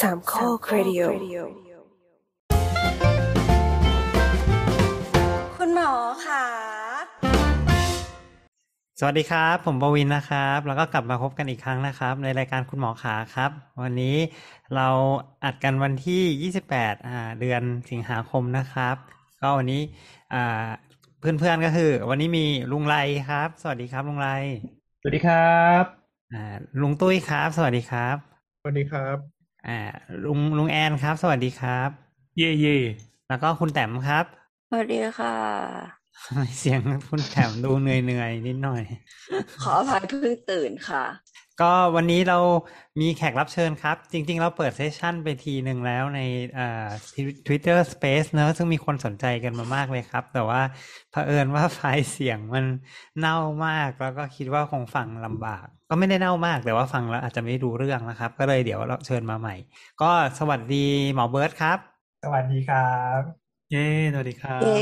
สามข้อครดิโอคุณหมอค่ะ สวัสดีครับ ผมปวินนะครับ แล้วก็กลับมาพบกันอีกครั้งนะครับ ในรายการคุณหมอขาครับ วันนี้เราอัดกันวันที่ 28อ่าเดือนสิงหาคมนะครับ ก็วันนี้อ่าเพื่อนๆก็คือ วันนี้มีลุงไรครับ สวัสดีครับลุงไรสวัสดีครับอ่าลุงตุ้ยครับ สวัสดีครับสวัสดีครับ อ่าลุงลุงแอนครับ สวัสดีครับ เย่เย่แล้วก็คุณแต้มครับ สวัสดีค่ะ เสียงคุณแต้มดูเหนื่อยๆนิดหน่อย ขออภัยเพิ่งตื่นค่ะ ก็วันนี้เรามีแขกรับเชิญครับ จริง ๆ เราเปิดเซสชั่นไปทีหนึ่งแล้วในอ่า Twitter Space เนอะซึ่งมีคนสนใจกันมามากเลยครับ แต่ว่าเผอิญว่าไฟล์เสียงมันเน่ามาก แล้วก็คิดว่าคงฟังลำบาก ก็ไม่ได้เน่ามากแต่ว่าฟังแล้วอาจจะไม่รู้เรื่องนะครับ ก็เลยเดี๋ยวเราเชิญมาใหม่ ก็สวัสดีหมอเบิร์ตครับ สวัสดีครับ เย้สวัสดีครับเย้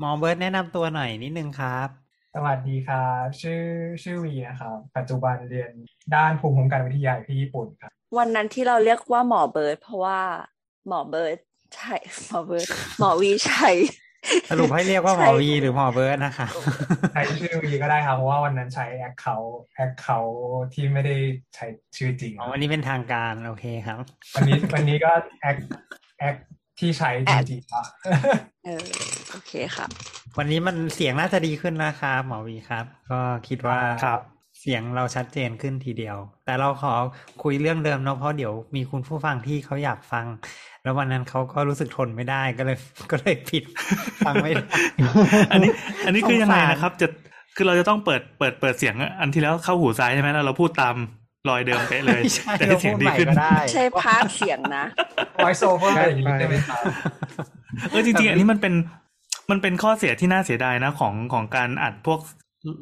หมอเบิร์ตแนะนำตัวหน่อยนิดนึงครับ สวัสดีครับชื่อชื่อวีนะครับปัจจุบันเรียนด้านภูมิคุ้มกันวิทยาอยู่ที่ญี่ปุ่นครับ วันนั้นที่เราเรียกว่าหมอเบิร์ดเพราะว่าหมอเบิร์ดใช่หมอเบิร์ดหมอวีใช่ สรุปให้เรียกว่าหมอใช่วีหรือหมอเบิร์ตนะครับใช้ชื่อวีก็ได้ครับเพราะว่าวันนั้นใช้ account account ที่ไม่ได้ใช้ชื่อจริงอ๋อวันนี้เป็นทางการโอเคครับ วันนี้วันนี้ก็ acc acc ที่ใช้จริงๆครับเออโอเคค่ะวันนี้มันเสียงน่าจะดีขึ้นนะครับหมอวีครับ ก็คิดว่าครับเสียงเราชัดเจนขึ้นทีเดียว แต่เราขอคุยเรื่องเดิมเนาะเพราะเดี๋ยวมีคุณผู้ฟังที่เขาอยากฟัง แล้ววันนั้นเขาก็รู้สึกทนไม่ได้ก็เลย ก็เลยผิดฟังไม่ได้อันนี้ อันนี้คือยังไงสงสารนะครับ จะคือเราจะต้องเปิดเปิดเปิดเสียง อันที่แล้วเข้าหูซ้ายใช่ไหมแล้วเราพูดตามรอยเดิมเป๊ะเลยไม่ใช่จะเราให้เสียพูงดดีใหม่ขึ้นก็ได้ใช่พาร์ทเสียงนะ voice over อย่างนี้ได้ไหมครับเออจริงๆ อันนี้มันเป็นมันเป็นข้อเสียที่น่าเสียดายนะของของการอัดพวก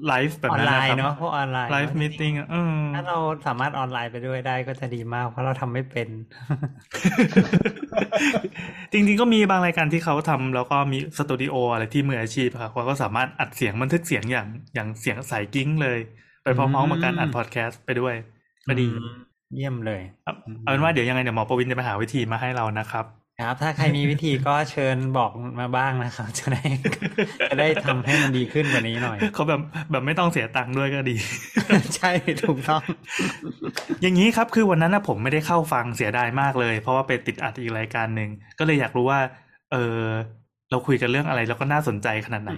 ไลฟ์แบบออนไลน์นั้นนะครับเนาะพวกออนไลน์ live meeting อืมถ้าเราสามารถออนไลน์ไปด้วยได้ก็จะดีมาก เพราะเราทำไม่เป็น จริง ๆ ก็มีบางรายการที่เขาทำแล้วก็มีสตูดิโออะไรที่มืออาชีพครับเขาก็สามารถอัดเสียงบันทึกเสียงอย่างอย่างเสียงใสกิ้งเลย ไปพร้อมๆกับการอัดพอดแคสต์ไปด้วยก็ดี เยี่ยมเลยครับเอาเป็นว่าเดี๋ยวยังไงเดี๋ยวหมอประวินจะไปหาวิธีมาให้เรานะครับ ครับ ถ้าใครมีวิธีก็เชิญบอกมาบ้างนะครับ จะได้จะได้ทำให้มันดีขึ้นกว่านี้หน่อยเขาแบบแบบไม่ต้องเสียตังค์ด้วยก็ดี ใช่ถูกต้อง อย่างนี้ครับคือวันนั้นนะผมไม่ได้เข้าฟังเสียดายมากเลย เพราะว่าไปติดอัดอีกรายการหนึ่งก็เลยอยากรู้ว่า เออเราคุยกันเรื่องอะไรแล้วก็น่าสนใจขนาดไหน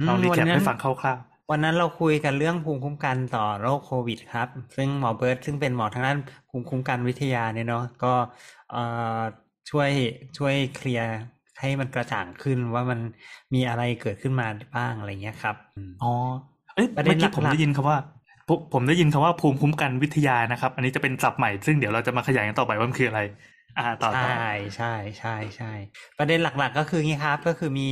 อืมลองรีแคปวันนั้นให้ฟังคร่าววันนั้นเราคุยกันเรื่องภูมิคุ้มกันต่อโรคโควิด ครับ ซึ่งหมอเบิร์ตซึ่งเป็นหมอทางด้านภูมิคุ้มกันวิทยาเนี่ยเนาะก็เอ่อ ช่วยช่วยเคลียร์ให้มันกระจ่างขึ้นว่ามันมีอะไรเกิดขึ้นมาบ้างอะไรเงี้ยครับอืมๆอ๋อเอ้ยประเด็เมื่อนกี้ผมหลักๆได้ยินคำว่าผมผมได้ยินคำว่าภูมิคุ้มกันวิทยานะครับ อันนี้จะเป็นศัพท์ใหม่ซึ่งเดี๋ยวเราจะมาขยายกันต่อไปว่ามันคืออะไร อ่าต่อต่อใช่ใช่ใช่ใช่ประเด็นหลักๆ ก็คืองี้ครับก็คือมี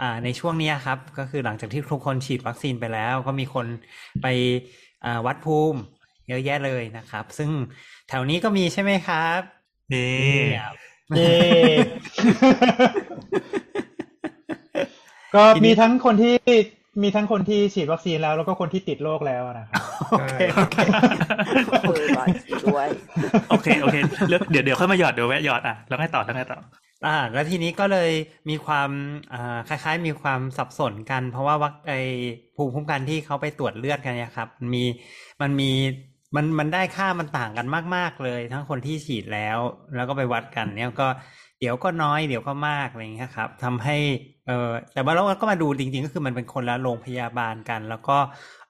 อ่าในช่วงเนี้ยครับ ก็คือหลังจากที่ทุกคนฉีดวัคซีนไปแล้ว ก็มีคนไปอ่าวัดภูมิเยอะแยะเลยนะครับ ซึ่งแถวนี้ก็มีใช่ไหมครับนี่ เย้ก็มีทั้งคนที่มีทั้งคนที่ฉีดวัคซีนแล้ว แล้วก็คนที่ติดโรคแล้วนะครับโอเคโอเคคุยก่อนด้วยโอเคโอเคเลือกเดี๋ยวเดี๋ยวค่อยมาหยอดเดี๋ยวแวะหยอดอะแล้วไงต่อแล้วไงต่ออ่าแล้วทีนี้ก็เลยมีความอ่าคล้าย ๆ มีความสับสนกัน เพราะว่าวัคไอภูมิคุ้มกันที่เขาไปตรวจเลือดกันเนี่ยครับมันมีมันมี มันมันได้ค่ามันต่างกันมาก ๆ เลย ทั้งคนที่ฉีดแล้ว แล้วก็ไปวัดกันเนี่ยก็เดี๋ยวก็น้อยเดี๋ยวก็มากอะไรอย่างเงี้ยครับทำให้เออแต่ว่าเราก็มาดูจริง ๆ ก็คือมันเป็นคนละโรงพยาบาลกัน แล้วก็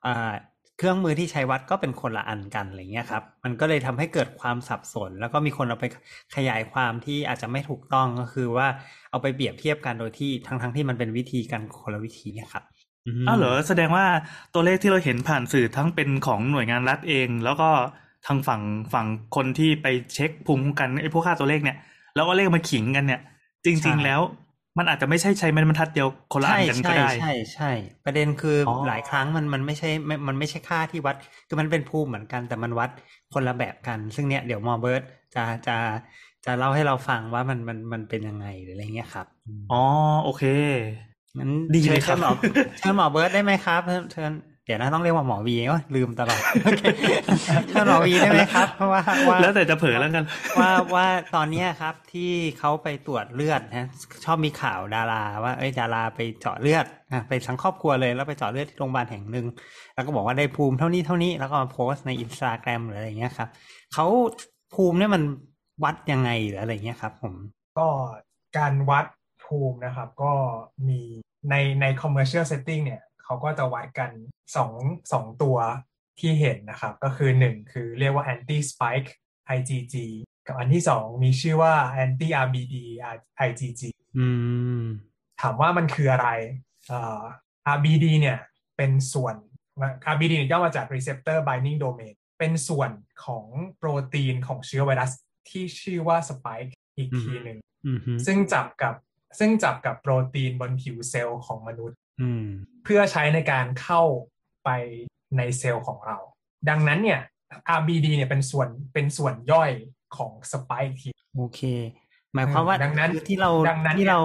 อ่าเครื่องมือที่ใช้วัดก็เป็นคนละอันกันอะไรเงี้ยครับ มันก็เลยทำให้เกิดความสับสน แล้วก็มีคนเอาไปขยายความที่อาจจะไม่ถูกต้องก็คือว่าเอาไปเปรียบเทียบกันโดยที่ทั้งทั้งๆที่มันเป็นวิธีกันคนละวิธีเนี่ยครับ อ้าวเหรอแสดงว่าตัวเลขที่เราเห็นผ่านสื่อทั้งเป็นของหน่วยงานรัฐเอง แล้วก็ทางฝั่งฝั่งคนที่ไปเช็คภูมิคุ้มกันไอ้พวกค่าตัวเลขเนี่ย แล้วก็เลขมาขิงกันเนี่ย จริง ๆ แล้ว มันอาจจะไม่ใช่ใช้ไม้บรรทัดเดียวคนละอัใช่นกันก็ใช่ได้ใช่ใช่ประเด็นคือออหลายครั้งมันมันไม่ใช่ไม่มันไม่ใช่ค่าที่วัด คือมันเป็นภูมิเหมือนกันแต่มันวัดคนละแบบกัน ซึ่งเนี้ยเดี๋ยวหมอเบิร์ตจะจะจะเล่าให้เราฟังว่ามันมันมันเป็นยังไงหรืออะไรเงี้ยครับอ๋อโอเค งั้นดีเชิเลญยครับเชิญหมอเชิญหมอเบิร์ตได้ไหมครับเชิญเชิญเดี๋ยวนะต้องเรียกว่าหมอวีโอ้ยลืมตลอดโอเคท่านหมอวีได้ไหมครับ เพราะว่าว่าแล้วแต่จะเผลอแล้วกัน ว่าว่าตอนเนี้ยครับที่เขาไปตรวจเลือดนะชอบมีข่าวดารา ว่าเอ้ยดาราไปเจาะเลือดอะไปทั้งครอบครัวเลยแล้วไปเจาะเลือดที่โรงพยาบาลแห่งหนึ่งแล้วก็บอกว่าได้ภูมิเท่านี้เท่านี้แล้วก็มาโพสต์ในอินสตาแกรมหรืออะไรเงี้ยครับเขาภูมิเนี่ยมันวัดยังไงหรืออะไรเงี้ยครับ ผม ก็การวัด ภูมินะครับ ก็มีในใน commercial setting เนี่ยเขาก็จะวัดกันสองสองตัวที่เห็นนะครับ ก็คือหนึ่งคือเรียกว่า anti spike IgG กับอันที่สองมีชื่อว่า anti RBD IgG อืมถามว่ามันคืออะไรเอ่อ RBD เนี่ยเป็นส่วน RBD เนี่ยย่อมาจาก receptor binding domain เป็นส่วนของโปรตีนของเชื้อไวรัสที่ชื่อว่า spike อีกทีหนึ่งอืมฮึซึ่งจับกับ ซึ่งจับกับโปรตีนบนผิวเซลล์ของมนุษย์อืมเพื่อใช้ในการเข้าไปในเซลล์ของเรา ดังนั้นเนี่ย RBD เนี่ยเป็นส่วนเป็นส่วนย่อยของสปายทีโอเค หมายความว่าดังนั้นคือที่เราดังนั้นที่เนี่ยเรา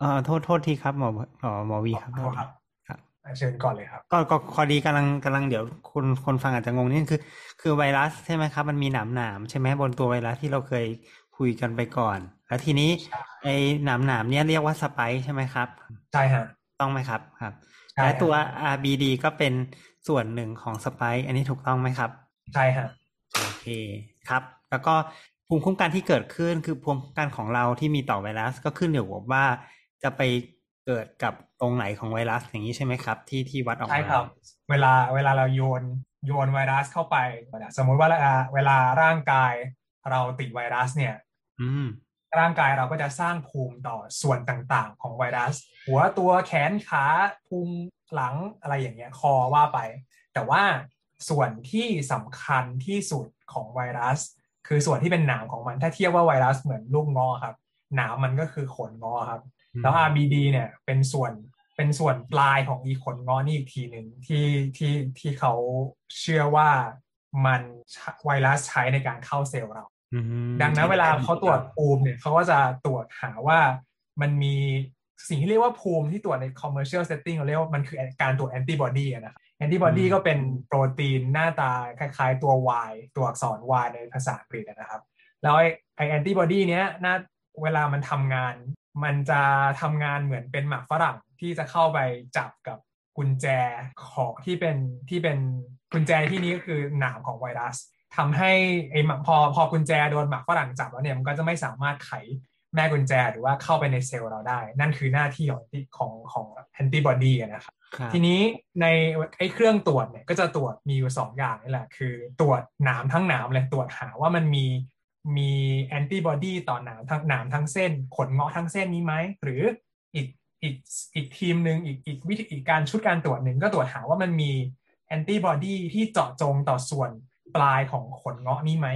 เอ่อโทษโทษทีครับหมอหมอหมอวีครับขอโทษครับครับเชิญก่อนเลยครับ ก็ก็พอดีกำลังกำลังเดี๋ยวคนคนฟังอาจจะงงนิดนึงคือ คือไวรัสใช่ไหมครับ มันมีหนามหนามๆใช่ไหมบนตัวไวรัสที่เราเคยคุยกันไปก่อน แล้วทีนี้ใช่ไอ้หนามหนามๆเนี่ยเรียกว่าสไปค์ใช่ไหมครับ ใช่ฮะต้องไหมครับครับใช่และตัวครับ RBD ก็เป็นส่วนหนึ่งของสไปค์อันนี้ถูกต้องไหมครับ ใช่ฮะโอเคครับ แล้วก็ภูมิคุ้มกันที่เกิดขึ้นคือภูมิคุ้มกันของเราที่มีต่อไวรัสก็ขึ้นอยู่กับว่าจะไปเกิดกับตรงไหนของไวรัสอย่างนี้ใช่ไหมครับ ที่ที่วัดออกมาใช่ครับ เวลาเวลาเราโยนโยนไวรัสเข้าไป สมมุติว่าเวลาเวลาร่างกายเราติดไวรัสเนี่ยอืม ร่างกายเราก็จะสร้างภูมิต่อส่วนต่างๆ ของไวรัส หัวตัวแขนขาภูมิหลังอะไรอย่างเงี้ยคอว่าไป แต่ว่าส่วนที่สำคัญที่สุดของไวรัส คือส่วนที่เป็นหนามของมัน ถ้าเทียบว่าไวรัสเหมือนลูกงอครับ หนามมันก็คือขนงอครับ แล้ว RBD เนี่ยเป็นส่วนเป็นส่วนปลายของอีขนงอนี่อีกทีหนึ่งที่ที่ที่เขาเชื่อว่ามันไวรัสใช้ในการเข้าเซลล์เราอืม ดังนั้นเวลาเขาตรวจภูมิเนี่ยเขาก็จะตรวจหาว่ามันมีสิ่งที่เรียกว่าภูมิที่ตรวจใน commercial setting เราเรียกว่ามันคือการตรวจแอนติบอดีนะครับแอนติบอดีก็เป็นโปรตีนหน้าตาคล้ายๆตัว Y ตัวอักษร Y ในภาษาอังกฤษนะครับ แล้วไอ้ไอแอนติบอดีเนี้ยน่าเวลามันทำงาน มันจะทำงานเหมือนเป็นหมากฝรั่งที่จะเข้าไปจับกับกุญแจของที่เป็นที่เป็นกุญแจที่นี้ก็คือหนามของไวรัส ทำให้ไอ้หมากพอพอกุญแจโดนหมากฝรั่งจับแล้วเนี่ยมันก็จะไม่สามารถไขแม่กุญแจหรือว่าเข้าไปในเซลล์เราได้ นั่นคือหน้าที่ของของของแอนติบอดีนะครับครับทีนี้ในไอ้เครื่องตรวจเนี่ยก็จะตรวจมีอยู่สองอย่างนี่แหละ คือตรวจหนามทั้งหนามเลยตรวจหาว่ามันมีมีแอนติบอดีต่อหนามทั้งหนามทั้งเส้น ขนเงาะทั้งเส้นนี้ไหมหรืออีกอีกอีกทีมหนึ่งอีกอีกวิธีอีกการชุดการตรวจหนึ่งก็ตรวจหาว่ามันมีแอนติบอดีที่เจาะจงต่อส่วน ปลายของขนเงาะนี้ไหม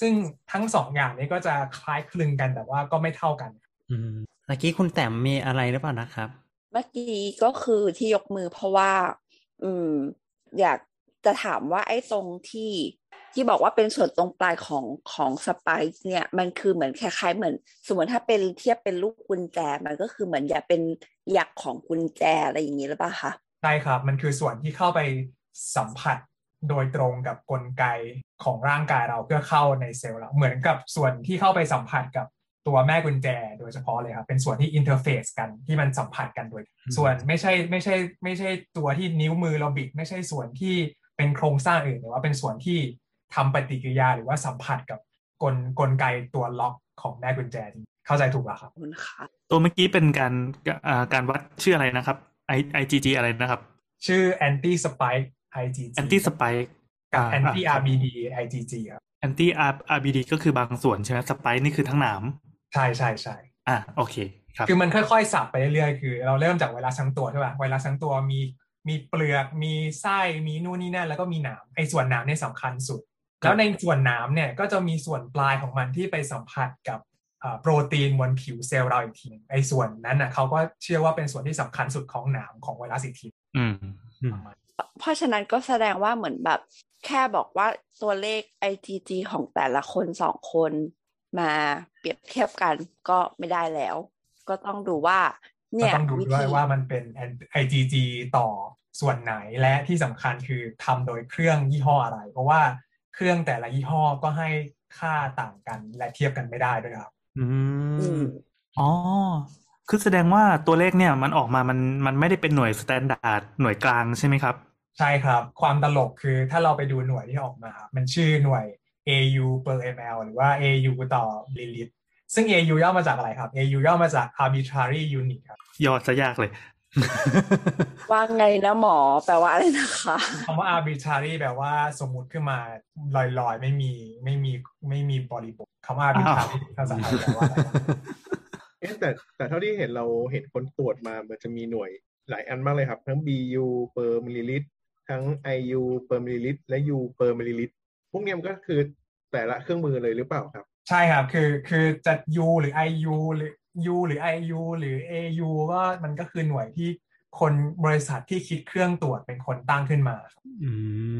ซึ่งทั้งสองอย่างนี้ก็จะคล้ายคลึงกันแต่ว่าก็ไม่เท่ากันอืมเมื่อกี้คุณแต้มมีอะไรหรือเปล่านะครับ เมื่อกี้ก็คือที่ยกมือเพราะว่า อืม อยากจะถามว่าไอ้ตรงที่ที่บอกว่าเป็นส่วนตรงปลายของของสไปซ์เนี่ยมันคือเหมือนคล้ายๆเหมือน สมมติถ้าเป็นเทียบเป็นลูกกุญแจมันก็คือเหมือนอยากเป็นหยักของกุญแจอะไรอย่างนี้หรือเปล่าคะใช่ครับ มันคือส่วนที่เข้าไปสัมผัส โดยตรงกับกลไกของร่างกายเราเพื่อเข้าในเซลล์เราเหมือนกับส่วนที่เข้าไปสัมผัสกับตัวแม่กุญแจโดยเฉพาะเลยครับเป็นส่วนที่อินเทอร์เฟซกันที่มันสัมผัสกันโดย ส่วนไม่ใช่ไม่ใช่ไม่ใช่ตัวที่นิ้วมือเราบิดไม่ใช่ส่วนที่เป็นโครงสร้างอื่นแต่ว่าเป็นส่วนที่ทำปฏิกิริยาหรือว่าสัมผัสกับกลกลไกตัวล็อกของแม่กุญแจนี้เข้าใจถูกแล้วครับขอบคุณค่ะตัวเมื่อกี้เป็นการอ่าการวัดชื่ออะไรนะครับ I IgG อะไรนะครับ ชื่อ anti spike IgG anti spike กับอ่า anti อ่า RBD IgG ครับ anti RBD ก็คือบางส่วนใช่ไหม spike นี่คือทั้งหนาม ใช่ใช่ใช่อ่าโอเคครับคือมันค่อยๆสับไปเรื่อยๆคือ เราเริ่มจากไวรัสทั้งตัวใช่ป่ะไวรัสทั้งตัวมีมีเปลือกมีไส้มีนู่นนี่นั่นแล้วก็มีหนามไอ้ส่วนหนามเนี่ยสำคัญสุดครับแล้วในส่วนหนามเนี่ยก็จะมีส่วนปลายของมันที่ไปสัมผัสกับอ่าโปรตีนบนผิวเซลล์เราอีกทีหนึ่งไอ้ส่วนนั้นน่ะเขาก็เชื่อว่าเป็นส่วนที่สำคัญสุดของหนามของไวรัสอีกทีอืมอืม เพราะฉะนั้นก็แสดงว่าเหมือนแบบ แค่บอกว่าตัวเลข IgG ของแต่ละคนสองคนมาเปรียบเทียบกันก็ไม่ได้แล้ว ก็ต้องดูว่าก็เนี่ยต้องดูวิด้วยธีว่ามันเป็น IgG ต่อส่วนไหนและที่สำคัญคือทำโดยเครื่องยี่ห้ออะไร เพราะว่าเครื่องแต่ละยี่ห้อก็ให้ค่าต่างกันและเทียบกันไม่ได้ด้วยครับ อือืมมอ๋อ คือแสดงว่าตัวเลขเนี่ยมันออกมามันมันไม่ได้เป็นหน่วย standard หน่วยกลางใช่ไหมครับ ใช่ครับ ความตลกคือถ้าเราไปดูหน่วยที่ออกมา มันชื่อหน่วย AU per ml หรือว่า AU ต่อมิลลิลิตรซึ่ง AU ย่อมาจากอะไรครับ AU ย่อมาจาก arbitrary unit ครับยอดซะยากเลย ว่าไงนะหมอแปลว่าอะไรนะคะคำว่า arbitrary แปลว่าสมมุติขึ้นมาลอยๆ ไม่มีไม่มีไม่มีบริบทคำว่า arbitrary ภาษาไทยแปลว่าอะไรครับเอ๊ะ แต่แต่เท่าที่เห็นเราเห็นคนตรวจมา มันจะมีหน่วยหลายอันมากเลยครับ ทั้ง BU per milliliter ทั้ง IU per milliliter และ U per milliliter พวกเนี้ยมันก็คือแต่ละเครื่องมือเลยหรือเปล่าครับ ใช่ครับ คือคือจะ U หรือ IU หรือ U หรือ IU หรือ AU ก็มันก็คือหน่วยที่คนบริษัทที่คิดเครื่องตรวจเป็นคนตั้งขึ้นมาครับอื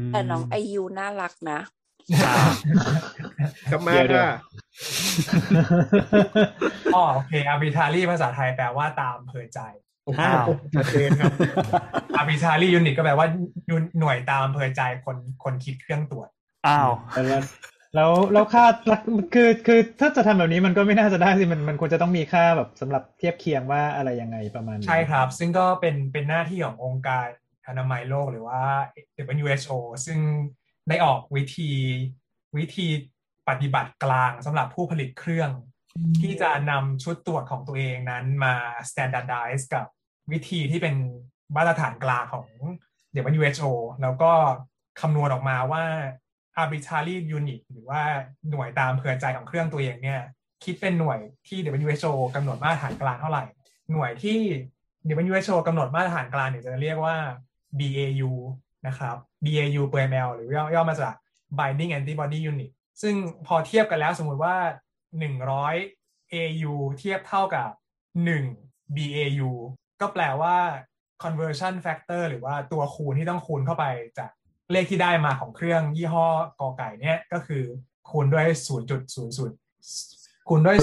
มแต่น้องไอยูน่ารักนะอ่ากลับมาเดี๋ยวเดี๋ยวค่ะ อ๋อโอเค arbitrary ภาษาไทยแปลว่าตามอำเพอใจโอ้โหอ้าวชัดเจนครับ arbitrary unit ก็แปลว่าหน่วยตามอำเภอใจคนคนคิดเครื่องตรวจอ้าวแล้วแล้วแล้วค่าคือคือถ้าจะทำแบบนี้มันก็ไม่น่าจะได้สิมันมันควรจะต้องมีค่าแบบสำหรับเทียบเคียงว่าอะไรยังไงประมาณนี้ใช่ครับ ซึ่งก็เป็นเป็นหน้าที่ขององค์การอนามัยโลกหรือว่า WHO ซึ่งได้ออกวิธีวิธี ปฏิบัติกลางสำหรับผู้ผลิตเครื่อง ที่จะนำชุดตรวจของตัวเองนั้นมา standardize กับวิธีที่เป็นมาตรฐานกลางของ WHO แล้วก็คำนวณออกมาว่า arbitrary unit หรือว่าหน่วยตามอำเภอใจของเครื่องตัวเองเนี่ย คิดเป็นหน่วยที่ WHO กำหนดมาตรฐานกลางเท่าไหร่ หน่วยที่ WHO กำหนดมาตรฐานกลางเนี่ยจะเรียกว่า BAU นะครับ BAU per ml หรือย่อย่อมาจาก binding antibody unit ซึ่งพอเทียบกันแล้วสมมุติว่า 100 AU เทียบเท่ากับ 1 BAU ก็แปลว่า conversion factor หรือว่าตัวคูณที่ต้องคูณเข้าไปจากเลขที่ได้มาของเครื่องยี่ห้อกอไก่เนี่ยก็คือคูณด้วย0.00คูณด้วย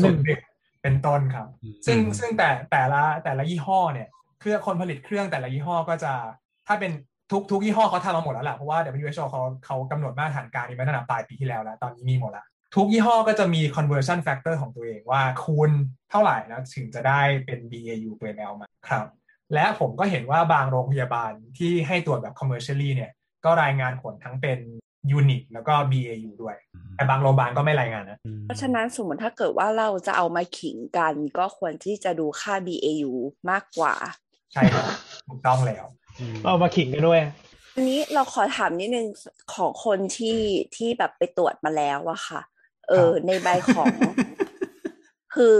0.01เป็นต้นครับ ซึ่งซึ่งแต่แต่ละแต่ละยี่ห้อเนี่ยเครื่องคนผลิตเครื่องแต่ละยี่ห้อก็จะถ้าเป็น ทุกทุกยี่ห้อเขาทำมาหมดแล้วแหละเพราะว่า WHO เขาเขากำหนดมาตรฐานกลางนี้มาตั้งแต่ปลายปีที่แล้วแล้ว ตอนนี้มีหมดแล้วทุกยี่ห้อก็จะมี conversion factor ของตัวเองว่าคูณเท่าไหร่แล้วถึงจะได้เป็น BAU per ml มาครับ และผมก็เห็นว่าบางโรงพยาบาลที่ให้ตรวจแบบ commercially เนี่ยก็รายงานผลทั้งเป็น unit แล้วก็ BAU ด้วย แต่บางโรงพยาบาลก็ไม่รายงานนะ เพราะฉะนั้นสมมติถ้าเกิดว่าเราจะเอามาขิงกัน ก็ควรที่จะดูค่า BAU มากกว่า ใช่ครับถูกต้องแล้ว เอามาขิงกันด้วย อันนี้เราขอถามนิดนึงของคนที่ที่แบบไปตรวจมาแล้วอะค่ะ เออครับในใบของ คือ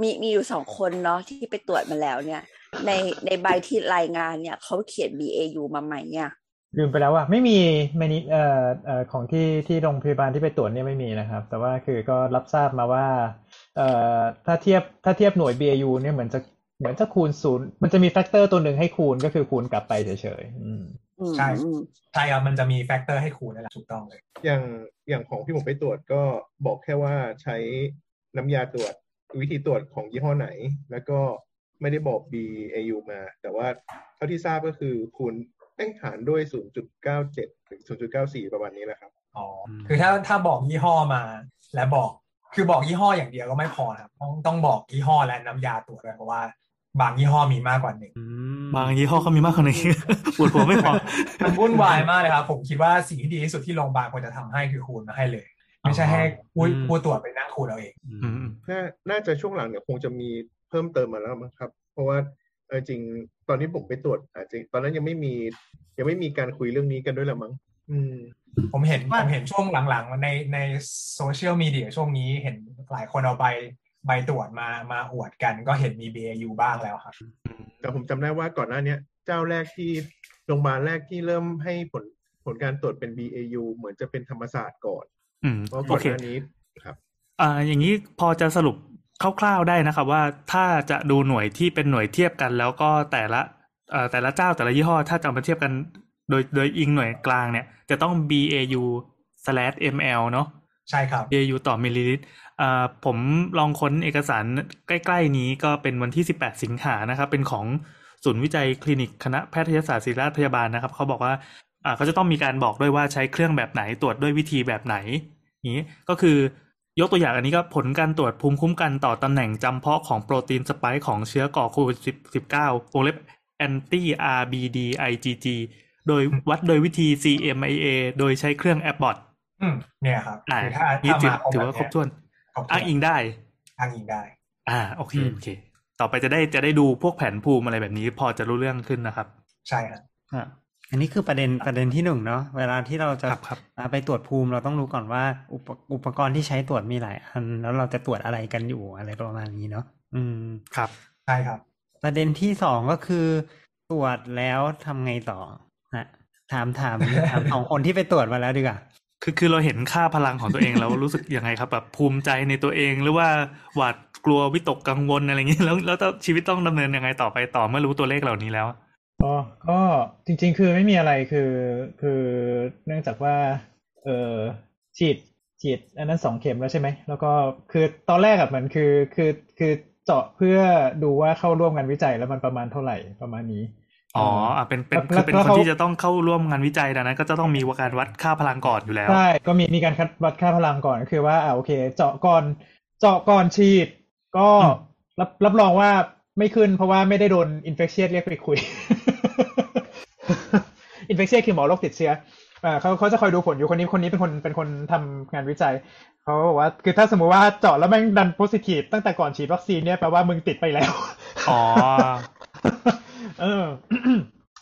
มีมีอยู่สองคนเนาะที่ไปตรวจมาแล้วเนี่ย ในในใบที่รายงานเนี่ยเขาเขียน BAU มาไหมเนี่ยลืมไปแล้วว่าไม่มีเมนิเอ่อเอ่อของที่ที่โรงพยาบาลที่ไปตรวจเนี่ยไม่มีนะครับ แต่ว่าคือก็รับทราบมาว่า เอ่อถ้าเทียบถ้าเทียบหน่วย BAU เนี่ยเหมือนจะ เหมือนจะคูณศูนย์มันจะมี factor ตัวหนึ่งให้คูณก็คือคูณกลับไปเฉยๆอืมอืมใช่อืมใช่ครับมันจะมี factor ให้คูณนั่นแหละถูกต้องเลย อย่างอย่างของที่ผมไปตรวจก็บอกแค่ว่าใช้น้ำยาตรวจวิธีตรวจของยี่ห้อไหน แล้วก็ไม่ได้บอก BAU มา แต่ว่าเท่าที่ทราบก็คือคูณแต้งหารด้วย 0.97 ถึง 0.94 ประมาณนี้แหละครับอ๋อคือถ้าถ้าบอกยี่ห้อมา และบอกคือบอกยี่ห้ออย่างเดียวก็ไม่พอครับต้องต้องบอกยี่ห้อและน้ำยาตรวจด้วยเพราะว่า บางยี่ห้อมีมากกว่าหนึ่งบางยี่ห้อก็มีมากกว่านี้ปวดหัวไม่พอมันวุ่นวายมากเลยครับ ผมคิดว่าสิ่งที่ดีที่สุดที่โรงพยาบาลควรจะทำให้คือคูณมาให้เลย ไม่ใช่ให้ผู้อืมผู้ตรวจไปนั่งคูณเอาเองอืมน่าน่าจะช่วงหลังเนี่ยคงจะมีเพิ่มเติมมาแล้วมั้งครับ เพราะว่าเออจริงตอนที่ผมไปตรวจอาจจะตอนนั้นยังไม่มียังไม่มีการคุยเรื่องนี้กันด้วยละมั้งอืมผมเห็นว่าผมเห็นช่วงหลังๆในในโซเชียลมีเดียช่วงนี้เห็นหลายคนเอาไป ใบตรวจมามาอวดกันก็เห็นมี BAU บ้างแล้วครับ แต่ผมจำได้ว่าก่อนหน้าเนี้ยเจ้าแรกที่โรงพยาบาลแรกที่เริ่มให้ผลผลการตรวจเป็น BAU เหมือนจะเป็นธรรมศาสตร์ก่อนอืมเพราะโอก่อนเคหน้านี้ครับอ่าอย่างนี้พอจะสรุปคร่าวๆได้นะครับ ว่าถ้าจะดูหน่วยที่เป็นหน่วยเทียบกัน แล้วก็แต่ละเอ่อแต่ละเจ้าแต่ละยี่ห้อ ถ้าจะเอามาเทียบกัน โดยโดยอิงหน่วยกลางเนี่ย จะต้อง BAU slash ml เนาะ ใช่ครับ BAU ต่อมิลลิลิตรอ่าผมลองค้นเอกสารใกล้ ๆ นี้ก็เป็นวันที่ 18 สิงหานะครับ เป็นของศูนย์วิจัยคลินิกคณะแพทยศาสตร์ศิริราชพยาบาลนะครับ เขาบอกว่าอ่าเขาจะต้องมีการบอกด้วยว่าใช้เครื่องแบบไหนตรวจด้วยวิธีแบบไหน นี้ก็คือยกตัวอย่างอันนี้ก็ผลการตรวจภูมิคุ้มกันต่อตำแหน่งจำเพาะของโปรตีนสไปค์ของเชื้อก่อโควิด19วงเล็บ anti RBD IgG โดยวัดโดยวิธี CMIA โดยใช้เครื่อง Abbott อืมเนี่ยครับอ่าคือถ้านี่ถ้าถือมาถือว่าครบถ้วนครบถ้วนอ้างอิงได้อ้างอิงได้ อ่า โอเคอืมโอเค ต่อไปจะได้จะได้ดูพวกแผนภูมิอะไรแบบนี้ พอจะรู้เรื่องขึ้นนะครับ ใช่ครับอะอันนี้คือประเด็นประเด็นที่หนึ่งเนาะเวลาที่เราจะครับครับอ่าไปตรวจภูมิเราต้องรู้ก่อนว่า อุปอุปกรณ์ที่ใช้ตรวจมีหลายอัน แล้วเราจะตรวจอะไรกันอยู่อะไรประมาณนี้เนาะอืมครับใช่ครับ ประเด็นที่สองก็คือ ตรวจแล้วทำไงต่อฮะถามถามถามของคนที่ไปตรวจมาแล้วดีกว่า คือคือเราเห็นค่าพลังของตัวเองแล้วรู้สึกยังไงครับแบบภูมิใจในตัวเองหรือว่าหวาดกลัววิตกกังวลอะไรอย่างนี้แล้วแล้วชีวิตต้องดำเนินยังไงต่อไปต่อเมื่อรู้ตัวเลขเหล่านี้แล้วอ๋อก็จริง ๆ คือไม่มีอะไรคือคือเนื่องจากว่า เออฉีดฉีดอันนั้นสองเข็มแล้วใช่ไหมแล้วก็คือตอนแรกอะมันคือคือคือเจาะเพื่อดูว่าเข้าร่วมงานวิจัยแล้วมันประมาณเท่าไหร่ประมาณนี้ อ๋ออะเป็นเป็นแล้วคือเป็นแล้วคนเขาที่จะต้องเข้าร่วมงานวิจัยดังนั้น ก็จะต้องมีการวัดค่าพลังก่อนอยู่แล้วใช่ก็มีมีการคัดวัดค่าพลังก่อนก็คือว่าอ่าโอเค เจาะก่อนเจาะก่อนฉีด ก็อืมรับรับรองว่าไม่ขึ้นเพราะว่าไม่ได้โดนอินเฟ t เชียเรียกไปคุยอินเฟ t เชียคือหมอโรคติดเชื้ออ่าเขาเขาจะคอยดูผลอยู่คนนี้คนนี้เป็นคนเป็นคนทำงานวิจัยเขาบอกว่า คือถ้าสมมุติว่าเจาะแล้วแม่งดัน positive ตั้งแต่ก่อนฉีดวัคซีนเนี่ยแปลว่ามึงติดไปแล้วอ๋อ เออ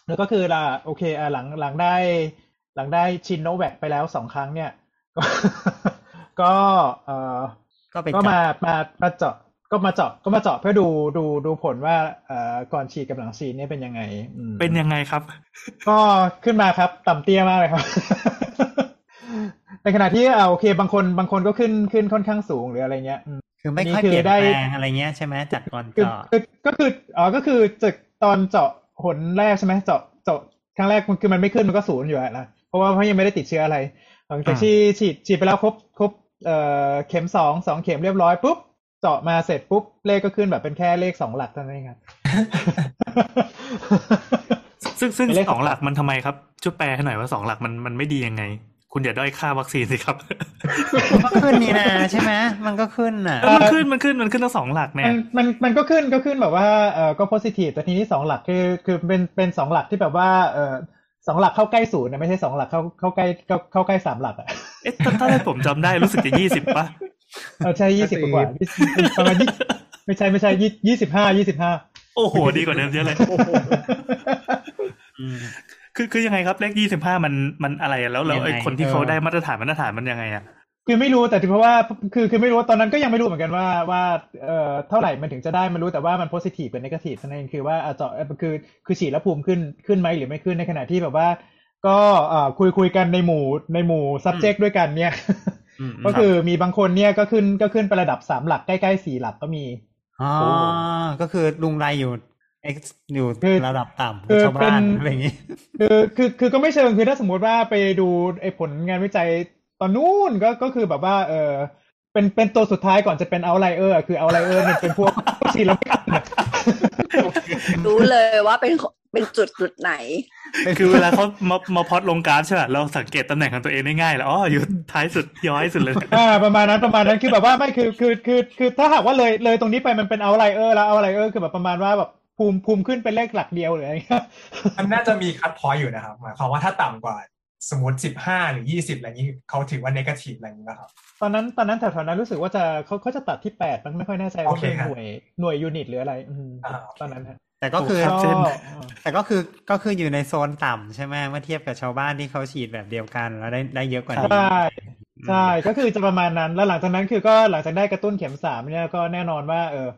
แล้วก็คือละโอเคอะหลังหลังได้ หลังได้ชินโนแวคไปแล้วสองครั้งเนี่ย ก็ก็เออก็ไปก็จัมาบมามาเจาะก็มาเจาะก็มาเจาะเพื่อดูดูดูผลว่าเอ่อก่อนฉีดกับหลังฉีดเนี่ยเป็นยังไงอืมเป็นยังไงครับ ก็ขึ้นมาครับ ต่ำเตี้ยมากเลยครับ ในขณะที่อ่าโอเค บางคนบางคนก็ขึ้นขึ้นค่อนข้างสูงหรืออะไรเงี้ยอืมคือไม่อันนี้ค่อยคือเปลี่ยนได้แปลงอะไรเงี้ยใช่ไหมจากก่อนคือเจาะคือก็คืออ๋อก็คือจาก ตอนเจาะหนแรกใช่ไหมเจาะเจาะครั้งแรกมันคือมันไม่ขึ้นมันก็ศูนย์อยู่อะนะเพราะว่าเพราะยังไม่ได้ติดเชื้ออะไร หลังจากอ่าที่ฉีดฉีดไปแล้วครบครบเอ่อเข็มสองสองเข็มเรียบร้อยปุ๊บเจาะมาเสร็จปุ๊บเลขก็ขึ้นแบบเป็นแค่เลขสองหลักเท่านั้นเองครับซึ่งซึ่งเป็นเลขสองหลักมันทำไมครับช่วยแปลให้หน่อยว่าสองหลักมันมันไม่ดียังไง คุณอย่าด้อยค่าวัคซีนสิครับก็ขึ้นนี่นะใช่ไหมมันก็ขึ้นน่ะเออมันขึ้นมันขึ้นมันขึ้นทั้งสองหลักเนี่มัยนมันมันก็ขึ้นก็ขึ้นแบบว่าเออก็ positive แต่ทีนี้สองหลักคือคือเป็นเป็นสองหลักที่แบบว่าเออสองหลักเข้าใกล้ศูนย์นะไม่ใช่สองหลักเข้าเข้าใกล้เข้าเข้าใกล้สามหลักอะเอ๊ะถ้าถ้าได้ผมจำได้รู้สึกจะยี่สิบป่ะเออใช่ยี่สิบกว่า20ประมาณยี่ไม่ใช่ไม่ใช่ยี่ยี่สิบห้ายี่สิบห้าโอ้โห ดีกว่าเดิมเยอะเลยอืม คือคือยังไงครับเลขยี่สิบห้ามันมันอะไรอะแล้วแล้วไอ้ยังไงคนที่เขาเออได้มาตรฐานมาตรฐานมันยังไงอะคือไม่รู้แต่เพราะว่าคือคือไม่รู้ตอนนั้นก็ยังไม่รู้เหมือนกันว่าว่าเอ่อเท่าไหร่มันถึงจะได้มันรู้แต่ว่ามัน positive เป็น negative เท่านั้นเองคือว่าอะเจาะเอ่อคือคือฉีดแล้วภูมิขึ้นขึ้นไหมหรือไม่ขึ้นในขณะที่แบบว่า ก็เอ่อคุยคุยกันในหมู่ในหมู่ subject ด้วยกันเนี่ยอืมก็คือมีบางคนเนี่ยก็ขึ้นก็ขึ้นไประดับสามหลักใกล้ๆสี่หลักก็มีอ๋อก็คือลุงไรอยู่ X อยู่คือระดับต่ำคือชาวเป็บ้านนอะไรอย่างงี้คือคือคือก็ไม่เชิงคือถ้าสมมุติว่าไปดูไอ้ผลงานวิจัยตอนนู้นก็ก็คือแบบว่า เออเป็นเป็นตัวสุดท้ายก่อนจะเป็นเอาไลเออร์คือเอาไลเออร์เนี่ยเป็นพวกฉีดแล้วไม่กันอะรู้เลยว่าเป็นเป็นจุดจุดไหน คือเวลาเขามามาพอดลงกราฟใช่ป่ะเราสังเกตตำแหน่งของตัวเองได้ง่ายแล้วอ๋ออยู่ท้ายสุดบ๊วยสุดเลยอ่าประมาณนั้นประมาณนั้นคือแบบว่าไม่คือคือคือคือถ้าหากว่าเลยเลยตรงนี้ไปมันเป็นเอาไลเออร์แล้วเอาไลเออร์คือแบบประมาณว่าแบบ ภูมิภูมิขึ้นเป็นเลขหลักเดียวหรืออะไรเงี้ยมันน่าจะมีคัดพอยต์อยู่นะครับหมายความว่าถ้าต่ำกว่าสมมติสิบห้าหรือยี่สิบอะไรอย่างนี้เขาถือว่า negative อะไรอย่างนี้นะครับตอนนั้นตอนนั้นแถวๆนั้นรู้สึกว่าจะเขาเขาจะตัดที่แปดมันไม่ค่อยแน่ใจว่าโอเคเป็นครับหน่วยหน่วยยูนิตหรืออะไรอืมอ่าตอนนั้นฮะแต่ก็คือครับก็เช่นแต่ก็คือก็คืออยู่ในโซนต่ำใช่ไหมเมื่อเทียบกับชาวบ้านที่เขาฉีดแบบเดียวกันแล้วได้ได้เยอะกว่านี้ใช่ใช่ก็คือจะประมาณนั้นแล้วหลังจากนั้นคือก็หลังจากได้กระตุ้นเข็มสามเนี่ยก็แน่นอนว่าเออ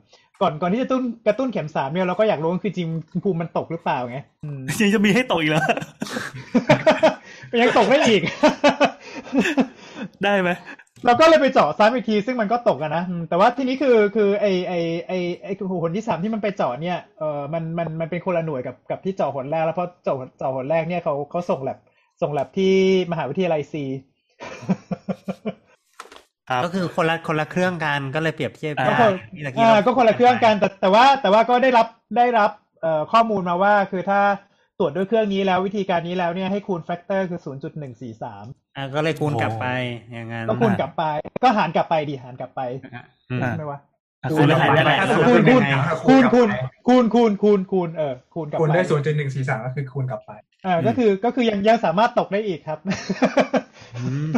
ก่อนก่อนที่จะตุ้นกระตุ้นเข็มสามเนี่ยเราก็อยากรู้ว่าคือจริงภูมิมันตกหรือเปล่าไงอืมยังจะมีให้ตกอีกแล้วยังตกได้อีก ได้ไหมเราก็เลยไปเจาะซ้ำอีกทีซึ่งมันก็ตกอะนะอืมแต่ว่าทีนี้คือคือไอไอไอไอหนที่สามที่มันไปเจาะเนี่ยเออมันมันมันเป็นคนละหน่วยกับกับที่เจาะหนแรก แล้วเพราะเจาะเจาะหนแรกเนี่ยเขาเขาส่งแลบส่งแลบที่มหาวิทยาลัยซีครับ ก็คือคนละคนละเครื่องกันก็เลยเปรียบเทียบอ่ายากก็คนที่ตะกี้อ่าเราก็คนละเครื่องกันแต่แต่ว่าแต่ว่าก็ได้รับได้รับเอ่อข้อมูลมาว่าคือถ้าตรวจด้วยเครื่องนี้แล้ววิธีการนี้แล้วเนี่ยให้คูณแฟกเตอร์คือ0.143อะก็เลยคูณกลับไปอย่างนั้นก็คูณกลับไป ก็หารกลับไปดิหารกลับไปอืมใช่ไหมวะอะดูคูณแล้แล้ววหารหารได้ได้ไหมคูณคูณคูณคูณกลับไปคูณคูณคูณคูณเออคูณกลับคูณไปด้วยศูนย์จุดหนึ่งสี่สามก็คือคูณกลับไปอ่าก็คือก็คือยังยังสามารถตกได้อีกครับอืม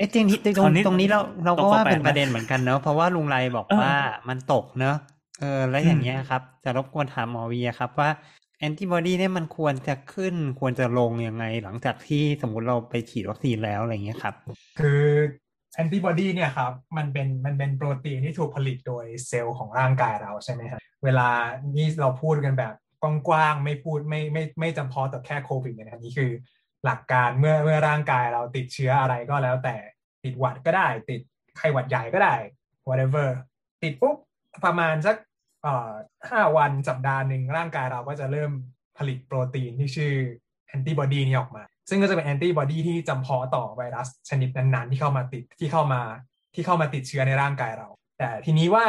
เอ๊ะจริงๆตรงตรงนี้เราเราก็ว่าเป็นประเด็นเหมือนกันเนอะเพราะว่าลุงไรบอกว่ามันตกเนอะเออแล้วอย่างเงี้ยครับ จะรบกวนถามหมอวีอะครับว่าแอนติบอดีเนี่ยมันควรจะขึ้นควรจะลงยังไง หลังจากที่สมมุติเราไปฉีดวัคซีนแล้วอะไรเงี้ยครับ คือแอนติบอดีเนี่ยครับมันเป็นมันเป็นโปรตีนที่ถูกผลิตโดยเซลล์ของร่างกายเราใช่ไหมครับเวลานี่เราพูดกันแบบกว้างๆไม่พูดไม่ไม่ไม่จำเพาะแต่แค่โควิดนะครับนี่คือ หลักการเมื่อเมื่อร่างกายเราติดเชื้ออะไรก็แล้วแต่ติดหวัดก็ได้ ติดไข้หวัดใหญ่ก็ได้ whatever ติดปุ๊บประมาณสักเอ่อห้าวันสัปดาห์หนึ่งร่างกายเราก็จะเริ่มผลิตโปรตีนที่ชื่อแอนติบอดีนี้ออกมา ซึ่งก็จะเป็นแอนติบอดีที่จำเพาะต่อไวรัสชนิดนั้นๆ ที่เข้ามาติดที่เข้ามาที่เข้ามาติดเชื้อในร่างกายเรา แต่ทีนี้ว่า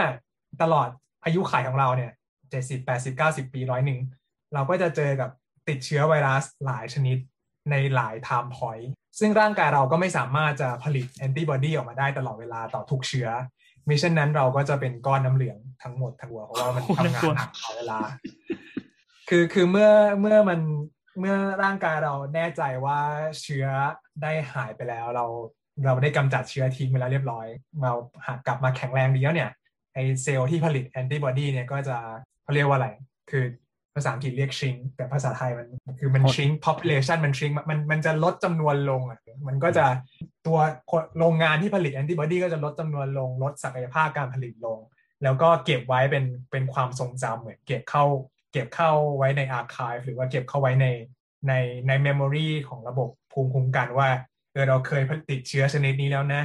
ตลอดอายุขัยของเราเนี่ยเจ็ดสิบแปดสิบเก้าสิบปีร้อยหนึ่งเราก็จะเจอกับติดเชื้อไวรัสหลายชนิด ในหลาย time point ซึ่งร่างกายเราก็ไม่สามารถจะผลิตแอนติบอดีออกมาได้ตลอดเวลาต่อทุกเชื้อมิเช่นนั้นเราก็จะเป็นก้อนน้ำเหลืองทั้งหมดทั้งหัวเพราะว่ามันทำงานหนักตลอดเวลา คือคือเมื่อเมื่อมันเมื่อร่างกายเราแน่ใจว่าเชื้อได้หายไปแล้ว เราเราได้กำจัดเชื้อทิ้งไปแล้วเรียบร้อย เราหากกลับมาแข็งแรงดีแล้วเนี่ยไอเซลล์ที่ผลิตแอนติบอดีเนี่ยก็จะเขาเรียกว่าอะไร คือ ภาษาอังกฤษเรียก shrink แต่ภาษาไทยมันคือมันชิง population มันชิงมันมันจะลดจำนวนลงอะมันก็จะตัวโรงงานที่ผลิตแอนติบอดีก็จะลดจำนวนลง ลดศักยภาพการผลิตลง แล้วก็เก็บไว้เป็นเป็นความทรงจำเหมือนเก็บเข้า เก็บเข้าไว้ในอาร์คายหรือว่าเก็บเข้าไว้ในในในเมมโมรีของระบบภูมิคุ้มกันว่าเออเราเคยติดเชื้อชนิดนี้แล้วนะ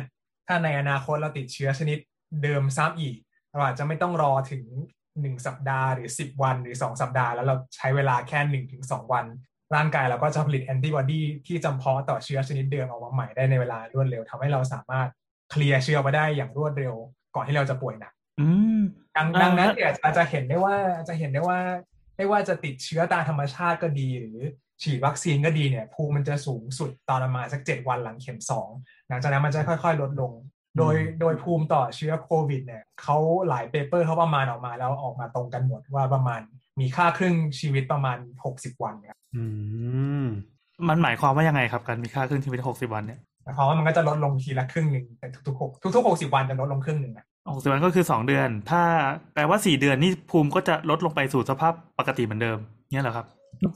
ถ้าในอนาคตเราติดเชื้อชนิดเดิมซ้ำอีกเราอาจจะไม่ต้องรอถึง 1สัปดาห์หรือ10วันหรือ2สัปดาห์ แล้วเราใช้เวลาแค่1-2วัน ร่างกายเราก็จะผลิตแอนติบอดีที่จำเพาะต่อเชื้อชนิดเดิมออกมาใหม่ได้ในเวลารวดเร็วทำให้เราสามารถเคลียร์เชื้อมาได้อย่างรวดเร็ว ก่อนที่เราจะป่วยหนักอืมดังอ่าดังนั้นเนี่ยอาจจะเห็นได้ว่าจะเห็นได้ว่า ไม่ว่าจะติดเชื้อตามธรรมชาติก็ดี หรือฉีดวัคซีนก็ดีเนี่ยภูมิมันจะสูงสุดตอนประมาณสักเจ็ดวันหลังเข็มสองหลังจากนั้นมันจะค่อย ๆ ลดลง โดยโดยภูมิต่อเชื้อโควิดเนี่ยเขาหลายเปเปอร์เขาประมาณออกมาแล้วออกมาตรงกันหมดว่าประมาณมีค่าครึ่งชีวิตประมาณ60วันครับอืมมันหมายความว่ายังไงครับการมีค่าครึ่งชีวิตหกสิบวันเนี่ยเพราะว่ามันก็จะลดลงทีละครึ่งหนึ่งแต่ทุกๆหกทุกๆหกสิบวันจะลดลงครึ่งหนึ่งนะหกสิบวันก็คือสองเดือน ถ้าแปลว่าสี่เดือนนี่ภูมิก็จะลดลงไปสู่สภาพปกติเหมือนเดิมเนี่ยเหรอครับ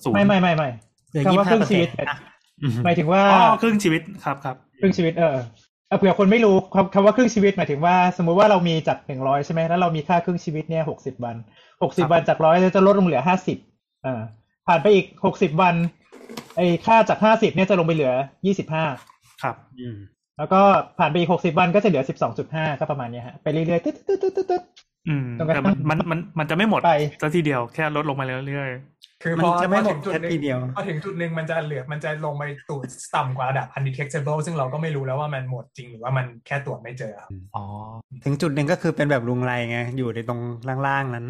ศูนย์ไม่ไม่ไม่ไม่เหลือคำว่าครึ่งชีวิต25%อะอืมหมายถึงว่าอ๋อครึ่งชีวิตครับครับครึ่งชีวิตเออ เอาเผื่อคนไม่รู้คำคำว่าครึ่งชีวิตหมายถึงว่า สมมุติว่าเรามีจากหนึ่งร้อยใช่ไหมแล้วเรามีค่าครึ่งชีวิตเนี่ยหกสิบวันหกสิบวันจากร้อยจะลดลงเหลือห้าสิบอ่าผ่านไปอีกหกสิบวันไอ้ค่าจากห้าสิบเนี่ยจะลงไปเหลือยี่สิบห้าครับ อืมแล้วก็ผ่านไปอีกหกสิบวันก็จะเหลือสิบสองจุดห้าก็ประมาณเนี้ยฮะไปเรื่อยๆตึ๊ดตึ๊ดตึ๊ดตึ๊ดตึ๊ดอืมจนกระทั่แต่งมันมันมันมันจะไม่หมดไปซะทีเดียวแค่ลดลงมาเรื่อย คือมันพอจะไม่พอหมถึดงจุดแค่หนึ่ทีงเดียวพอถึงจุดหนึ่งมันจะเหลือมันจะลงไปตูดต่ำกว่าระดับ undetectable ซึ่งเราก็ไม่รู้แล้วว่ามันหมดจริงหรือว่ามันแค่ตรวจไม่เจอครับๆอ๋อถึงจุดหนึ่งก็คือเป็นแบบลุงไรไงอยู่ในตรงล่างๆนั้น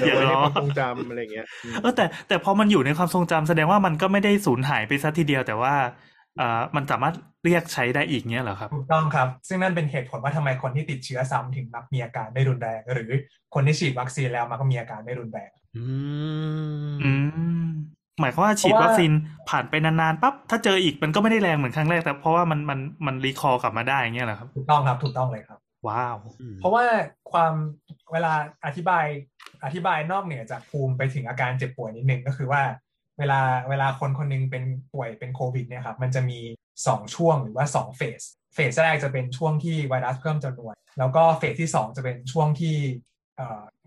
เดี๋ยวอย่าไว้ในล้อความทรงจำอะไรเงี้ยอืมเออแต่แต่พอมันอยู่ในความทรงจำแสดงว่ามันก็ไม่ได้สูญหายไปซะทีเดียวแต่ว่า อ่ามันสามารถเรียกใช้ได้อีกเนี้ยเหรอครับถูกต้องครับ ซึ่งนั่นเป็นเหตุผลว่าทำไมคนที่ติดเชื้อซ้ำถึงมักมีอาการไม่รุนแรง หรือคนที่ฉีดวัคซีนแล้วมักมีอาการไม่รุนแรง อืมอืมหมายความว่าฉีดเพราะว่าวัคซีนผ่านไปนานๆปั๊บถ้าเจออีกมันก็ไม่ได้แรงเหมือนครั้งแรกแต่เพราะว่ามันมันมันรีคอร์กลับมาได้อย่างเงี้ยเหรอครับถูกต้องครับถูกต้องเลยครับ ว้าว เพราะว่าความเวลาอธิบายอธิบายนอกเหนือจากภูมิไปถึงอาการเจ็บป่วยนิดนึงก็คือว่า เวลาเวลาคนคนหนึงเป็นป่วยเป็นโควิดเนี่ยครับมันจะมี 2 ช่วงหรือว่า2เฟสเฟสแรกจะเป็นช่วงที่ไวรัสเพิ่มจำนวน แล้วก็เฟสที่ 2 จะเป็นช่วงที่เ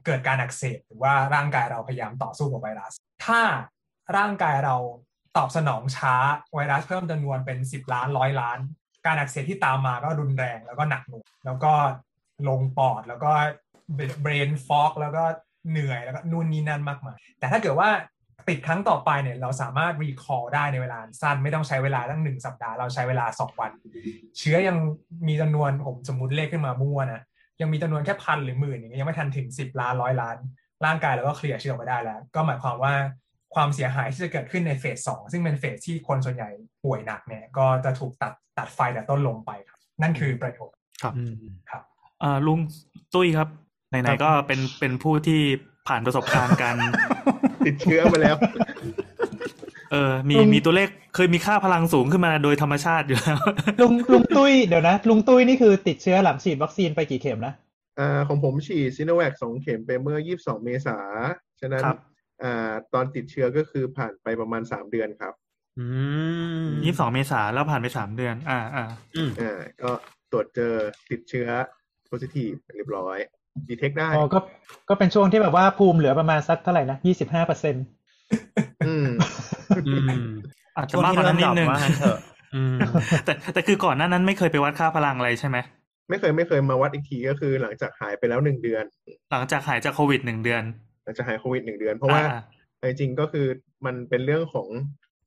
เกิดการอักเสบหรือว่าร่างกายเราพยายามต่อสู้กับไวรัส ถ้าร่างกายเราตอบสนองช้าไวรัสเพิ่มจำนวนเป็น 10 ล้านร้อยล้าน การอักเสบที่ตามมาก็รุนแรงแล้วก็หนักหน่วงแล้วก็ลงปอดแล้วก็เบรนฟอกแล้วก็เหนื่อยแล้วก็นู่นนี่นั่นมากมายแต่ถ้าเกิดว่า ติดครั้งต่อไปเนี่ยเราสามารถรีคอ l ได้ในเวลาสั้นไม่ต้องใช้เวลาตั้งหนึ่งสัปดาห์เราใช้เวลาสองวัน เชื้อยังมีจำนวนผมสมมติเลขขึ้นมามั่วนะยังมีจำนวนแค่พันหรือหมื่นอย่างเงี้ยยังไม่ทันถึงสิบล้านร้อยล้าน ร่างกายเราก็เคลียร์เชื้อออกมาได้แล้ว ก็หมายความว่าความเสียหายที่จะเกิดขึ้นในเฟสสองซึ่งเป็นเฟสที่คนส่วนใหญ่ป่วยหนักเนี่ยก็จะถูกตัดตัดไฟแต่ต้นลงไปครับ นั่นคือประโยชน์ครับอืมครับอ่าลุงตุ้ยครับไหนๆก็เป็นเป็นผู้ที่ผ่านประสบการณ์การ ติดเชื้อมาแล้ว เออ มีลุงมีตัวเลขเคยมีค่าพลังสูงขึ้นมาโดยธรรมชาติอยู่แล้ว ลุงลุงตุ้ยเดี๋ยวนะ ลุงตุ้ยนี่คือติดเชื้อหลังฉีดวัคซีนไปกี่เข็มนะอ่าของผมฉีดซิโนแวคสองเข็มไปเมื่อ22เมษาฉะนั้นครับอ่าตอนติดเชื้อก็คือผ่านไปประมาณ3เดือนครับ อืมยี่สิบสองเมษาแล้วผ่านไปสามเดือน อ่าอ่าอืมอ่าก็ตรวจเจอติดเชื้อ positive เรียบร้อย ดีเทคได้อ๋อก็ก็เป็นช่วงที่แบบว่าภูมิเหลือประมาณสักเท่าไหร่นะยี่สิบห้าเปอร์เซ็นต์อืมอืมอาจจะช่วงมากที่กว่าเริ่นั้มนนิดรดอปนึงว่างั้นเถอะอืมแต่แต่คือก่อนหน้านั้นไม่เคยไปวัดค่าพลังอะไรใช่ไหมไม่เคยไม่เคยมาวัดอีกทีก็คือ หลังจากหายไปแล้วหนึ่งเดือน หลังจากหายจากโควิดหนึ่งเดือน หลังจากหายโควิดหนึ่งเดือน เพราะว่าอ่จริงๆก็คือมันเป็นเรื่องของ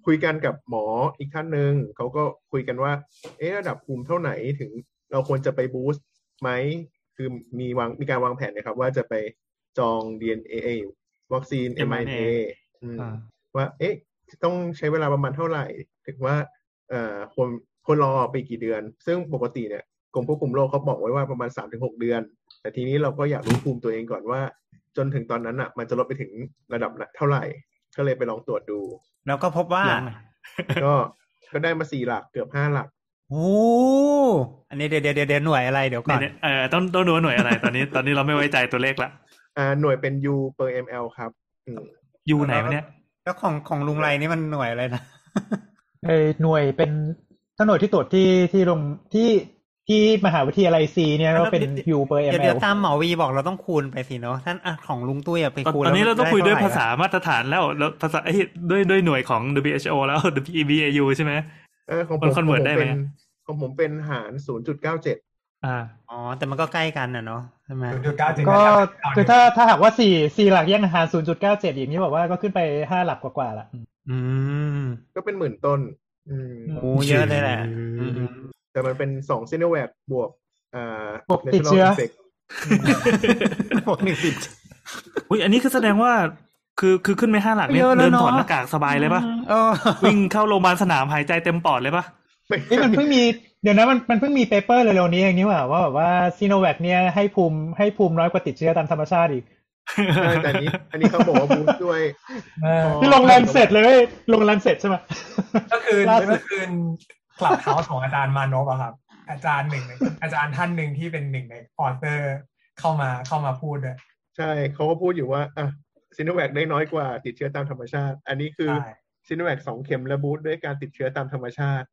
คุยกันกับหมออีกท่านหนึ่งเขาก็คุยกันว่า เอ๊ะระดับภูมิเท่าไหนถึงเราควรจะไปบูสต์ไหม คือมีวางมีการวางแผนนะครับ ว่าจะไปจอง DNA วัคซีน mRNA อืมอ่าว่า เอ๊ะ ต้องใช้เวลาประมาณเท่าไหร่ ถึงว่าเอ่อควรควรรอไปกี่เดือน ซึ่งปกติเนี่ยกรมควบคุมโรคเขาบอกไว้ว่าประมาณสามถึงหกเดือน แต่ทีนี้เราก็อยากรู้ภูมิตัวเองก่อนว่า จนถึงตอนนั้นอะ มันจะลดไปถึงระดับเท่าไหร่ ก็เลยไปลองตรวจดู แล้วก็พบว่ายังไงก็ก็ได้มาสี่หลักเกือบห้าหลัก โอ้อันนี้เดี๋ยวเดี๋ยวเดี๋ยวหน่วยอะไรเดี๋ยวก่อนเนี่ยเออต้องต้องดูว่าหน่วยอะไร ตอนนี้ตอนนี้เราไม่ไว้ใจตัวเลขละอ่าหน่วยเป็น U per ml ครับอืมยูไหนวะเนี่ย แล้วของของลุงไรนี่มันหน่วยอะไรนะเออหน่วยเป็นถ้าหน่วยที่ตรวจที่ที่โรงที่ที่มหาวิทยาลัยซีเนี่ยก็เป็น U per เดี๋ยวเดี๋ยว ml ตามหมอวีบอกเราต้องคูณไปสิเนาะท่านอะของลุงตุ้ยอะไปตอนคูณตอนนี้แล้เราต้องคุยด้วยไท่ภาไหร่ษามาตรฐานแล้วแล้วภาษาเอ้ยด้วยด้วยหน่วยของ WHO แล้ว WBAU ใช่ไหม เออของผมันม convert ได้ไหมเป็นของผมเป็นหารศูนย์จุดเก้าเจ็ดอ่าอ๋อ แต่มันก็ใกล้กันน่ะเนาะใช่ไหมจุดเก้าจริงก็คือถ้าถ้าหากว่าสี่สี่หลักแยกอาหารศูนย์จุดเก้าเจ็ดอย่างนี้บอกว่าก็ขึ้นไปห้าหลักกว่าๆละอืม ก็เป็นหมื่นต้น อืมโอ้เยอะเลยแหละอืมแต่มันเป็นสองซิโนแวคบวกอ่าบวกติดเชื้อ natural infection พวกหนึ่งติดอุ้ยอันนี้คือแสดงว่า คือคือขึ้นไปห้าหลักเนี่ยเยอะแล้วเดินเนอะถอดหน้ากากสบายเลยปะเออวิ่งเข้าโรงพยาบาลสนามหายใจเต็มปอดเลยปะนี่มันเพิ่งมีเดี๋ยวนะมันมันเพิ่งมี paper เร็วๆนี้เองนี่หว่าว่าแบบว่าซีโนแวคเนี่ยให้ภูมิให้ภูมิน้อยกว่าติดเชื้อตามธรรมชาติอีกใช่แต่อันนี้ อันนี้เขาบอกว่าบูสต์ด้วยเออนี่ลงแรมเสร็จเลยลงแรมเสร็จใช่ไหมก็คือล่าสุดเมื่อคืนคลับเฮาส์ของอาจารย์มานพอะครับ อาจารย์หนึ่งในอาจารย์ท่านหนึ่งที่เป็นหนึ่งในออเตอร์เข้ามาเข้ามาพูดด้วยใช่เขาก็พูดอยู่ว่าอะ ซิโนแวคได้น้อยกว่าติดเชื้อตามธรรมชาติ อันนี้คือใช่ซิโนแวคสองเข็มและบูสต์ด้วยการติดเชื้อตามธรรมชาติ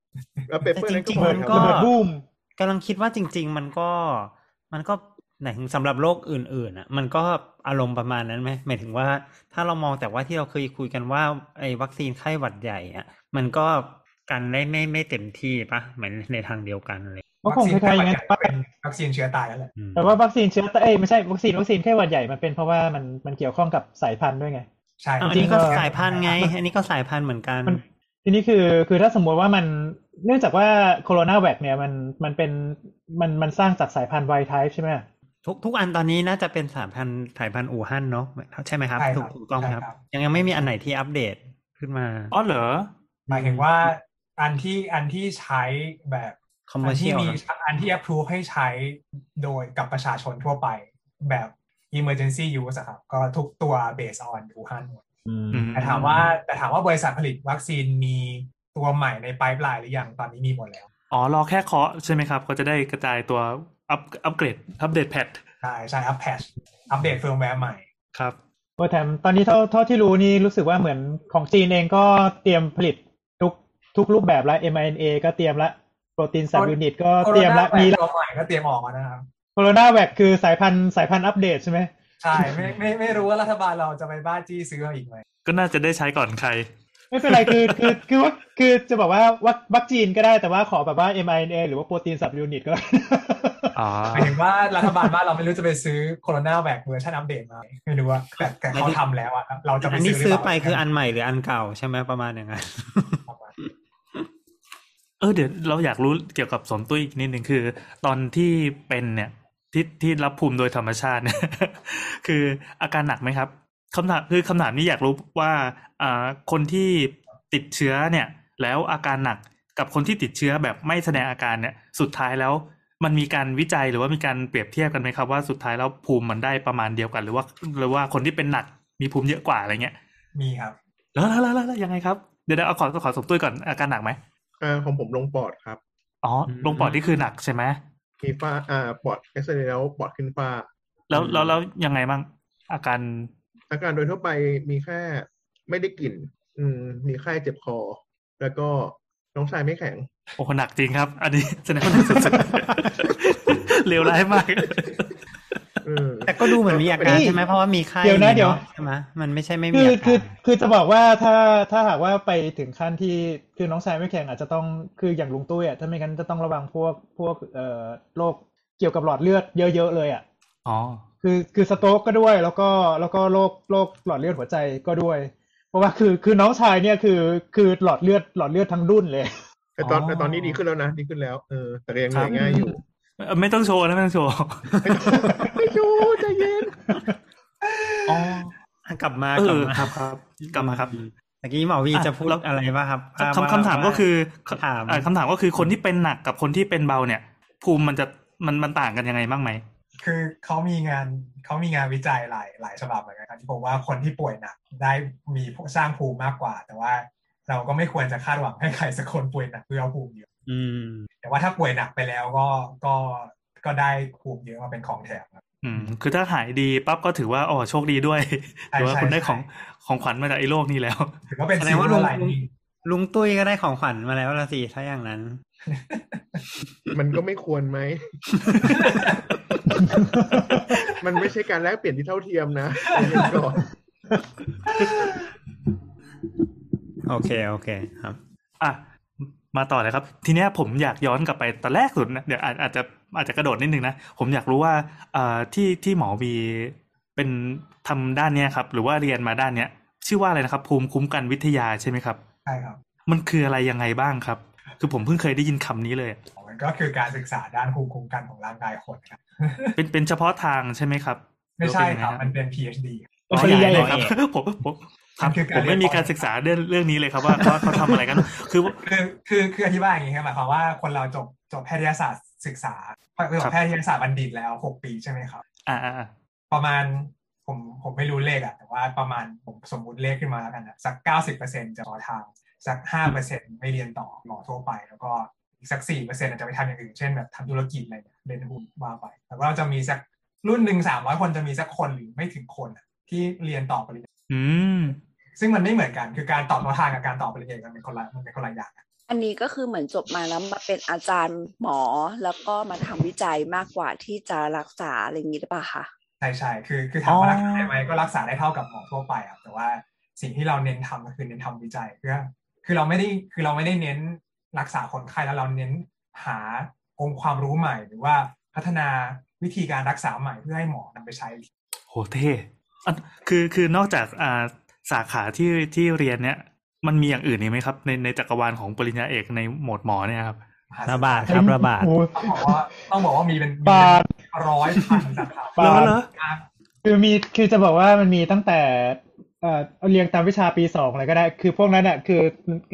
แล้วเปเปอร์นั้นก็แต่จริงบๆอกมันครับก็ระว่าเบิดบูมกำลังคิดว่าจริง ๆ มันก็มันก็ไหนถึงสำหรับโรคอื่นๆอะ มันก็อารมณ์ประมาณนั้นไหมหมายถึงว่าถ้าเรามองแต่ว่าที่เราเคยคุยกันว่าไอ้วัคซีนไข้หวัดใหญ่อะ มันก็กันได้ไม่ไม่เต็มที่ปะเหมือนในทางเดียวกันเลย ก็คงคล้ายๆอย่างนั้นวัคซีนเป็นวัคซีนเชื้อตายแล้วแหละอืมแต่ว่าวัคซีนเชื้อเอ้ยไม่ใช่วัคซีนวัคซีนแค่หวัดใหญ่มันเป็นเพราะว่ามันมันเกี่ยวข้องกับสายพันธุ์ด้วยไงใช่อ้าวอันจรินี้งก็ก็สายพันธุ์ไง อันนี้ก็สายพันธุ์เหมือนกันมัน ทีนี้คือคือถ้าสมมติว่ามันเนื่องจากว่าโคโรนาแวคเนี่ยมันมันเป็นมันมันสร้างจากสายพันธุ์ไวท์ไทป์ใช่ไหมทุกทุกอันตอนนี้น่าจะเป็นสายพันธุ์สายพันธุ์อู่ฮั่นเนาะใช่ไหมครับใช่ถูกถูกต้องไหมครับใช่ยังยังไม่มีอันไหนที่อัปเดตขึ้นมาอ๋อเหรอหมายถึงว่าอันที่อันที่ใช้แบบ คอมเมออัร์นเชีที่ยลมีอันที่ approve ให้ใช้โดยกับประชาชนทั่วไปแบบ emergency use อะครับก็ทุกตัว based on อู่ฮั่นหมดอืมแต่ถามว่าแต่ถามว่าบริษัทผลิตวัคซีนมีตัวใหม่ในไ i ป์ไลน์หรือยังตอนนี้มีหมดแล้ว อ๋อ รอแค่เคาะใช่ไหมครับ ก็จะได้กระจายตัวอัพ upgrade update patch ใช่ใช่ up patch update firmware ใหม่ครับโอ้แถมตอนนี้เท่าเท่าที่รู้นี่รู้สึกว่าเหมือนของจีนเองก็เตรียมผลิตทุกทุกรูปแบบแล้ว mRNA ก็เตรียมละ โปรตีน subunit ก็เตรียมละมีมีละตัวใหม่ก็เตรียมออกมานะครับโคโรนาแวคคือสายพันธุ์สายพันธุ์อัปเดตใช่ไหมใช่ไม่ไม่ไม่รู้ว่ารัฐบาลเราจะไปบ้าจี้ซื้อมาอีกไหมก็น่าจะได้ใช้ก่อนใคร ไม่เป็นไรคือคือคือว่าคือจะบอกว่าวัควัคซีนก็ได้แต่ว่าขอแบบว่า mRNA หรือว่าโปรตีน subunit ก็ได้อ๋อหมายถึงว่ารัฐบาลบ้านเราไม่รู้จะไปซื้อโคโรนาแวค version update มาไม่รู้ว่าแต่แต่เขาทำแล้วอะเราจะไปอันนี้ซื้ซื้ออหรืเล่าไปคืออันใหม่หรืออันเก่าใช่ไหมประมาณอย่างนั้น เออเดี๋ยวเราอยากรู้เกี่ยวกับสมตุ้ยอีกนิดหนึ่งคือ ตอนที่เป็นเนี่ยจที่ที่รับภูมิโดยธรรมชาติเนี่ยคืออาการหนักไหมครับคำถามคือคำถามนี้อยากรู้ว่าอ่าคนที่ติดเชื้อเนี่ย แล้วอาการหนักกับคนที่ติดเชื้อแบบไม่แสดงอาการเนี่ย สุดท้ายแล้วมันมีการวิจัยหรือว่ามีการเปรียบเทียบกันไหมครับว่าสุดท้ายแล้วภูมิมันได้ประมาณเดียวกัน หรือว่าหรือว่าคนที่เป็นหนักมีภูมิเยอะกว่าอะไรเงี้ย มีครับ แล้วแล้วแล้วแล้วยังไงครับเดี๋ยวเดี๋ยวเอาขอขอสมตุ้ยก่อนอาการหนักไหม อ่าของผมลงปอดครับ อ๋อ ลงปอดนี่คือหนักใช่ไหมมีฝ้าอ่าปอดเอ็กซเรย์แล้วปอดขึ้นฝ้า แล้วแล้วแล้วยังไงบ้างอาการ อาการโดยทั่วไปมีแค่ไม่ได้กลิ่น อืม มีไข้เจ็บคอ แล้วก็น้องชายไม่แข็ง โอ้โหหนักจริงครับ อันนี้แสดงว่าหนักสุดๆเลวร้ายมากเออ แต่ก็ดูเหมือนมีอาการใช่ไหมเพราะว่ามีไข้เดี๋ยวนะเดี๋ยวใช่ไหมมันไม่ใช่ไม่มีคืออาคืกาอรคือจะบอกว่าถ้าถ้าหากว่าไปถึงขั้นที่คือน้องชายไม่แข็งอาจจะต้องคืออย่างลุงตุ้ยอะถ้าไม่งั้นจะต้องระวังพวกพวกเอ่อโรคเกี่ยวกับหลอดเลือดเยอะๆเลยอะอ๋อคือคือสโตรกก็ด้วยแล้วก็แล้วก็โรคโรคหลอดเลือดหัวใจก็ด้วย เพราะว่าคือคือน้องชายเนี่ยคือคือหลอดเลือดหลอดเลือดทั้งรุ่นเลยแต่ตอนอ๋อแต่ตอนนี้ดีขึ้นแล้วนะดีขึ้นแล้วเออแต่ก็ยังเหครันื่อบยง่ายอยู่เอ่อไม่ต้องโชว์นะไม่ต้องโชว์ไม่ชูใจเย็น อ๋อกลับมาเอกลับอมาครับครับ กลับมาครับเมื่อกี้หมอวีอะจะพูดแล้วอะไรบ้างครับว่าคำคำถามก็คือถามอ่าคำถามก็คือคนที่เป็นหนักกับคนที่เป็นเบาเนี่ย ภูมิมันจะมันมันต่างกันยังไงบ้างไหมคือเขามีงานเขามีงานวิจัยหลายหลายฉบับเหมือนกันครับที่บอกว่าคนที่ป่วยหนักได้มีสร้างภูมิมากกว่า แต่ว่าเราก็ไม่ควรจะคาดหวังให้ใครสักคนป่วยหนักเพื่อเอาภูมิเยอะอืมแต่ว่าถ้าป่วยหนักไปแล้วก็ก็ก็ได้ภูมิเยอะมาเป็นของแถมครับ อืม คือถ้าหายดีปั๊บก็ถือว่าอ๋อโชคดีด้วยใช่ถือว่าใช่คุณได้ใช่ของของขวัญมาจากไอ้โลกนี้แล้วถือว่าเป็นแสดซิงลว่าเวลุองร์ไลนิ่งลุงตุ้ยก็ได้ของขวัญมาแล้วละสิถ้าอย่างนั้น มันก็ไม่ควรไหม มันไม่ใช่การแลกเปลี่ยนที่เท่าเทียมนะใจเย็นก่อนโอเค โอเคครับ อะ มาต่อเลยครับ ทีเนี้ยผมอยากย้อนกลับไปตอนแรกสุดนะเดี๋ยวอาจอาจจะอาจจะกระโดดนิดนึงนะ ผมอยากรู้ว่าอ่าที่ที่หมอวีเป็นทำด้านเนี้ยครับ หรือว่าเรียนมาด้านเนี้ย ชื่อว่าอะไรนะครับ ภูมิคุ้มกันวิทยาใช่ไหมครับใช่ครับ มันคืออะไรยังไงบ้างครับ คือผมเพิ่งเคยได้ยินคำนี้เลยมันก็คือการศึกษาด้านภูมิคุ้มกันของร่างกายคนครับเป็นเป็นเฉพาะทางใช่ไหมครับ ไม่ใช่หอว่าเป็นยังครับงฮะมันเป็น PhD อ๋อปริญญาใหญ่เอกเลยครับผมผม ครับมันคือการผมไม่มีการศึกษาเรื่องเรื่องนี้เลยครับว่าว่าเขาทำอะไรกันคือคือคือคืออธิบายอย่างนี้ครับหมายความว่าคนเราจบจบแพทยศาสตร์ศึกษาจบแพทยศาสตร์บัณฑิตแล้วหกปีใช่ไหมครับอ่าอ่าอ่าประมาณผมผมไม่รู้เลขอะแต่ว่าประมาณผมสมมุติเลขขึ้นมาแล้วกันนะสักเก้าสิบเปอร์เซ็นจะต่อทาง สักห้าเปอร์เซ็นไม่เรียนต่อหมอทั่วไป แล้วก็อีกสักสี่เปอร์เซ็นอาจจะไปทำอย่างอื่นเช่นแบบทำธุรกิจอะไรเนี่ยเรียนหุ้นว่าไปแต่ว่าเราจะมีสักรุ่นหนึ่งสามร้อยคนจะมีสักคนหรือไม่ถึงคนอะที่เรียนต่อปริญญา อืมซึ่งมันไม่เหมือนกัน คือการต่อทอทางกับการต่อปริญญาเอกมันเป็นคนละมันเป็นคนละอย่างกันอันนี้ก็คือเหมือนจบมาแล้วมาเป็นอาจารย์หมอแล้วก็มาทำวิจัยมากกว่าที่จะรักษาอะไรอย่างนี้หรือเปล่าคะใช่ใช่คือคือถามว่ารักษาได้ไหมก็รักษาได้เท่ากับหมอทั่วไปอะแต่ว่าสิ่งที่เราเน้นทำก็คือเน้นทำวิจัยเพื่อคือเราไม่ได้คือเราไม่ได้เน้นรักษาคนไข้แล้วเราเน้นหาองค์ความรู้ใหม่ หรือว่าพัฒนาวิธีการรักษาใหม่เพื่อให้หมอนำไปใช้โหเท่อัน คือคือนอกจากอ่าสาขาที่ที่เรียนเนี้ยมันมีอย่างอื่นอีกไหมครับ ในในจักรวาลของปริญญาเอกในหมวดหมอเนี่ยครับระบาดครับระบาดโอ้โหต้องบอกว่าต้องบอกว่ามีเป็นมีบาทเป็นร้อยพันสาขาบาทเหรอคือมีคือจะบอกว่ามันมีตั้งแต่เอ่อเอาเรียงตามวิชาปีสองอะไรก็ได้ คือพวกนั้นอะคือ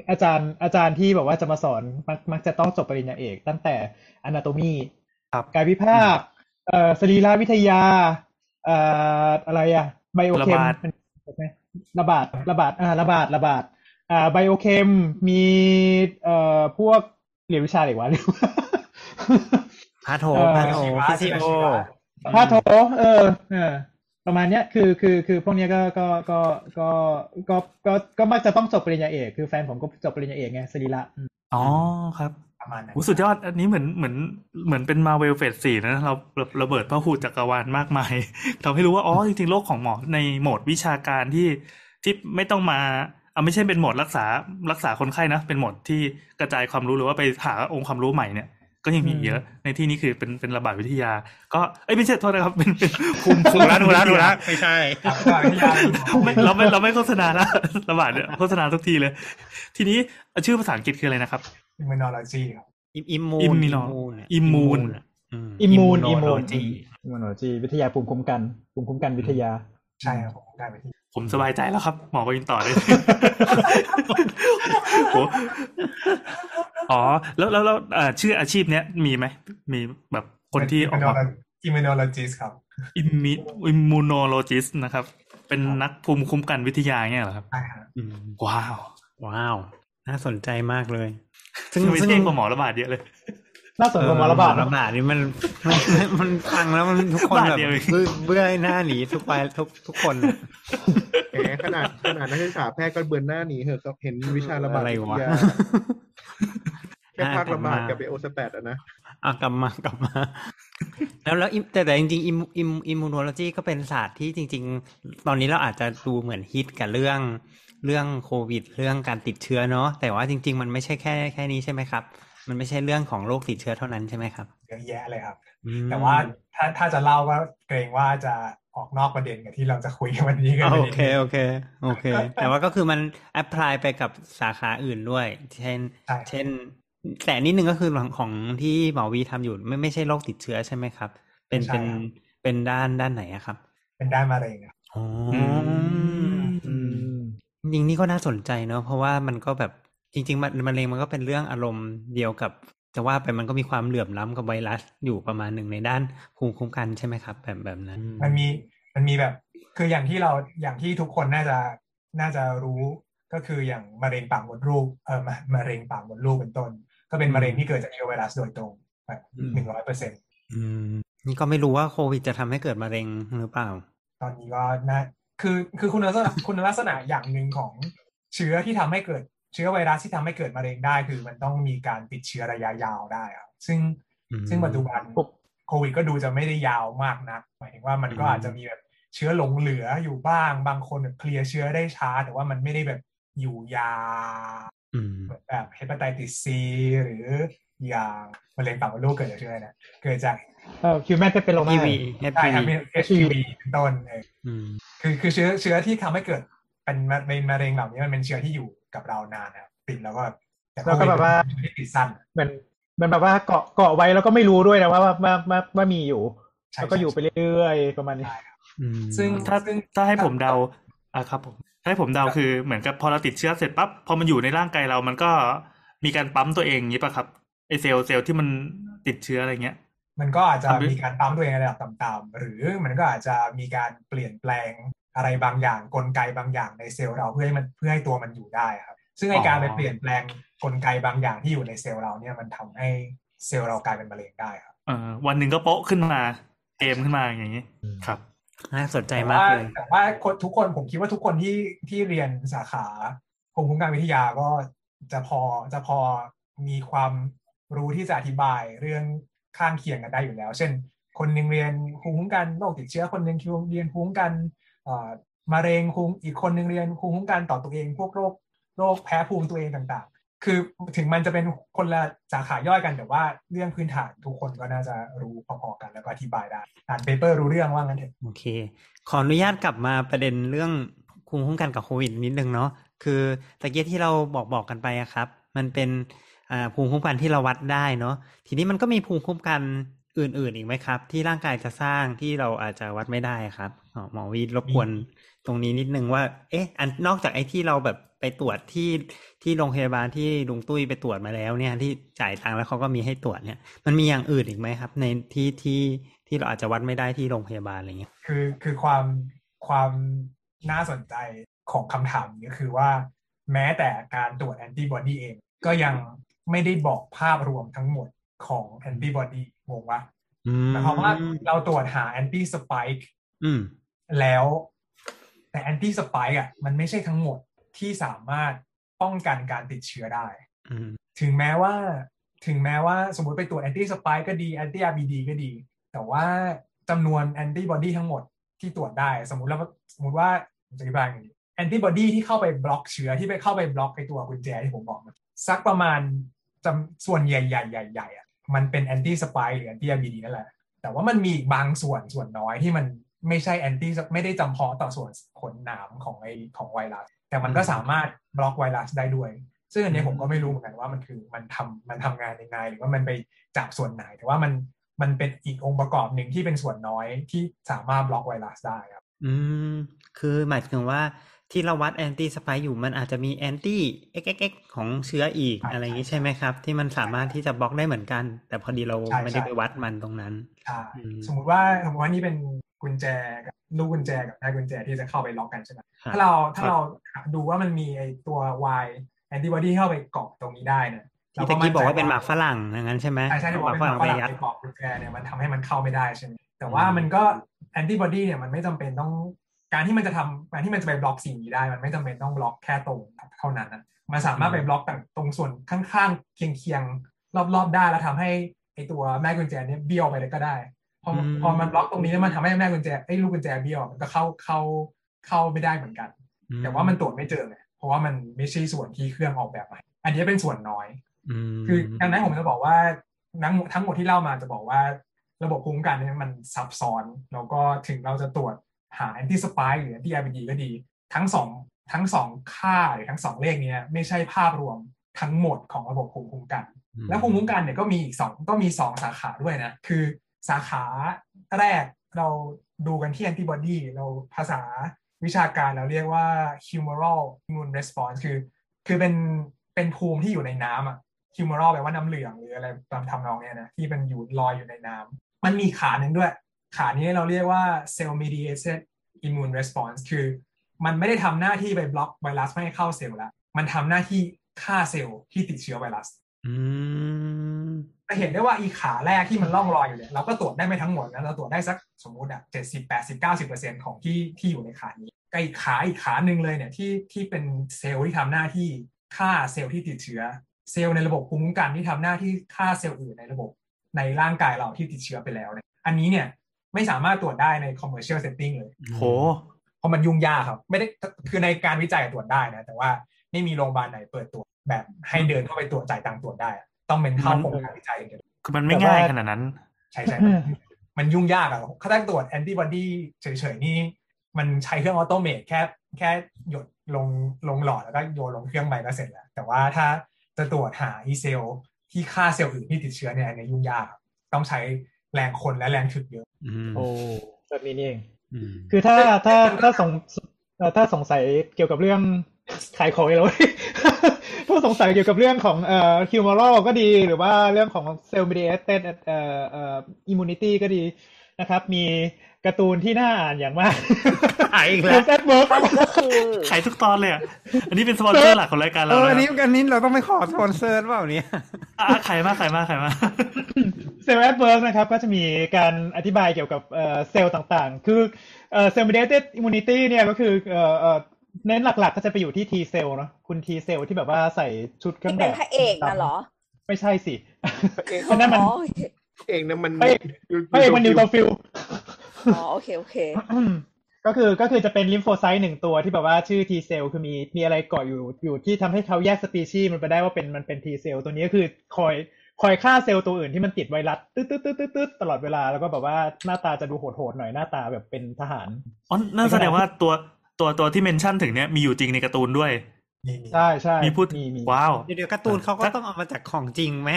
อาจารย์อาจารย์ที่บอกว่าจะมาสอนมักมักจะต้องจบปริญญาเอก ตั้งแต่ anatomy ครับกายวิภาคเอ่อสรีรวิทยาเอ่ออะไรอะ ไบโอเคมระบาดระบาดระบาดอ่าระบาดระบาดอ่าไบโอเคมมีเอ่อพวกเรียนวิชาอะไรวะเรียกว่าพาโถเอ่อพาโถชีวะพีซีโอชีวะพาโถเออเออประมาณเนี้ยคือคือคือพวกเนี้ยก็ก็ก็ก็ก็ก็ก็มักจะต้องจบปริญญาเอก คือแฟนผมก็จบปริญญาเอกไงสรีระอืมอ๋อครับ ประมาณนั้นโหสุดยอดอันนี้เหมือนเหมือนเหมือนเป็นมาเวลเฟสสี่นะเราเราระเบิดพระหูจักรวาลมากมายทำให้รู้ว่าอ๋อจริงๆโลกของหมอในโหมดวิชาการที่ที่ไม่ต้องมาเอาไม่ใช่เป็นโหมดรักษารักษาคนไข้นะ เป็นโหมดที่กระจายความรู้หรือว่าไปหาองค์ความรู้ใหม่เนี่ย ก็ยังมีอีกเยอะ ในที่นี้คือเป็นเป็นระบาดวิทยา ก็เอ้ยไม่ใช่โทษนะครับเป็นเป็นภูมิภูมิดูละดูละดูละไม่ใช่ครับก็วิทยาไม่เราไม่เราไม่โฆษณาละระบาดเนี่ยโฆษณาทุกทีเลย ทีนี้ชื่อภาษาอังกฤษคืออะไรนะครับ immunology ครับ immune Immuno- Immune immune immune Immunology immunology วิทยาภูมิคุ้มกันภูมิคุ้มกันวิทยาใช่ครับผมได้ไปที่ผมสบายใจแล้วครับ หมอก็ยินต่อเลยโหอ๋อ แล้วแล้วแล้วเอ่อชื่ออาชีพเนี้ยมีไหม มีแบบคนที่ออกมา immunologist ครับ immu- immunologist นะครับ เป็นนักภูมิคุ้มกันวิทยาเงี้ยเหรอครับใช่ครับอืมว้าว ว้าว น่าสนใจมากเลย ซึ่งไม่ใช่กว่าหมอระบาดเยอะเลยน่าสนใจหมอระบาดหมอเนระอะบาดนี่มันมันมันฟังแล้วมันทุกคนบาดแบบเดียวเองเบื่อเบื่อหน้าหนีทุกไปทุกทุกคนอะแหมขนาดขนาดนักศึกษาแพทย์ก็เบือนหน้าหนีเหอะครับเห็นวิชาระบาดอะไรวิทวะยาแค่ภาคระบาดกับไปโอสแปดอะนะอะกลับมากลับมาแล้วแล้ว im- แต่แต่จริงๆอิมอิมอิมมูโนโลจีก็เป็นศาสตร์ที่จริง ๆ ตอนนี้เราอาจจะดูเหมือนฮิตกับเรื่อง เรื่องโควิด เรื่องการติดเชื้อเนาะแต่ว่าจริง ๆ มันไม่ใช่แค่แค่นี้ใช่ไหมครับ มันไม่ใช่เรื่องของโรคติดเชื้อเท่านั้นใช่ไหมครับเยอะแยะเลยครับอืมแต่ว่าถ้าถ้าจะเล่าก็เกรงว่าจะออกนอกประเด็นกับที่เราจะคุยกันวันนี้กันอะไปโอนิดเคนึงโอเคโอเค แต่ว่าก็คือมันแอพพลายไปกับสาขาอื่นด้วย เช่นใช่เช่น แต่นิดนึงก็คือของของที่หมอวีทำอยู่ไม่ไม่ใช่โรคติดเชื้อใช่ไหมครับ เป็นเป็นเป็นด้านด้านไหนอะครับ เป็นด้านมะเร็งครับอ๋ออมอืม จริงๆนี่ก็น่าสนใจเนอะเพราะว่ามันก็แบบจริง ๆ มันมะเร็งมันก็เป็นเรื่องอารมณ์เดียวกับจะว่าไปมันก็มีความเหลื่อมล้ำกับไวรัสอยู่ประมาณหนึ่งในด้านภูมิคุ้มกันใช่ไหมครับ แบบแบบนั้น มันมีมันมีแบบ คืออย่างที่เราอย่างที่ทุกคนน่าจะน่าจะรู้ก็คืออย่างมะเร็งปากมดลูกเออมะมะเร็งปากมดลูกเป็นต้น ก็เป็นมะเร็งที่เกิดจากเชื้อไวรัสโดยตรงแบบหนึ่งร้อยเปอร์เซ็นต์อืมนี่ก็ไม่รู้ว่าโควิดจะทำให้เกิดมะเร็งหรือเปล่า ตอนนี้ก็น่า คือคือคุณลักษณะคุณลักษณะอย่างหนึ่งของเชื้อที่ทำให้เกิดเชื้อไวรัสที่ทำให้เกิดมะเร็งได้ คือมันต้องมีการติดเชื้อระยะยาวได้ครับซึ่งอืมซึ่งปัจจุบันโควิดก็ดูจะไม่ได้ยาวมากนักหมายถึงว่ามันก็อืมอาจจะมีแบบเชื้อหลงเหลืออยู่บ้าง บางคนแบบเคลียร์เชื้อได้ช้า แต่ว่ามันไม่ได้แบบอยู่ยาวอืมเหมือนแบบเฮปาไตติสซีหรืออย่างมะเร็งปากมดลูกเกิดจากเชื้ออะไรนะเกิดจาก เอ่อ human papilloma ทีวีใช่ครับมี HPV เป็นต้นเอออืมคือคือเชื้อเชื้อที่ทำให้เกิดเป็นมะเป็นมะเร็งเหล่านี้มันเป็นเชื้อที่อยู่กับเรานานนะครับติดแล้วก็แต่แล้วก็แบบว่าไม่ได้ติดสั้นเหมือนมันแบบว่าเกาะเกาะไว้แล้วก็ไม่รู้ด้วยนะว่าว่าว่าว่าว่ามีอยู่ใช่แล้วก็อยู่ไปเรื่อยๆประมาณนี้อืมซึ่งถ้าซึ่งถ้าให้ผมเดาอะครับผมถ้าให้ผมเดาคือเหมือนกับพอเราติดเชื้อเสร็จปั๊บพอมันอยู่ในร่างกายเรามันก็มีการปั๊มตัวเองอย่างนี้ป่ะครับไอเซลล์เซลล์ที่มันติดเชื้ออะไรเงี้ย มันก็อาจจะทำด้วยมีการปั๊มตัวเองในระดับต่ำๆหรือมันก็อาจจะมีการเปลี่ยนแปลงอะไรบางอย่างกลไกบางอย่างในเซลล์เราเพื่อให้มันเพื่อให้ตัวมันอยู่ได้ครับ ซึ่งไอการไปเปลี่ยนแปลงกลไกบางอย่างที่อยู่ในเซลล์เราเนี่ยมันทำให้เซลล์เรากลายเป็นมะเร็งได้ครับเออวันหนึ่งก็โป๊ะขึ้นมาเกมขึ้นมาอย่างนี้ครับน่าสนใจแต่มากว่าเลยแต่ว่าคนทุกคนผมคิดว่าทุกคนที่ที่เรียนสาขาภูมิคุ้มกันวิทยาก็จะพอจะพอมีความรู้ที่จะอธิบายเรื่อง ข้างเคียงกันได้อยู่แล้ว เช่น คนหนึ่งเรียนภูมิคุ้มกันโรคติดเชื้อคนหนึ่งเรียนภูมิคุ้มกันมะเร็งภูมิอีกคนหนึ่งเรียนภูมิคุ้มกันต่อตัวเอง พวกโรคโรคแพ้ภูมิตัวเองต่าง ๆ คือถึงมันจะเป็นคนละสาขาย่อยกันแต่ว่าเรื่องพื้นฐานทุกคนก็น่าจะรู้พอๆกันแล้วก็อธิบายได้อ่านเปเปอร์รู้เรื่องว่างั้นเถอะโอเค ขออนุญาตกลับมาประเด็นเรื่องภูมิคุ้มกันกับโควิดนิดนึงเนาะคือตะเกียที่เราบอกบอกกันไปอะครับ มันเป็น อ่าภูมิคุ้มกันที่เราวัดได้เนาะทีนี้มันก็มีภูมิคุ้มกันอื่นๆอีกไหมครับ ที่ร่างกายจะสร้างที่เราอาจจะวัดไม่ได้ครับอ๋อหมอวีรบกวนตรงนี้นิดนึงว่า เอ๊ะ อันนอกจากไอ้ที่เราแบบไปตรวจที่ที่โรงพยาบาลที่ลุงตุ้ยไปตรวจมาแล้วเนี่ย ที่จ่ายตังค์แล้วเขาก็มีให้ตรวจเนี่ย มันมีอย่างอื่นอีกไหมครับ ในที่ที่ที่เราอาจจะวัดไม่ได้ที่โรงพยาบาลอะไรเงี้ยคือคือความความน่าสนใจของคำถามนี้ก็คือว่า แม้แต่การตรวจแอนติบอดีเองก็ยัง ไม่ได้บอกภาพรวมทั้งหมดของแอนติบอดีงงวะอืมหมายความว่าเราตรวจหา anti-spike อืมแล้วแต่ anti-spike อะมันไม่ใช่ทั้งหมดที่สามารถป้องกันการติดเชื้อได้อืมถึงแม้ว่า ถึงแม้ว่าสมมติไปตรวจ anti-spike ก็ดี anti-RBD ก็ดี แต่ว่าจำนวนแอนติบอดีทั้งหมดที่ตรวจได้ สมมติแล้วสมมติว่าผมจะอธิบายอย่างนี้แอนติบอดีที่เข้าไปบล็อกเชื้อที่ไปเข้าไปบล็อกไอตัวกุญแจที่ผมบอกเมื่อกี้สักประมาณ จำส่วนใหญ่ใหญ่ใหญ่ใหญ่อะมันเป็น anti-spike หรือ anti-RBD นั่นแหละ แต่ว่ามันมีบางส่วนส่วนน้อยที่มันไม่ใช่ anti ไม่ได้จำเพาะต่อส่วนขนหนามของไอของไวรัส แต่มันก็สามารถบล็อกไวรัสได้ด้วย ซึ่งอันนี้ผมก็ไม่รู้เหมือนกันว่ามันคือมันทำมันทำงานยังไงหรือว่ามันไปจับส่วนไหน แต่ว่ามันมันเป็นอีกองค์ประกอบหนึ่งที่เป็นส่วนน้อยที่สามารถบล็อกไวรัสได้ครับ อืม คือหมายถึงว่า ที่เราวัด anti-spike อยู่มันอาจจะมี anti XXX ของเชื้ออีกใช่อะไรอย่างนี้ใช่ไหมครับ ที่มันสามารถที่จะบล็อกได้เหมือนกัน แต่พอดีเราใช่ไม่ได้ใช่ไปวัดมันตรงนั้นใช่อืมสมมุติว่าสมมติว่านี่เป็นกุญแจกับลูกกุญแจกับแม่กุญแจที่จะเข้าไปล็อกกันใช่ไหมครับถ้าเราถ้าเราดูว่ามันมีไอตัว Y antibody เข้าไปเกาะตรงนี้ได้เนี่ยที่ตะกี้บอกว่าเป็นหมากฝรั่งอย่างนั้นใช่ไหมใช่ใช่ที่หบอกมากว่าฝเป็นหรั่มางกฝรั่งไปยัดไปเกาะกุญแจเนี่ยมันทำให้มันเข้าไม่ได้ใช่ไหมแต่ว่ามันก็แอนติบอดีเนี่ยมันไม่จำเป็นต้อง การที่มันจะทำการที่มันจะไปบล็อกสิ่งนี้ได้ มันไม่จำเป็นต้องบล็อกแค่ตรงเท่านั้นนะมันสามารถไปบล็อกแต่ตรงส่วนข้างๆเคียงๆรอบๆได้แล้วทำให้ไอตัวแม่กุญแจเนี่ยเบี้ยวไปเลยก็ได้พออืมพอมันบล็อกตรงนี้แล้วมันทำให้แม่กุญแจไอ้ลูกกุญแจเบี้ยวมันก็เข้าเข้าเข้าไม่ได้เหมือนกัน แต่ว่ามันตรวจไม่เจอไงเพราะว่ามันไม่ใช่ส่วนที่เครื่องออกแบบมาอันนี้เป็นส่วนน้อยมคือดังนั้นผมจะบอกว่าทั้งหมดทั้งหมดที่เล่ามาจะบอกว่า ระบบภูมิคุ้มกันเนี่ยมันซับซ้อนแล้วก็ถึงเราจะตรวจ หา anti-spike หรือ anti-RBD ก็ดี ทั้งสองทั้งสองค่าหรือทั้งสองเลขเนี้ยไม่ใช่ภาพรวมทั้งหมดของระบบภูมิคุ้มกันอืมแล้วภูมิคุ้มกันเนี่ยก็มีอีกสองก็มีสองสาขาด้วยนะ คือสาขาแรกเราดูกันที่แอนติบอดีเราภาษาวิชาการเราเรียกว่า humoral immune response คือ คือเป็นเป็นภูมิที่อยู่ในน้ำอะ humoral แปลว่าน้ำเหลืองหรืออะไรตามทำนองเนี้ยนะที่มันอยู่ลอยอยู่ในน้ำมันมีขาหนึ่งด้วย ขานี้เราเรียกว่า cell mediated immune response คือมันไม่ได้ทำหน้าที่ไปบล็อกไวรัสไม่ให้เข้าเซลล์ละมันทำหน้าที่ฆ่าเซลล์ที่ติดเชื้อไวรัสอืมจะเห็นได้ว่าอีขาแรกที่มันล่องลอยอยู่เนี่ยเราก็ตรวจได้ไม่ทั้งหมดนะเราตรวจได้สักสมมุติอะเจ็ดสิบแปดสิบเก้าสิบเปอร์เซ็นของที่ที่อยู่ในขานี้กับอีกขาอีกขาหนึ่งเลยเนี่ยที่ที่เป็นเซลล์ที่ทำหน้าที่ฆ่าเซลล์ที่ติดเชื้อ เซลล์ในระบบภูมิคุ้มกันที่ทำหน้าที่ฆ่าเซลล์อื่นในระบบ ในร่างกายเราที่ติดเชื้อไปแล้วเนี่ยอันนี้เนี่ย ไม่สามารถตรวจได้ใน commercial setting เลยโหเพราะมันยุ่งยากครับ ไม่ได้คือในการวิจัยตรวจได้นะ แต่ว่าไม่มีโรงพยาบาลไหนเปิดตรวจแบบให้เดินเข้าไปตรวจจ่ายตังค์ตรวจได้อะต้องเป็นเข้าโครงการวิจัยอย่างเดียวคือมันไม่ง่ายขนาดนั้น ใช่ใช่มันมันยุ่งยากอะถ้าได้ตรวจแอนติบอดีเฉยๆนี่มันใช้เครื่องออโตเมตแค่แค่หยดลงลงหลอดแล้วก็โยนลงเครื่องไปก็เสร็จแล้ว แต่ว่าถ้าจะตรวจหาอีเซลที่ฆ่าเซลล์อื่นที่ติดเชื้อเนี่ยอันนี้ยุ่งยากครับต้องใช้ แรงคนและแรงถึกเยอะอืมโอ้แบบนี้นี่เองอืมคือถ้าถ้าถ้าสงเอ่อถ้าสงสัยเกี่ยวกับเรื่องขายของอีกแล้วเว้ยถ้าสงสัยเกี่ยวกับเรื่องของเอ่อ humoral ก็ดีหรือว่าเรื่องของ cell mediated เอ่อเอ่อ immunity ก็ดีนะครับ มี การ์ตูนที่น่าอ่านอย่างมากขายอีกแล้ว Cells at Work ก็คือขายทุกตอนเลยอะ อันนี้เป็นสปอนเซอร์หลักของรายการเอเราอนะอันนี้อันนี้เราต้องไปขอสปอนเซอร์หรือเปล่าเนี่ยอะขายมากขายมากขายมาก Cells at Work นะครับ ก็จะมีการอธิบายเกี่ยวกับเอ่อเซลล์ต่างๆ คือเอ่อ cell mediated immunity เนี่ยก็คือเอ่อเอ่อเน้นหลักๆ ก็จะไปอยู่ที่ T cell เนอะคุณ T cell ที่แบบว่าใส่ชุดเครื่องแบบ ที่เป็นพระเอกน่ะเหรอ ไม่ใช่สิเองอันนั้นมันอ๋อโอเคเองนะมันพระเอกพระเอกมัน neutrophil อ๋อโอเคโอเค ก็คือก็คือจะเป็น lymphocyte หนึ่งตัวที่แบบว่าชื่อ T เซลคือมีมีอะไรเกาะอยู่อยู่ที่ทำให้เขาแยกสปีชีส์มันไปได้ว่าเป็นมันเป็น T เซลตัวนี้ก็คือคอยคอยฆ่าเซลล์ตัวอื่นที่มันติดไวรัสตึ๊ดตึ๊ดตึ๊ดตึ๊ดตึ๊ดตลอดเวลาแล้วก็แบบว่าหน้าตาจะดูโหดๆหน่อยหน้าตาแบบเป็นทหารอ๋อนั่นแสดงว่าตัวตัวตัวที่ mention ถึงเนี้ยมีอยู่จริงในการ์ตูนด้วยมีมี ใช่ใช่มีพูดมีมีว้าวเดี๋ยวเดี๋ยวการ์ตูนเขาก็ต้องเอามาจากของจริงไหม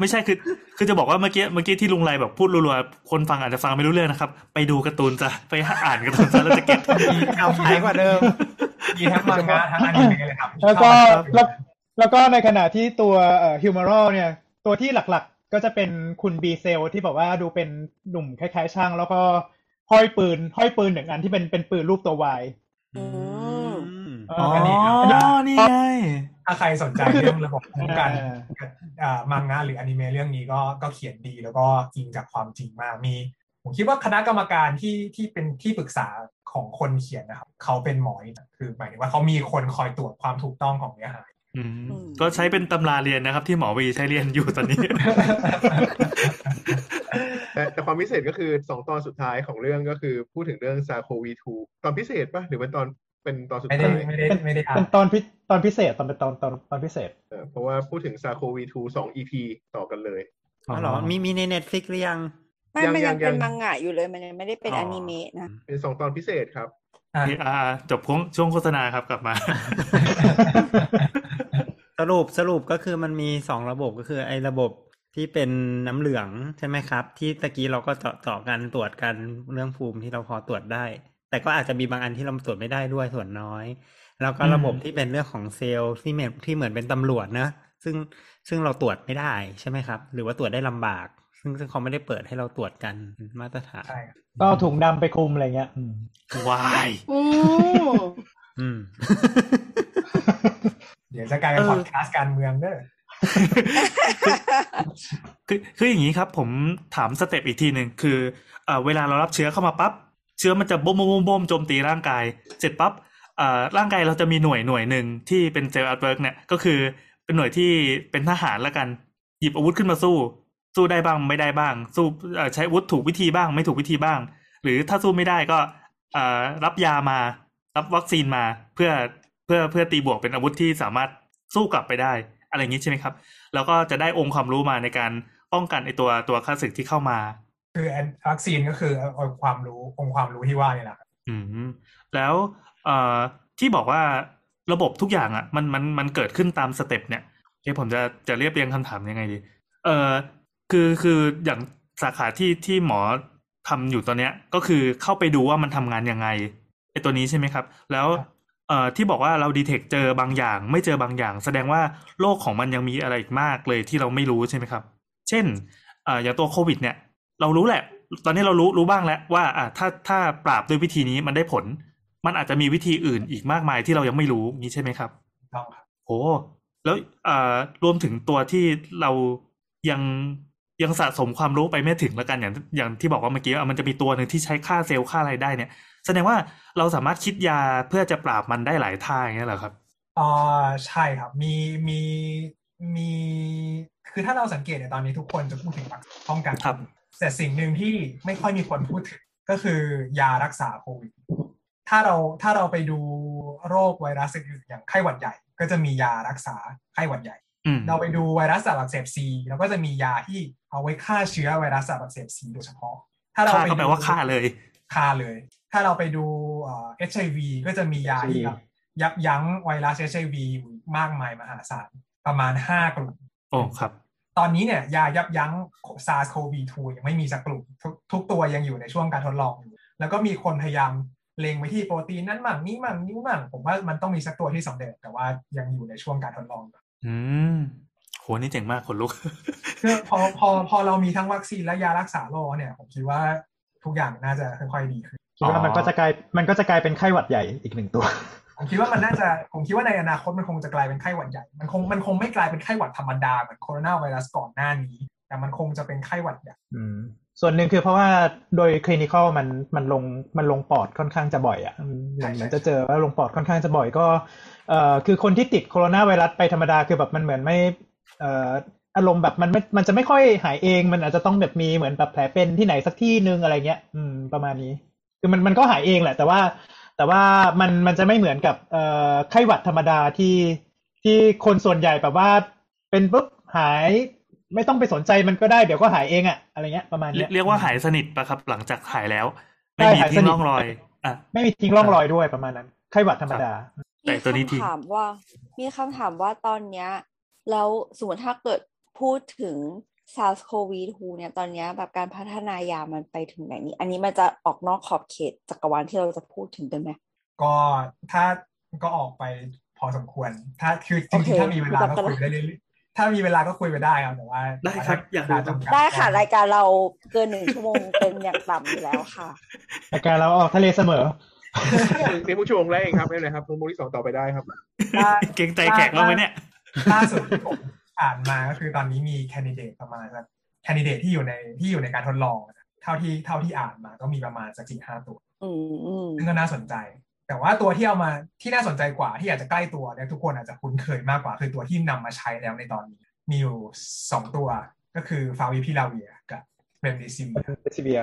ไม่ใช่คือคือจะบอกว่าเมื่อกี้เมื่อกี้ที่ลุงไรแบบพูดรัวๆคนฟังอาจจะฟังไม่รู้เรื่องนะครับ ไปดูการ์ตูนจะไปอ่านการ์ตูนจะแล้วจะ getเอาขายกว่าเดิมมีทั้งมังงะทั้งอนิเมะเลยครับ แล้วก็แล้วแล้วก็ในขณะที่ตัวเอ่อ humoral เนี่ย ตัวที่หลักๆก็จะเป็นคุณ B cell ที่แบบว่าดูเป็นหนุ่มคล้ายๆช่าง แล้วก็ห้อยปืนห้อยปืนหนึ่งอันที่เป็นเป็นปืนรูปตัว Y อืมเออ๋อ นี่ไง ถ้าใครสนใจเรื่องระบบป้องกันมังงะหรืออนิเมะเรื่องนี้ก็ก็เขียนดีแล้วก็อิงจากความจริงมากมี ผมคิดว่าคณะกรรมการที่ที่เป็นที่ปรึกษาของคนเขียนนะครับ เขาเป็นหมอคือหมายถึงว่าเขามีคนคอยตรวจความถูกต้องของเนื้อหาก็ใช้เป็นตำราเรียนนะครับ ที่หมอวีใช้เรียนอยู่ตอนนี้ แต่แต่ความพิเศษก็คือสองตอนสุดท้ายของเรื่องก็คือพูดถึงเรื่องซาโควีทูตอนพิเศษปะหรือเป็นตอน เป็นตอนสุดไม่ได้ท้ายไม่ได้ไม่ได้อ่าเป็นนตอนพิตอนพิเศษตอนเป็นตอนตอนตอนพิเศษเออเพราะว่าพูดถึงซาโควีทูสองอีพีต่อกันเลยอ๋อเหรอมีมีในเน็ตฟิกหรือยังไม่ยังมันยังยังเป็นยังมังงะอยู่เลยมันยังไม่ได้เป็นอ๋ออนิเมะนะเป็นสองตอนพิเศษครับอ่าอ่าจบช่วงโฆษณาครับกลับมา สรุปสรุปก็คือมันมีสองระบบก็คือไอ้ระบบที่เป็นน้ำเหลืองใช่ไหมครับ ที่ตะกี้เราก็เจาะเจาะกันตรวจกันเรื่องภูมิที่เราพอตรวจได้ แต่ก็อาจจะมีบางอันที่เราตรวจไม่ได้ด้วยส่วนน้อย แล้วก็ระบบที่เป็นเรื่องของเซลล์ที่เหมือนที่เหมือนเป็นตำรวจนะซึ่งซึ่งเราตรวจไม่ได้ใช่ไหมครับ หรือว่าตรวจได้ลำบาก ซึ่งซึ่งเขาไม่ได้เปิดให้เราตรวจกันมาตรฐานใช่ครับก็เอาถุงดำไปคลุมอะไรเงี้ยอืมวายอืมอืมเดี๋ยวจะกลายเป็นเออพอดแคสต์การเมืองเด้อคือคืออย่างนี้ครับ ผมถาม step อีกทีหนึ่งคือเอ่อเวลาเรารับเชื้อเข้ามาปั๊บ เชื้อมันจะบ่มบ่มบ่มโจมตีร่างกาย เสร็จปั๊บอ่อร่างกายเราจะมีหน่วยหน่วยหนึ่งที่เป็น Cells at Work เนี่ยก็คือเป็นหน่วยที่เป็นทหารละกัน หยิบอาวุธขึ้นมาสู้ สู้ได้บ้างไม่ได้บ้าง สู้เอ่อใช้อาวุธถูกวิธีบ้าง ไม่ถูกวิธีบ้าง หรือถ้าสู้ไม่ได้ก็เอ่อรับยามา รับวัคซีนมาเพื่อเพื่อเพื่อตีบวกเป็นอาวุธที่สามารถสู้กลับไปได้ อะไรอย่างนี้ใช่ไหมครับ แล้วก็จะได้องค์ความรู้มาในการป้องกันไอตัวตัวค่าศึกที่เข้ามา คือแอนวัคซีนก็คือเอาความรู้องค์ความรู้ที่ว่านี่แหละครับอืมแล้วเอ่อที่บอกว่าระบบทุกอย่างอะมันมันมันเกิดขึ้นตามสเต็ปเนี่ยเดี๋ยวผมจะจะเรียบเรียงคำถามยังไงดีเอ่อคือคืออย่างสาขาที่ที่หมอทำอยู่ตอนเนี้ย ก็คือเข้าไปดูว่ามันทำงานยังไงไอตัวนี้ใช่ไหมครับ แล้วเอ่อที่บอกว่าเราดีเทคเจอบางอย่าง ไม่เจอบางอย่าง แสดงว่าโลกของมันยังมีอะไรอีกมากเลยที่เราไม่รู้ใช่ไหมครับ เช่นเอ่ออย่างตัวโควิดเนี่ย เรารู้แหละ ตอนนี้เรารู้รู้บ้างแล้วว่าอะถ้าถ้าปราบด้วยวิธีนี้มันได้ผล มันอาจจะมีวิธีอื่นอีกมากมายที่เรายังไม่รู้นี้ใช่ไหมครับต้องครับโอ้แล้วเอ่อรวมถึงตัวที่เรายังยังสะสมความรู้ไปไม่ถึงแล้วกันอย่างอย่างที่บอกว่าเมื่อกี้ว่ามันจะมีตัวหนึ่งที่ใช้ค่าเซลล์ค่าอะไรได้เนี่ย แสดงว่าเราสามารถคิดยาเพื่อจะปราบมันได้หลายท่าอย่างเงี้ยเหรอครับอ่าใช่ครับ มีมีมี คือถ้าเราสังเกตเนี่ยตอนนี้ทุกคนจะพูดถึงวัคซีนป้องกันครับ แต่สิ่งหนึ่งที่ไม่ค่อยมีคนพูดถึงก็คือยารักษาโควิดถ้าเราถ้าเราไปดูโรคไวรัสอื่นๆอย่างไข้หวัดใหญ่ ก็จะมียารักษาไข้หวัดใหญ่อืมเราไปดูไวรัสตับอักเสบซีเราก็จะมียาที่เอาไว้ฆ่าเชื้อไวรัสตับอักเสบซีโดยเฉพาะ ถ้าเราฆ่าไปก็แปลดูว่าฆ่าเลยฆ่าเลย ถ้าเราไปดูเอ่อ HIV ก็จะมียาที่แบบยับยั้งไวรัส HIV อยู่มากมายมหาศาลประมาณ5กลุ่มโอ้ครับ ตอนนี้เนี่ยยายับยั้ง SARS-CoV-2 ยังไม่มีสักกลุ่มทุกทุกตัวยังอยู่ในช่วงการทดลองอยู่ แล้วก็มีคนพยายามเล็งไปที่โปรตีนนั้นมั่งนี้มั่งนี้มั่ง ผมว่ามันต้องมีสักตัวที่สำเร็จ แต่ว่ายังอยู่ในช่วงการทดลองอยู่อืมโหนี่เจ๋งมากขนลุกคือพอพอพอเรามีทั้งวัคซีนและยารักษาโรคเนี่ย ผมคิดว่าทุกอย่างน่าจะค่อยๆดีขึ้นคิดว่ามันก็จะกลายมันก็จะกลายเป็นไข้หวัดใหญ่อีกหนึ่งตัว ผมคิดว่ามันน่าจะผมคิดว่าในอนาคตมันคงจะกลายเป็นไข้หวัดใหญ่ มันคงมันคงไม่กลายเป็นไข้หวัดธรรมดาเหมือนโคโรนาไวรัสก่อนหน้านี้ แต่มันคงจะเป็นไข้หวัดใหญ่อืมส่วนหนึ่งคือเพราะว่าโดยคลินิคอลมันมันลงมันลงปอดค่อนข้างจะบ่อยอะอืมใช่เหมือนใช่จะเจอว่าลงปอดค่อนข้างจะบ่อยก็เอ่อคือคนที่ติดโคโรนาไวรัสไปธรรมดาคือแบบมันเหมือนไม่เอ่ออารมณ์แบบมันไม่มันจะไม่ค่อยหายเอง มันอาจจะต้องแบบมีเหมือนแบบแผลเป็นที่ไหนสักที่นึงอะไรเงี้ย อืมประมาณนี้ คือมันมันก็หายเองแหละ แต่ว่า แต่ว่ามันมันจะไม่เหมือนกับเอ่อไข้หวัดธรรมดาที่ที่คนส่วนใหญ่แบบว่า เป็นปุ๊บหายไม่ต้องไปสนใจมันก็ได้เดี๋ยวก็หายเองอะอะไรเงี้ยประมาณเรีเนี้ยยกเรียกว่าหายสนิทปะครับ หลังจากหายแล้วใช่ไม่มีหายสทิ้งนิทร่องรอยอะไม่มีทิ้งร่องรอยด้วยประมาณนั้น ไข้หวัดธรรมดา แต่ตัวนี้มีทีคำถามว่า มีคำถามว่าตอนเนี้ยแล้วสมมติถ้าเกิดพูดถึง SARS-CoV-2 เนี่ยตอนเนี้ยแบบการพัฒนายามันไปถึงไหนนี้อันนี้มันจะออกนอกขอบเขตจักรวาลที่เราจะพูดถึงกันไหมก็ถ้าก็ออกไปพอสมควร ถ้าคือจโอเคริงๆถ้ามีเวลาก็จับกันคุยได้เรื่อยๆถ้ามีเวลาก็คุยไปได้ครับแต่ว่าได้ครับอยากรู้เวลจำกัได้ค่ะรายการเราเกินหนึ่งชั่วโมงเป็นอย่างต่ำอยู่แล้วค่ะอาการเราออกทะเลเสมอในผู้ชมแรกเองครับไม่เป็นไรครับมุมที่สองต่อไปได้ครับล่าเกรงใจแขกเราไหมเนี่ยล่าสุดที่ผม อ่านมาก็คือตอนนี้มีแคนดิเดตประมาณสักแคนดิเดตที่อยู่ในที่อยู่ในการทดลองนะเท่าที่เท่าที่อ่านมาก็มีประมาณสักสี่ห้าตัวอืมอืมซึ่งก็น่าสนใจ แต่ว่าตัวที่เอามาที่น่าสนใจกว่าที่อาจจะใกล้ตัวเนี่ยทุกคนอาจจะคุ้นเคยมากกว่า คือตัวที่นำมาใช้แล้วในตอนนี้ มีอยู่สองตัวก็คือ Favipiravir กับ Remdesivir เดซิเบีย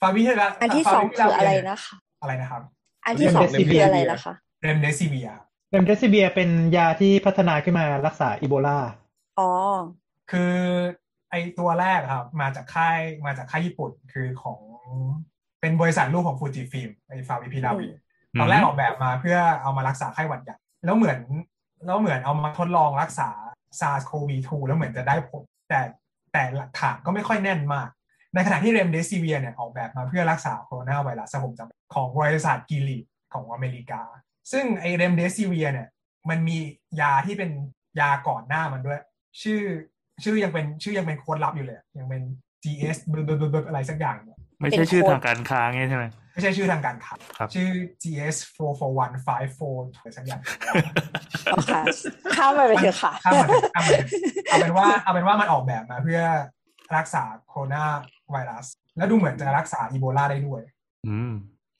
Favipira อันที่สองคืออะไรนะคะอะไรนะครับ อันที่สองคือ Remdesivir อะไรนะคะ Remdesivir Remdesivir เป็นยาที่พัฒนาขึ้นมารักษาอีโบลา อ๋อ คือไอตัวแรกครับ มาจากค่ายมาจากค่ายญี่ปุ่นคือของเป็นบริษัทลูกของฟูจิฟิล์มไอ Favipiravir ตอนแรกออกแบบมาเพื่อเอามารักษาไข้หวัดใหญ่แล้วเหมือนแล้วเหมือนเอามาทดลองรักษา SARS-CoV-2 แล้วเหมือนจะได้ผลแต่แต่หลักฐานก็ไม่ค่อยแน่นมาก ในขณะที่เรมเดซิเวียเนี่ยออกแบบมาเพื่อรักษาโคโรนาไวรัสผมจำของบริษัทกิลีของอเมริกา ซึ่งไอเรมเดซิเวียเนี่ยมันมียาที่เป็นยาก่อนหน้ามันด้วย ชื่อชื่อยังเป็นชื่อยังเป็นโค้ดลับอยู่เลยยังเป็น GS บลบอะไรสักอย่างเนี่ยไม่ใช่ชื่อทางการค้าไงใช่ไหมไม่ใช่ชื่อทางการค้าครับชื่อ GS 44154อะไรสักอย่างเอาค่ะข้ามไปไปเถอะค่ะข้ามมาข้ามมาเอาเป็นว่าเอาเป็นว่ามันออกแบบมาเพื่อรักษาโคโรนาไวรัส แล้วดูเหมือนจะรักษาอีโบลาได้ด้วย อืม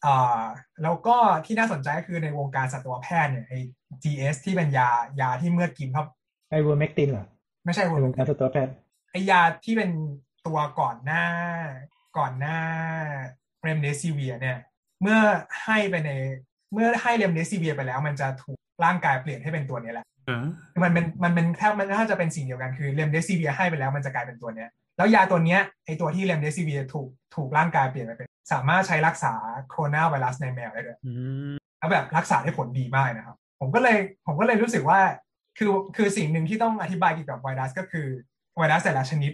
อ่าแล้วก็ที่น่าสนใจก็คือในวงการสัตวแพทย์เนี่ยไอ้ GS ที่เป็นยายาที่เมื่อกินเข้า Ivermectin เหรอ ไม่ใช่ในวงการสัตวแพทย์ไอยาที่เป็นตัวก่อนหน้าก่อนหน้าเรมเดซิเวียเนี่ย เมื่อให้ไปในเมื่อให้เรมเดซิเวียไปแล้ว มันจะถูกร่างกายเปลี่ยนให้เป็นตัวนี้แหละเออคือมันเป็นมันเป็นแทบมันถ้าจะเป็นสิ่งเดียวกันคือเรมเดซิเวียให้ไปแล้วมันจะกลายเป็นตัวเนี้ย แล้วยาตัวเนี้ยไอตัวที่เรมเดซิเวียถูกถูกร่างกายเปลี่ยนไปเป็นสามารถใช้รักษาโคโรนาไวรัสในแมวได้ด้วยอืมแล้วแบบรักษาได้ผลดีมากนะครับ ผมก็เลยผมก็เลยรู้สึกว่า คือคือสิ่งหนึ่งที่ต้องอธิบายเกี่ยวกับไวรัสก็คือไวรัสแต่ละชนิด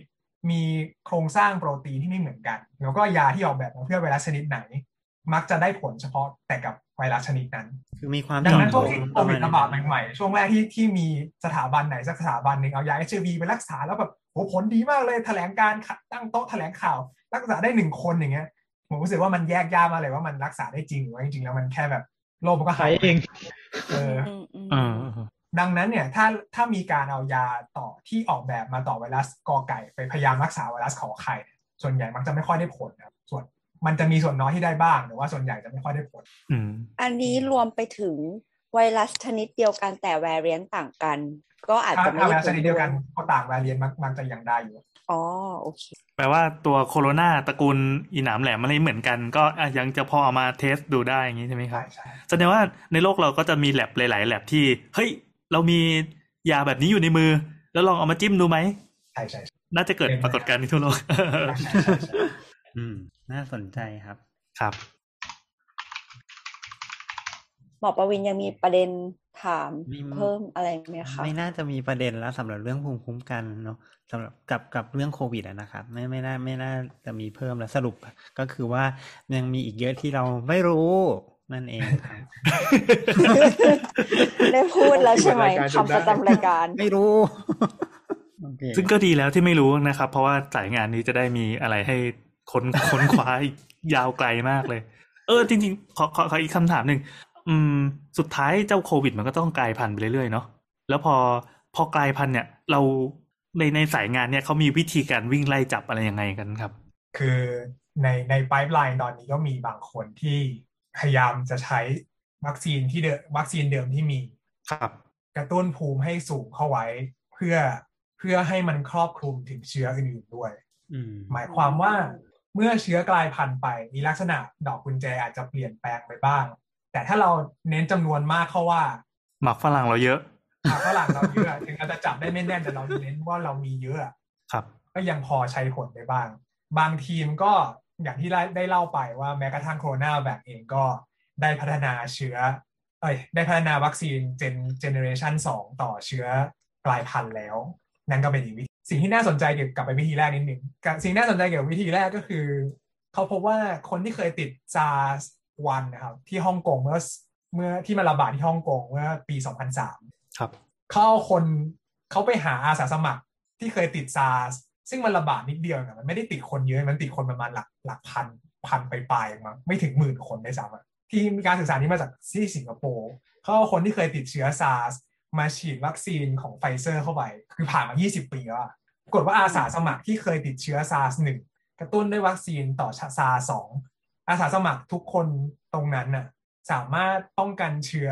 มีโครงสร้างโปรตีนที่ไม่เหมือนกัน แล้วก็ยาที่ออกแบบมาเพื่อไวรัสชนิดไหน มักจะได้ผลเฉพาะแต่กับไวรัสชนิดนั้น คือมีความดังนั้นพเจาะวกจที่งโควิดระบาดใหม่ๆ ช่วงแรกที่ที่มีสถาบันไหนสักสถาบันหนึ่งเอายาเอชวีไปรักษาแล้วแบบโหผลดีมากเลยแถลงการตั้งโต๊ะแถลงข่าว รักษาได้หนึ่งคนอย่างเงี้ยผมรู้สึกว่ามันแยกยากมากเลยว่ามันรักษาได้จริงหรือว่าจริงๆแล้วมันแค่แบบโรคมันก็หาใช้ยเอง เอออืมอืมเออ ดังนั้นเนี่ยถ้าถ้ามีการเอายาต่อที่ออกแบบมาต่อไวรัสกอไก่ ไปพยายามรักษาไวรัสขอไข่เนี่ยส่วนใหญ่มักจะไม่ค่อยได้ผลนะครับส่วนมันจะมีส่วนน้อยที่ได้บ้างแต่ว่าส่วนใหญ่จะไม่ค่อยได้ผลอืมอันนี้รวมไปถึงไวรัสชนิดเดียวกันแต่แวร i ยนต่างกัน ก็อาจถ้าจะไม่ถ้าไวได้รัสชนิดเดียวกันผลก็ต่างแวรเรียนมักมักจะยังได้อยู่อ๋อโอเคแปลว่าตัวโคโรนาตระกูลอีหนามแหลมอะไรเหมือนกัน ก็อะยังจะพอเอามาเทสดูได้อย่างนี้ใช่ไหมครัใช่บใช่แสดงว่าในโลกเราก็จะมีแลบหลาย ๆแลบที่เฮ้ย เรามียาแบบนี้อยู่ในมือ แล้วลองเอามาจิ้มดูไหมใช่ใช่ใช่น่าจะเกิดปรากฏการณ์ในทั่วโลกใช่ใช่ใช่อืม น่าสนใจครับ ครับหมอประวินยังมีประเด็นถามมีเพิ่มอะไรไหมคะไม่น่าจะมีประเด็นแล้วสำหรับเรื่องภูมิคุ้มกันเนาะสำหรับกับกับเรื่องโควิดอะนะครับ ไม่ไม่น่าไม่น่าจะมีเพิ่มแล้วสรุปก็คือว่ายังมีอีกเยอะที่เราไม่รู้ นั่นเองครับได้พูดแล้วใช่ไหมรายการจนได้คำประจำรายการ ไม่รู้โอเคซึ่งก็ดีแล้วที่ไม่รู้นะครับ เพราะว่าสายงานนี้จะได้มีอะไรให้ค้นค้นคว้าอีกยาวไกลมากเลย เออ จริง ๆ ขอขอขออีกคำถามหนึ่งอืม สุดท้ายเจ้าโควิดมันก็ต้องกลายพันธุ์ไปเรื่อยๆเนาะแล้วพอพอกลายพันธุ์เนี่ย เราในในสายงานเนี่ยเขามีวิธีการวิ่งไล่จับอะไรยังไงกันครับ คือในในไ i ป์ไลน์ตอนนี้ก็มีบางคนที่ พยายามจะใช้วัคซีนที่เดิมวัคซีนเดิมที่มีครับ กระตุ้นภูมิให้สูงเข้าไว้ เพื่อเพื่อให้มันครอบคลุมถึงเชื้ออื่นๆด้วยอืมหมายความว่าเมื่อเชื้อกลายพันธุ์ไป มีลักษณะดอกกุญแจอาจจะเปลี่ยนแปลงไปบ้าง แต่ถ้าเราเน้นจำนวนมากเข้าว่า หมากฝรั่งเราเยอะหมากฝรั่งเราเยอะถึงอาจจะจับได้ไม่แน่นแต่เราเน้นว่าเรามีเยอะครับ ก็ยังพอใช้ผลได้บ้าง บางทีมก็ อย่างที่ได้ได้เล่าไปว่าแม้กระทั่งโคโรนาแวคเองก็ได้พัฒนาเชื้อเอ้ยได้พัฒนาวัคซีน gen generation สองต่อเชื้อกลายพันธุ์แล้ว นั่นก็เป็นอีกวิธีสิ่งที่น่าสนใจเกี่ยวกับไปวิธีแรกนิดหนึ่งกับสิ่งน่าสนใจเกี่ยวกับวิธีแรกก็คือ เขาพบว่าคนที่เคยติดซาร์สวันนะครับ ที่ฮ่องกงเมื่อเมื่อที่มันระบาดที่ฮ่องกงเมื่อปี 2003 ครับ เขาเอาคนเขาไปหาอาสาสมัครที่เคยติดซาร์ส ซึ่งมันระบาดนิดเดียวนะมันไม่ได้ติดคนเยอะมันติดคนประมาณหลักหลักพันพันไปปลายมั้งไม่ถึงหมื่นคนได้ซ้ำอะที่มีการศึกษานี้มาจากที่สิงคโปร์เขาเอาคนที่เคยติดเชื้อซาร์สมาฉีดวัคซีนของไฟเซอร์เข้าไป คือผ่านมา 20 ปีแล้วปรากฏว่าอาสาสมัครที่เคยติดเชื้อซาร์สหนึ่งกระตุ้นด้วยวัคซีนต่อซาร์สองอาสาสมัครทุกคนตรงนั้นน่ะสามารถป้องกันเชื้อ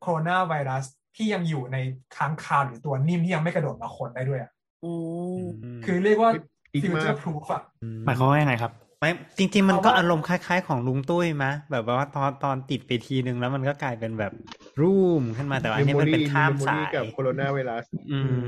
โคโรนาไวรัสที่ยังอยู่ในค้างคาวหรือตัวนิ่มที่ยังไม่กระโดดมาคนได้ด้วยอะ อืมคือเรียกว่าอีกมาก future proof อะหมายความว่ายังไงครับไม่จริง ๆ มันก็เพราะว่าอารมณ์คล้าย ๆ ของลุงตุ้ยมะแบบว่าตอนตอนติดไปทีนึงแล้วมันก็กลายเป็นแบบรูมขึ้นมาแต่ว่าอันนี้มันเป็นข้ามสายกับโคโรนาไวรัสอืม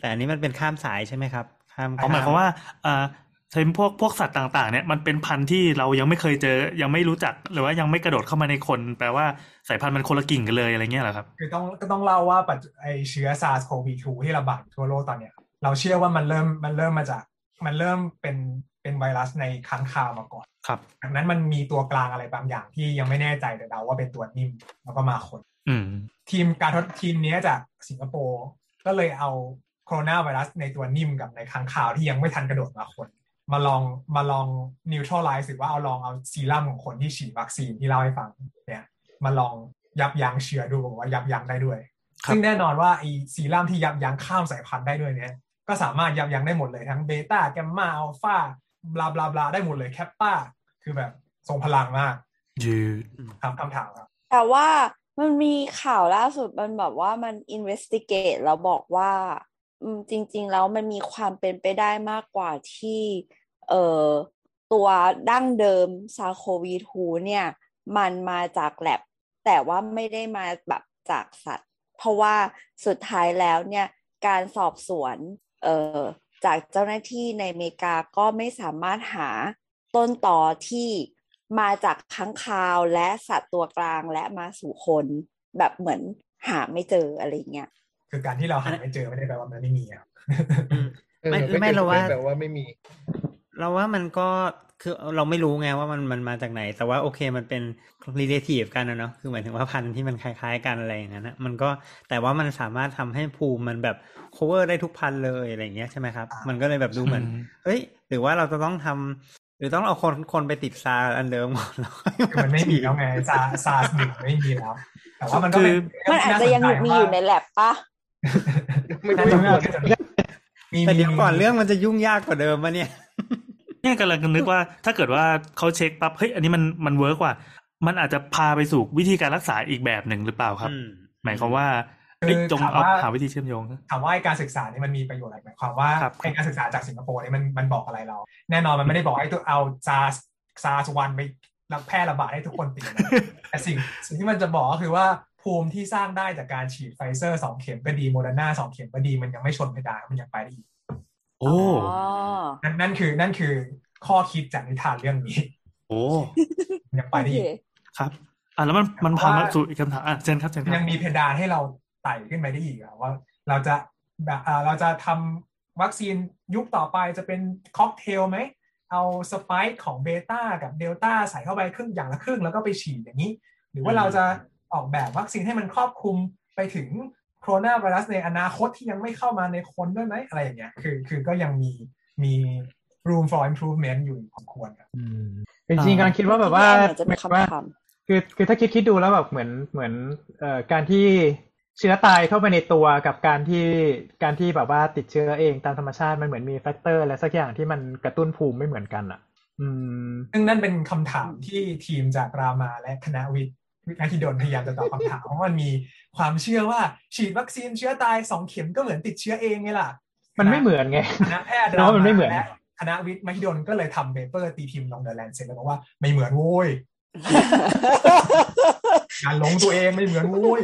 แต่อันนี้มันเป็นข้ามสายใช่ไหมครับ ข้ามอ๋อหมายความว่าอ่าเช่นพวกพวกสัตว์ต่าง ๆ เนี่ยมันเป็นพันธุ์ที่เรายังไม่เคยเจอ ยังไม่รู้จักหรือว่ายังไม่กระโดดเข้ามาในคน แปลว่าสายพันธุ์มันคนละกิ่งกันเลยอะไรเงี้ยเหรอครับ คือต้องก็ต้องเล่าว่าปัจจุไอเชื้อ SARS-CoV-2 ที่ระบาดอยู่ทั่วโลกตอนเนี้ยครับ เราเชื่อว่ามันเริ่มมันเริ่มมาจาก มันเริ่มเป็นเป็นไวรัสในค้างคาวมาก่อนครับจากนั้นมันมีตัวกลางอะไรบางอย่างที่ยังไม่แน่ใจแต่เดาว่าเป็นตัวนิ่มแล้วก็มาคนอืมทีมการทดทีมเนี้ยจากสิงคโปร์ก็เลยเอาโคโรนาไวรัสในตัวนิ่มกับในค้างคาวที่ยังไม่ทันกระโดดมาคน มาลองมาลอง neutralize หรือว่าเอาลองเอาซีรั่มของคนที่ฉีดวัคซีนที่เล่าให้ฟังเนี่ยมาลองยับยั้งเชื้อดูบอกว่ายับยั้งได้ด้วยครับซึ่งแน่นอนว่าไอซีรั่มที่ยับยั้งข้ามสายพันธุ์ได้ด้วยเนี่ย ก็สามารถยับยั้งได้หมดเลยทั้งเบต้าแกมมาอัลฟา blah blah blah ได้หมดเลยแคปป้าคือแบบทรงพลังมากยืดคำคำถามครับ แต่ว่ามันมีข่าวล่าสุดมันแบบว่ามัน investigate แล้วบอกว่าอืมจริง ๆ แล้วมันมีความเป็นไปได้มากกว่าที่ เอ่อตัวดั้งเดิมซาโควี2เนี่ย มันมาจากแลบ แต่ว่าไม่ได้มาแบบจากสัตว์ เพราะว่าสุดท้ายแล้วเนี่ย การสอบสวนเอ่อ จากเจ้าหน้าที่ในอเมริกาก็ไม่สามารถหาต้นต่อที่มาจากค้างคาวและสัตว์ตัวกลางและมาสู่คนแบบเหมือนหาไม่เจออะไรเงี้ยคือการที่เราหาไม่เจอไม่ได้แปลว่ามันไม่มีอะอืมเออไม่ไม่ไม่เราว่าแปลว่าไม่มี เราว่ามันก็คือเราไม่รู้ไงว่ามันมันมาจากไหน แต่ว่าโอเคมันเป็น relative กันนะเนาะคือหมายถึงว่าพันธุ์ที่มันคล้ายๆกันอะไรอย่างนั้นนะมันก็แต่ว่ามันสามารถทำให้ภูมิมันแบบ cover ได้ทุกพันธุ์เลยอะไรอย่างเงี้ยใช่ไหมครับ มันก็เลยแบบดูเหมือนอืมเฮ้ย หรือว่าเราจะต้องทำหรือต้องเอาคนคนไปติดซาร์สอันเดิมก่อนแล้วค่อยคือมันไม่มีแล้วไงซาร์สซาร์สหนึ่งไม่มีแล้วแต่ว่ามันก็เป็นมันอาจจะยังมีอยู่ในแลบปะไม่น่ารู้จะว่ามีแต่เดี๋ยวก่อนมีเรื่องมันจะยุ่งยากกว่าเดิมมะเนี่ย เนี่ยกำลังนึกว่าถ้าเกิดว่าเขาเช็คปั๊บเฮ้ยอันนี้มันมัน work กว่า มันอาจจะพาไปสู่วิธีการรักษาอีกแบบหนึ่งหรือเปล่าครับอืมหมายความว่าเอ้ยจงเอาหาวิธีเชื่อมโยงนะถามว่าไอ้การศึกษานี่มันมีประโยชน์อะไรหมายความว่าครับไอ้การศึกษาจากสิงคโปร์นี่มันมันบอกอะไรเรา แน่นอนมันไม่ได้บอกให้ตัวเอาซาซาสวันไปแพร่ระบาดให้ทุกคนติดนะแต่สิ่งสิ่งที่มันจะบอกก็คือว่าภูมิที่สร้างได้จากการฉีดไฟเซอร์สองเข็มก็ดีโมเดอร์นาสองเข็มก็ดีมันยังไม่ชนเพดานมันยังไปได้อีก โอ้อ๋อนั่นนั่นคือนั่นคือข้อคิดจากนิทานเรื่องนี้ โอ้มันยังไปโอได้เคอีกครับอะแล้วมันมันเพพาราะว่ามาสู่อีกคำถามอะเชิญครับเชิญคมันรับยังมีเพดานให้เราไต่ขึ้นไปได้อีกอะว่า เราจะแบบอ่าเราจะทำวัคซีนยุคต่อไปจะเป็นค็อกเทลไหมเอาสไปค์ของเบต้ากับเดลต้าใส่เข้าไปครึ่งอย่างละครึ่งแล้วก็ไปฉีดอย่างนี้ หรือว่าเราจะออกแบบวัคซีนให้มันครอบคลุมไปถึง โคโรนาไวรัสในอนาคตที่ยังไม่เข้ามาในคนด้วยไหมอะไรอย่างเงี้ยคือคือก็ยังมีมี room for improvement อยู่พอควรครับอืมจริงๆกำลังคิดว่าแบบว่าเหมือนจะมีว่าคำถามคือคือถ้าคิดคิดดูแล้วแบบเหมือนเหมือนเอ่อการที่เชื้อตายเข้าไปในตัวกับการที่การที่แบบว่าติดเชื้อเองตามธรรมชาติมันเหมือนมี factor อะไรสักอย่างที่มันกระตุ้นภูมิไม่เหมือนกันอะ อืมซึ่งนั่นเป็นคำถามที่ทีมจากรามาและคณะวิทย์ วิทยามหิดลพยายามจะตอบคำถามเพราะมันมีความเชื่อว่าฉีดวัคซีนเชื้อตายสองเข็มก็เหมือนติดเชื้อเองไงล่ะ มันไม่เหมือนไงคณะแพทย์เราว่ามันไม่เหมือนและคณะวิทย์มหิดลก็เลยทำ paper ตีพิมพ์ลง The Lancet แล้วบอกว่าไม่เหมือนโว้ยการหลงตัวเองไม่เหมือนโว้ย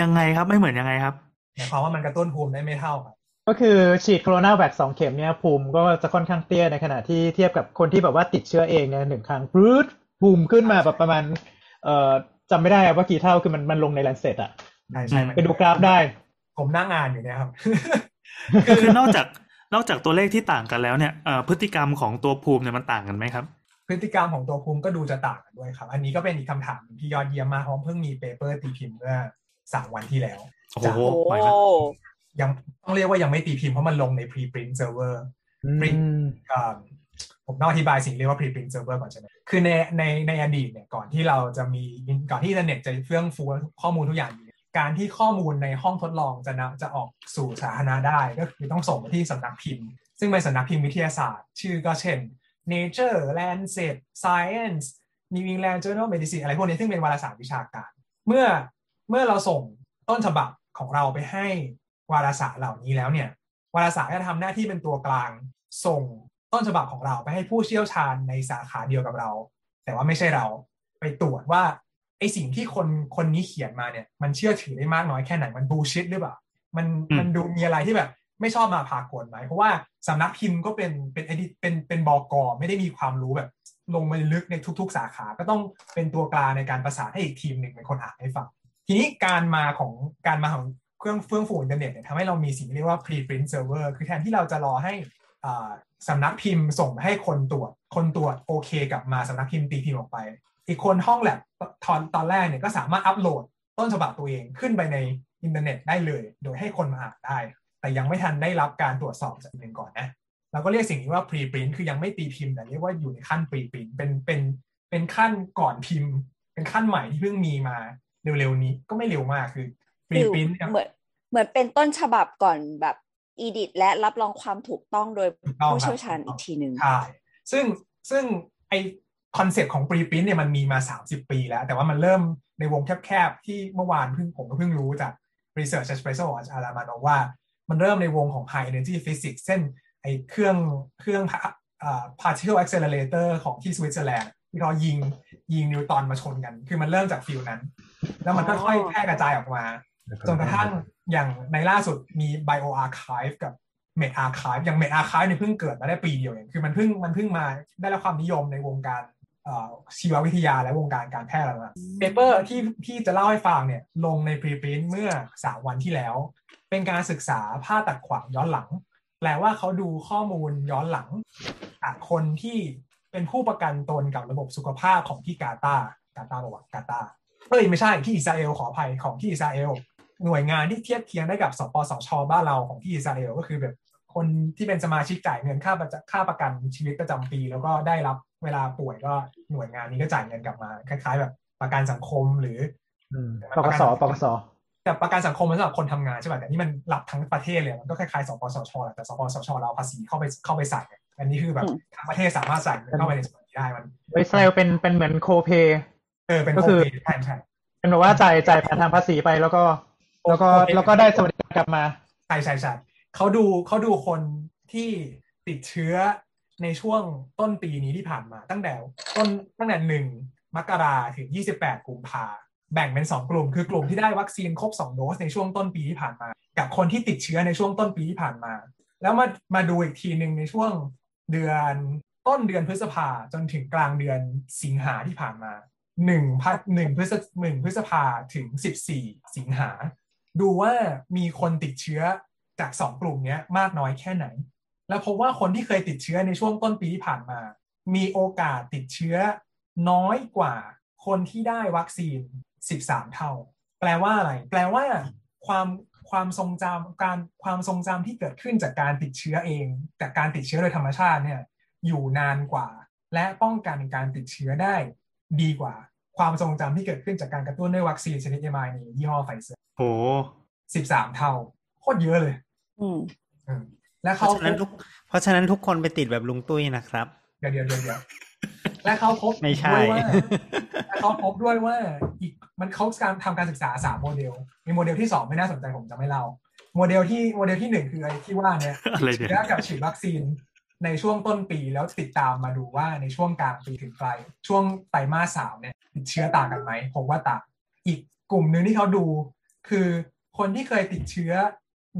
ยังไงครับไม่เหมือนยังไงครับหมายความว่ามันกระตุ้นภูมิได้ไม่เท่าครับก็คือฉีดโคโรนาแวคสองเข็มเนี่ยภูมิก็จะค่อนข้างเตี้ยในขณะที่เทียบกับคนที่แบบว่าติดเชื้อเองเนี่ยหนึ่งครั้งปรื๊ดภูมิขึ้นมาแบบประมาณ เอ่อจำไม่ได้ว่ากี่เท่าคือมันมันลงใน Lancet อะใช่ใช่มันไปดูกราฟได้ ผมนั่งอ่านอยู่เนี่ยครับคือนอกจากนอกจากตัวเลขที่ต่างกันแล้วเนี่ยเอ่อพฤติกรรมของตัวภูมิเนี่ยมันต่างกันไหมครับ พฤติกรรมของตัวภูมิก็ดูจะต่างกันด้วยครับ อันนี้ก็เป็นอีกคำถามหนึ่งที่ยอดเยี่ยมมากเพราะเพิ่งมีเปเปอร์ตีพิมพ์เมื่อสามวันที่แล้ว โอ้โหจากโอ้ไหวละยังต้องเรียกว่ายังไม่ตีพิมพ์เพราะมันลงใน preprint server อืมเอ่อผม ต้องอธิบายสิ่งเรียกว่า preprint server ก่อนใช่ไหมคือในในในอดีตเนี่ยก่อนที่เราจะมีก่อนที่อินเทอร์เน็ตจะเฟื่องฟูข้อมูลทุกอย่างการที่ข้อมูลในห้องทดลองจะนำจะออกสู่สาธารณะได้ ก็คือต้องส่งไปที่สำนักพิมพ์ ซึ่งเป็นสำนักพิมพ์วิทยาศาสตร์ ชื่อก็เช่น Nature Lancet Science New England Journal of Medicine อะไรพวกนี้ซึ่งเป็นวารสารวิชาการ เมื่อเมื่อเราส่งต้นฉบับของเราไปให้วารสารเหล่านี้แล้วเนี่ยวารสารจะทำหน้าที่เป็นตัวกลาง ส่ง ต้นฉบับของเราไปให้ผู้เชี่ยวชาญในสาขาเดียวกับเรา แต่ว่าไม่ใช่เราไปตรวจว่าไอสิ่งที่คนคนนี้เขียนมาเนี่ย มันเชื่อถือได้มากน้อยแค่ไหนมันบูชิดหรือเปล่ามันอืมมันดูมีอะไรที่แบบ ไม่ชอบมาพากลไหมเพราะว่าสำนักพิมพ์ก็เป็นเป็นเอดิเป็นเป็นบอกอไม่ได้มีความรู้แบบ ลงไปลึกในทุก ๆ สาขา ก็ต้องเป็นตัวกลางในการประสานให้อีกทีมหนึ่งเป็นคนอ่านให้ฟัง ทีนี้การมาของการมาของเครื่องเฟื่องฟูอินเทอร์เน็ตเนี่ยทำให้เรามีสิ่งที่เรียกว่า preprint server คือแทนที่เราจะรอให้ สำนักพิมพ์ส่งไปให้คนตรวจ คนตรวจโอเคกลับมาสำนักพิมพ์ตีพิมพ์ออกไป อีกคนห้องแลบตอนตอนแรกเนี่ยก็สามารถอัปโหลดต้นฉบับตัวเองขึ้นไปในอินเทอร์เน็ตได้เลย โดยให้คนมาอ่านได้ แต่ยังไม่ทันได้รับการตรวจสอบจากหนึ่งก่อนนะเราก็เรียกสิ่งนี้ว่า preprint คือยังไม่ตีพิมพ์แต่เรียกว่าอยู่ในขั้น preprint เป็นเป็นเป็นขั้นก่อนพิมพ์ เป็นขั้นใหม่ที่เพิ่งมีมาเร็วๆนี้ก็ไม่เร็วมากคือ preprint เหมือนเหมือนเป็นต้นฉบับก่อนแบบ edit และรับรองความถูกต้องโดยผู้เชี่ยวชาญอีกทีหนึ่งใช่ซึ่งซึ่งไอ concept ของ preprint เนี่ยมันมีมา 30 ปีแล้ว แต่ว่ามันเริ่มในวงแคบๆ ที่เมื่อวานเพิ่งผมก็เพิ่งรู้จาก Research Espresso อาจารย์มานว่า มันเริ่มในวงของ High Energy Physics เช่นไอเครื่องเครื่อง particle accelerator ของที่สวิตเซอร์แลนด์ที่เขายิงยิงนิวตอนมาชนกัน คือมันเริ่มจาก field นั้น แล้วมันค่อยๆแพร่กระจายออกมา จนกระทั่งอย่างในล่าสุดมี Bio Archive กับ Med Archive อย่าง Med Archive เนี่ยเพิ่งเกิดมาได้ปีเดียวเองคือมันเพิ่งมันเพิ่งมาได้รับความนิยมในวงการชีววิทยาและวงการการแพทย์แล้วนะ paper ที่ที่จะเล่าให้ฟังเนี่ยลงใน preprint เมื่อสามวันที่แล้ว เป็นการศึกษาภาคตัดขวางย้อนหลัง แปลว่าเขาดูข้อมูลย้อนหลังจากคนที่เป็นผู้ประกันตนกับระบบสุขภาพของที่กาตาร์กาตาร์บอกว่ากาตาร์เอ้ยไม่ใช่ที่อิสราเอลขออภัยของที่อิสราเอล หน่วยงานที่เทียบเคียงได้กับสปสชบ้านเราของที่อิสราเอลก็คือแบบคนที่เป็นสมาชิกจ่ายเงินค่าประค่าประกันชีวิตประจำปี แล้วก็ได้รับเวลาป่วยก็หน่วยงานนี้ก็จ่ายเงินกลับมา คล้าย ๆ แบบประกันสังคมหรือปกสปกสแต่ประกันสังคมมันสำหรับคนทำงานใช่ไหมแต่นี่มันหลับทั้งประเทศเลยมันก็คล้ายๆสปสชแหละแต่สปสชเราภาษีเข้าไปเข้าไปใส่อันนี้คือแบบทั้งประเทศสามารถใส่เข้าไปในส่วนนี้ได้มันอิสราเอลเป็นเป็นเหมือนโคเพเออเป็นโคเพใช่ใช่เป็นแบบว่าจ่ายจ่ายผ่านทางภาษีไปแล้วก็ แล้วก็แล้วก็ได้สวัสดิการกลับมาใช่ใช่ใช่เขาดูเขาดูคนที่ติดเชื้อในช่วงต้นปีนี้ที่ผ่านมา ตั้งแต่ต้นตั้งแต่หนึ่งมกราถึง28กุมภาแบ่งเป็น2กลุ่ม คือกลุ่มที่ได้วัคซีนครบ2โดสในช่วงต้นปีที่ผ่านมา กับคนที่ติดเชื้อในช่วงต้นปีที่ผ่านมา แล้วมามาดูอีกทีหนึ่งในช่วงเดือนต้นเดือนพฤษภาจนถึงกลางเดือนสิงหาที่ผ่านมาหนึ่งพัหนึ่งพฤษหนึ่งพฤษภาถึงสิบสี่สิงหา ดูว่ามีคนติดเชื้อจากสองกลุ่มนี้มากน้อยแค่ไหน แล้วพบว่าคนที่เคยติดเชื้อในช่วงต้นปีที่ผ่านมา มีโอกาสติดเชื้อน้อยกว่าคนที่ได้วัคซีน 13 เท่า แปลว่าอะไร แปลว่าความความทรงจำการความทรงจำที่เกิดขึ้นจากการติดเชื้อเอง จากการติดเชื้อโดยธรรมชาติเนี่ยอยู่นานกว่า และป้องกันการติดเชื้อได้ดีกว่า ความทรงจำที่เกิดขึ้นจากการกระตุ้นด้วยวัคซีนชนิดเอมายนี้ยี่ห้อไฟเซอร์ โหสิบสามเท่า โคตรเยอะเลย อืมแล้วเขาเพราะฉะนั้นทุกเพราะฉะนั้นทุกคนไปติดแบบลุงตุ้ยนะครับ เดี๋ยวเดี๋ยวเดี๋ยวและเขาพบไม่ใช่ว่าและเขาพบด้วยว่าอีกมันเขาการทำการศึกษาสามโมเดล มีโมเดลที่สองไม่น่าสนใจผมจะไม่เล่าโมเดลที่โมเดลที่หนึ่งคือไอ้ที่ว่าเนี่ยเชื้อกับฉีดวัคซีนในช่วงต้นปีแล้วติดตามมาดูว่าในช่วงกลางปีถึงปลายช่วงไตรมาสสามเนี่ยติดเชื้อต่างกันไหมผมว่าต่างอีกกลุ่มหนึ่งที่เขาดู คือคนที่เคยติดเชื้อ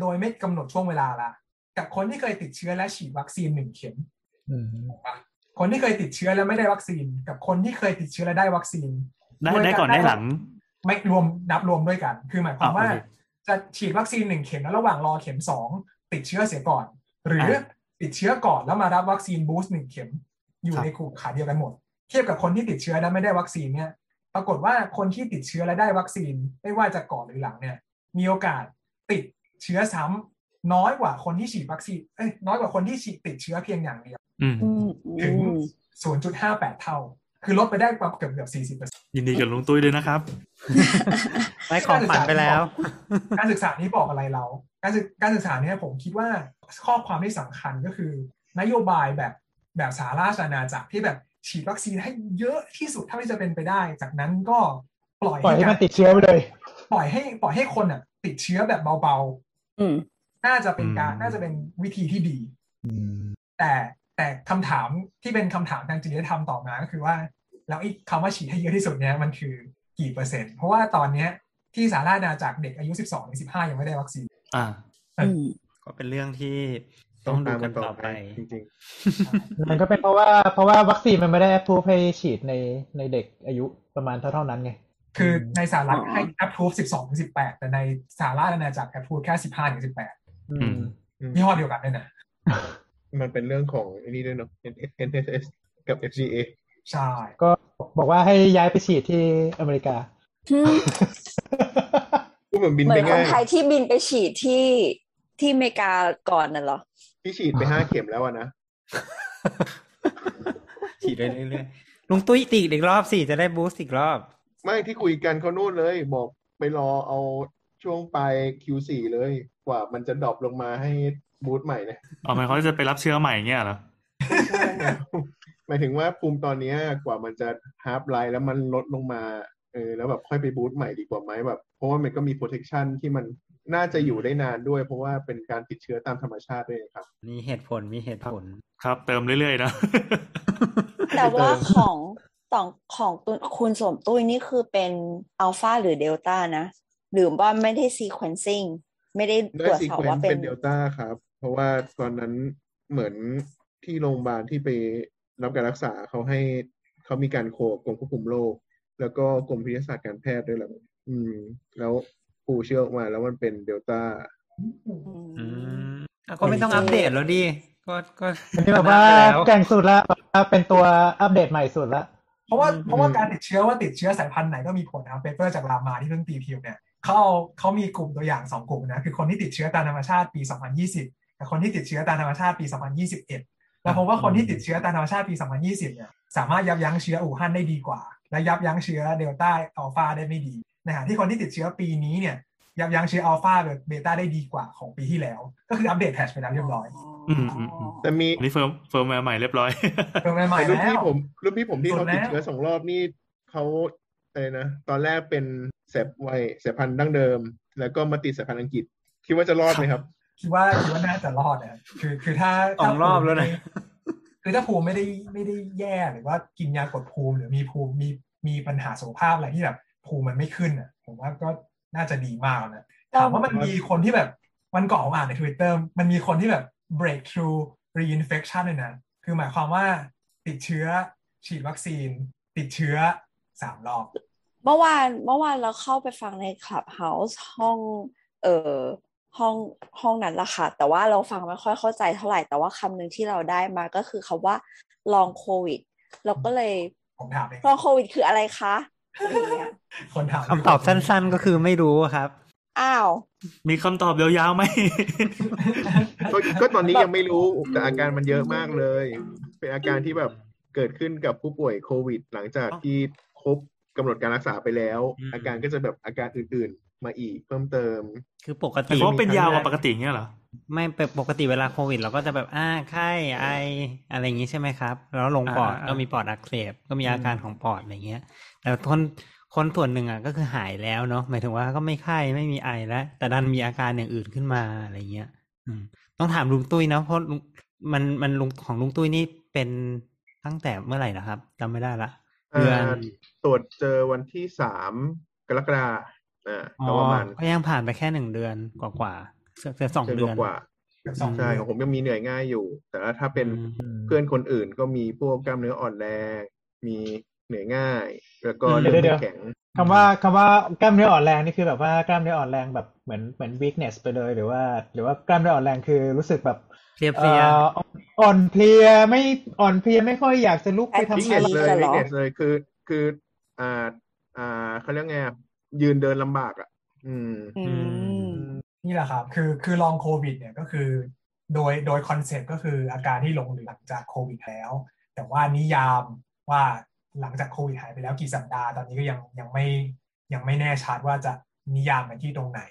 โดยไม่กำหนดช่วงเวลาละกับคนที่เคยติดเชื้อและฉีดวัคซีนหนึ่งเข็มคนที่เคยติดเชื้อแล้วไม่ได้วัคซีน กับคนที่เคยติดเชื้อและได้วัคซีนได้ได้ก่อนได้หลัง ไม่รวมนับรวมด้วยกัน คือหมายความว่า จะฉีดวัคซีนหนึ่งเข็มแล้วระหว่างรอเข็มสองติดเชื้อเสียก่อน หรือติดเชื้อก่อนแล้วมารับวัคซีนบูสต์หนึ่งเข็ม อยู่ในกลุ่มขาเดียวกันหมด เทียบกับคนที่ติดเชื้อแล้วไม่ได้วัคซีนเนี่ย ปรากฏว่าคนที่ติดเชื้อและได้วัคซีนไม่ว่าจะก่อนหรือหลังเนี่ย มีโอกาสติดเชื้อซ้ำน้อยกว่าคนที่ฉีดวัคซีนเอ้ยน้อยกว่าคนที่ฉีดติดเชื้อเพียงอย่างเดียวถึง 0.58 เท่า คือลดไปได้ประมาณเกือบเกือบ 40เปอร์เซ็นต์ยินดีกับลุงตุ้ยด้วยนะครับได้ของฝันไปแล้ว การศึกษานี้บอกอะไรเรา การศึกการศึกษาเนี้ยผมคิดว่าข้อความที่สำคัญก็คือ นโยบายแบบแบบสาราชอาณาจักรที่แบบ ฉีดวัคซีนให้เยอะที่สุดเท่าที่จะเป็นไปได้ จากนั้นก็ปล่อยปล่อยให้มันติดเชื้อไปเลย ปล่อยให้ปล่อยให้คนอะ ติดเชื้อแบบเบาๆน่าจะเป็นการน่าจะเป็นวิธีที่ดีแต่แต่คำถามที่เป็นคำถามทางจริยธรรมต่อมาก็คือว่า แล้วไอ้คำว่าฉีดให้เยอะที่สุดเนี้ยมันคือกี่เปอร์เซ็นต์ เพราะว่าตอนเนี้ย ที่สารานาจากเด็กอายุสิบสองถึงสิบห้ายังไม่ได้วัคซีนอ่าก็เป็นเรื่องที่ ต้องดูกันต่อไป จริงๆมันก็เป็นเพราะว่าเพราะว่าวัคซีนมันไม่ได้พูดให้ฉีดในในเด็กอายุประมาณเท่าเท่านั้นไง คือในสหรัฐให้แอปพูฟสิบสองถึงสิบแปดแต่ในสหราชอาณาจักรแอปพูฟแค่สิบห้าถึงสิบแปดยี่ห้อเดียวกันเลยนะ มันเป็นเรื่องของอันนี้ด้วยเนาะ NSS กับ FDA ใช่ ก็บอกว่าให้ย้ายไปฉีดที่อเมริกาอืมพูดเหมือนบินเหมืไปอนคง่านยไทยที่บินไปฉีดที่ที่อเมริกาก่อนน่ะเหรอ พี่ฉีดไปห้าเข็มแล้วอะนะฉีดไปเรื่อยๆลุงตุ้ยตีอีกรอบสิจะได้บูสต์อีกรอบ ไม่ที่คุยกันเขานู่นเลย บอกไปรอเอาช่วงปลาย Q4 เลยกว่ามันจะดรอปลงมาให้บูตใหม่เนี่ยเอาหมายความว่าจะไปรับเชื้อใหม่เงี้ยเหรอใช่ไงหมายถึงว่าภูมิตอนเนี้ยกว่ามันจะฮาร์ปไลน์แล้วมันลดลงมาเออแล้วแบบค่อยไปบูตใหม่ดีกว่าไหมแบบ เพราะว่ามันก็มี protection ที่มัน น่าจะอยู่ได้นานด้วย เพราะว่าเป็นการติดเชื้อตามธรรมชาติด้วยครับ มีเหตุผลมีเหตุผลครับ เติมเรื่อยๆนะ แต่ว่าของต่องของตุคุณสมตุ้ยนี่คือเป็นอัลฟาหรือเดลต้านะ หรือว่าไม่ได้ซีเควนซิ่งไม่ได้ตได้รวจซีสอบเควนว่าซ์เป็เป็นนเดลต้าครับ เพราะว่าตอนนั้นเหมือนที่โรงพยาบาลที่ไปรับการรักษาเขาให้เขามีการ co กับกรมควบคุมโรคแล้วก็กรมวิทยาศาสตร์การแพทย์ด้วยแหละอืม แล้ว ปูเชื่อออกมา แล้วมันเป็นเดลต้าอืมอะก็ไม่ต้องอัปเดตแล้วดิก็ก็อันนี้แบบว่าชนะไปแล้วแกร่งสุดละแบบว่าเป็นตัวอัปเดตใหม่สุดละเพราะว่าอืมเพราะว่าการติดเชื้อว่าติดเชื้อสายพันธุ์ไหนก็มีผลนะครับ paper จากรามาที่เพิ่งตีพิมพ์เนี่ยเขาเอาเขามีกลุ่มตัวอย่างสองกลุ่มนะคือคนที่ติดเชื้อตามธรรมชาติปี 2020 กับคนที่ติดเชื้อตามธรรมชาติปี 2021 แล้วพบว่าคนที่ติดเชื้อตามธรรมชาติปี 2020 เนี่ยสามารถยับยั้งเชื้ออู่ฮั่นได้ดีกว่า และยับยั้งเชื้อเดลต้าอัลฟาได้ไม่ดี นะฮะที่คนที่ติดเชื้อปีนี้เนี่ยยับยั้งเชื้ออัลฟาเบต้าได้ดีกว่าของปีที่แล้ว ก็คืออัปเดต patch ไปแล้วเรียบร้อยอืมอืมอืมแต่มีอันนี้ firm firmware ใหม่เรียบร้อยเป็นใหม่แต่รุ่นแล้พี่วผมรุ่นพี่ผมที่สุเขาดแล้วติดเชื้อสองรอบนี่เขาอะไรนะตอนแรกเป็นแสบไวสายพันธุ์ดั้งเดิม แล้วก็มาติดสายพันธุ์อังกฤษ คิดว่าจะรอดไหมครับ คิดว่าคิดว่าน่าจะรอดนะคือคือถ้าสองรอบแล้วนะคือถ้าภูมิไม่ได้ไม่ได้แย่หรือว่ากินยากดภูมิหรือมีภูมิมีมีปัญหาสุขภาพอะไรที่แบบ ภูมิมันไม่ขึ้นอะผมว่าก็น่าจะดีมากนะถามว่ามันมีคนที่แบบวันก่อนผมอ่านใน Twitter มันมีคนที่แบบ breakthrough reinfection เลยนะคือหมายความว่าติดเชื้อฉีดวัคซีน ติดเชื้อสามรอบ เมื่อวานเมื่อวานเราเข้าไปฟังใน Clubhouse ห้องเอ่อห้องห้องนั้นละค่ะ แต่ว่าเราฟังไม่ค่อยเข้าใจเท่าไหร่ แต่ว่าคำหนึ่งที่เราได้มาก็คือคำว่าลองโควิด เราก็เลยผมถามเองลองโควิดคืออะไรคะ อะไรอย่างเงี้ยคนถามคำตอบสั้น ๆก็คือไม่รู้ครับ อ้าว มีคำตอบยาวๆไหมก็ก็ตอนนี้ยังไม่รู้แต่อาการมันเยอะมากเลย เป็นอาการที่แบบเกิดขึ้นกับผู้ป่วยโควิด หลังจากที่ครบกำหนดการรักษาไปแล้วอืมอาการก็จะแบบอาการอื่นๆ มาอีกเพิ่มเติม คือปกแต่ติเขาเป็นยาวกว่าปกติเงี้ยเหรอ ไม่เป็นปกติเวลาโควิด เราก็จะแบบอ้าไข้ไออะไรอย่างงี้ใช่ไหมครับ แล้วลงปอดอ่าก็มีปอดอักเสบก็มีอาการของปอดอะไรเงี้ย แต่คนคนส่วนหนึ่งอะก็คือหายแล้วเนาะหมายถึงว่าก็ไม่ไข้ไม่มีไอแล้ว แต่ดันมีอาการอย่างอื่นขึ้นมาอะไรเงี้ยอืมต้องถามลุงตุ้ยนะเพราะลุงมันมันลุงของลุงตุ้ยนี่เป็นตั้งแต่เมื่อไหร่นะครับจำไม่ได้ละเดือนอ่าตรวจเจอวันที่สามกรกฎาอ่าอ๋อก็ประมาณก็ยังผ่านไปแค่หนึ่งเดือนกว่าๆ เกือบสองเดืเดืออนนกว่าเกือบสองใช่ของผมยังมีเหนื่อยง่ายอยู่ แต่ว่าถ้าเป็นอืมเพื่อนคนอื่นก็มีพวกกล้ามเนื้ออ่อนแรงมีเหนื่อยง่าย แล้วก็อืมเริ่มเดี๋ไม่ยวแข็งคำว่าคำว่ากล้ามเนื้ออ่อนแรงนี่คือแบบว่ากล้ามเนื้ออ่อนแรงแบบเหมือนเหมือน weakness ไปเลยหรือว่า หรือว่ากล้ามเนื้ออ่อนแรงคือรู้สึกแบบเพลียเพเอ่ลียออ่อนเพลียไม่อ่อนเพลียไม่ค่อยอยากจะลุกไปทำวิกอะเนไรสเลยจะเหรวิอกเนสเลยคือ คืออ่าอ่าเขาเรียกไงอะยืนเดินลำบากอะ อืมอืม นี่แหละครับ คือคือลองโควิดเนี่ยก็คือ โดยโดยคอนเซ็ปต์ก็คืออาการที่ลงเหลือหลังจากโควิดแล้ว แต่ว่านิยามว่าหลังจากโควิดหายไปแล้วกี่สัปดาห์ตอนนี้ก็ยังยังไม่ยังไม่แน่ชัดว่าจะนิยามไปที่ตรงไหน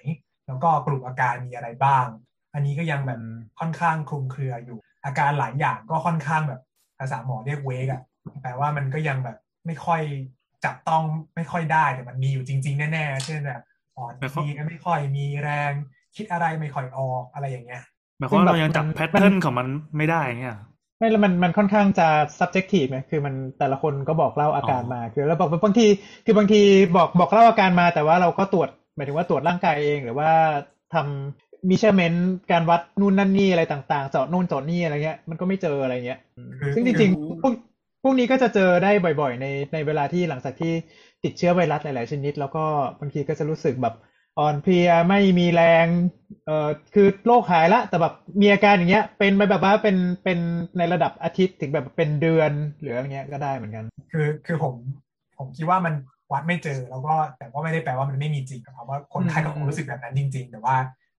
แล้วก็กลุ่มอาการมีอะไรบ้าง อันนี้ก็ยังแบบค่อนข้างคลุมเครืออยู่ อาการหลายอย่างก็ค่อนข้างแบบภาษาหมอเรียกเวกอะแปลว่ามันก็ยังแบบไม่ค่อยจับต้องไม่ค่อยได้แต่มันมีอยู่จริง ๆ แน่ๆ เช่นแบบอ่อนแต่เพเขาลียไม่ค่อยมีแรง คิดอะไรไม่ค่อยออกอะไรอย่างเงี้ยหมายความว่าเรายังจับแพทเทิร์นของมันไม่ได้เงี้ยไม่แล้วมันมันค่อนข้างจะ subjective ไงคือมันแต่ละคนก็บอกเล่าอาการอ๋อมาคือแล้วบอกบางทีคือบางทีบอกบอกเล่าอาการมา แต่ว่าเราก็ตรวจหมายถึงว่าตรวจร่างกายเอง หรือว่าทำมิเชอร์เมนต์การวัดนู่นนั่นนี่อะไรต่างๆเจาะนู่นเจาะนี่อะไรเงี้ยมันก็ไม่เจออะไรเงี้ยคือซึ่งจริงๆพวกพวกนี้ก็จะเจอได้บ่อยๆ ในในเวลาที่หลังจากที่ติดเชื้อไวรัสหลายๆชนิด แล้วก็บางทีก็จะรู้สึกแบบ อ่อนเพลียไม่มีแรง เอ่อคือโรคหายละแต่แบบมีอาการอย่างเงี้ย เป็นไปแบบว่าเป็นเป็นในระดับอาทิตย์ถึงแบบเป็นเดือนหรืออะไรเงี้ยก็ได้เหมือนกัน คือคือผมผมคิดว่ามันวัดไม่เจอแล้วก็แต่ก็ไม่ได้แปลว่ามันไม่มีจริงครับว่าคนไข้ก็คงรู้สึกแบบนั้นจริง ๆ แต่ว่า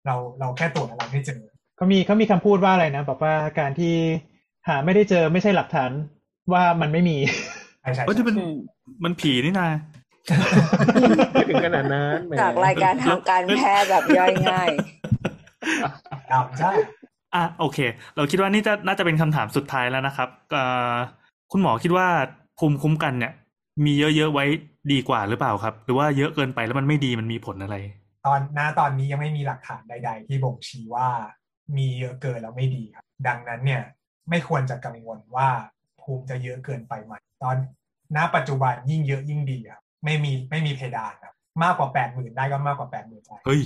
เราเราแค่ตรวจแล้วเราไม่เจอเขามีเขามีคำพูดว่าอะไรนะบอกว่าการที่หาไม่ได้เจอไม่ใช่หลักฐานว่ามันไม่มีใช่ใช่เอ้ยใช่ที่มันอืมมันผีนี่นาไม่ ถึงขนาดนั้นแหมจากรายการทางการแพทย์แบบย่อยง่ายครับใช่อะโอเค เราคิดว่านี่จะน่าจะเป็นคำถามสุดท้ายแล้วนะครับเอ่อคุณหมอคิดว่าภูมิคุ้มกันเนี่ย มีเยอะๆไว้ดีกว่าหรือเปล่าครับ หรือว่าเยอะเกินไปแล้วมันไม่ดีมันมีผลอะไร ตอนหน้าตอนนี้ยังไม่มีหลักฐานใด ๆ ที่บ่งชี้ว่ามีเยอะเกินแล้วไม่ดีครับ ดังนั้นเนี่ย ไม่ควรจะกังวลว่าภูมิจะเยอะเกินไปไหมตอนณปัจจุบันยิ่งเยอะยิ่งดีครับ ไม่มีไม่มีเพดานครับมากกว่าแปดหมื่นได้ก็มากกว่าแปดหมื่นได้เฮ้ย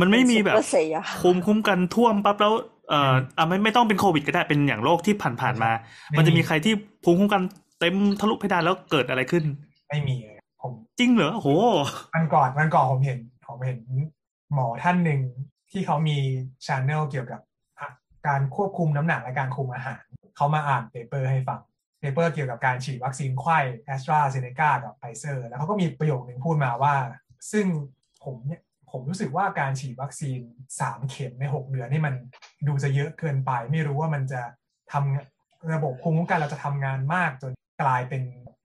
มันไม่มีแบบซุปเปอร์เซียภูมิคุ้มกันท่วมปั๊บแล้วเอ่ออะไม่ไม่ต้องเป็นโควิดก็ได้เป็นอย่างโรคที่ผ่านๆมา มันจะมีใครที่ภูมิคุ้มกันเต็มทะลุเพดานแล้วเกิดอะไรขึ้น ไม่มีเลยผมจริงเหรอโหวันก่อนวันก่อนผมเห็นผมเห็นหมอท่านหนึ่งที่เขามีช n แนลเกี่ยวกับอะการควบคุมน้ำหนักและการคุมอาหารเขามาอ่าน paper ให้ฟัง paper เกี่ยวกับการฉีดวัคซีนไขว้แอสตราเซเนกากับไฟเซอร์แล้วเขาก็มีประโยคหนึ่งพูดมาว่า ซึ่งผมเนี่ยผมรู้สึกว่าการฉีดวัคซีนสามเข็มในหกเดือนนี่มันดูจะเยอะเกินไป ไม่รู้ว่ามันจะทำระบบภูมิคุ้มกันเราจะทำงานมากจนกลายเป็น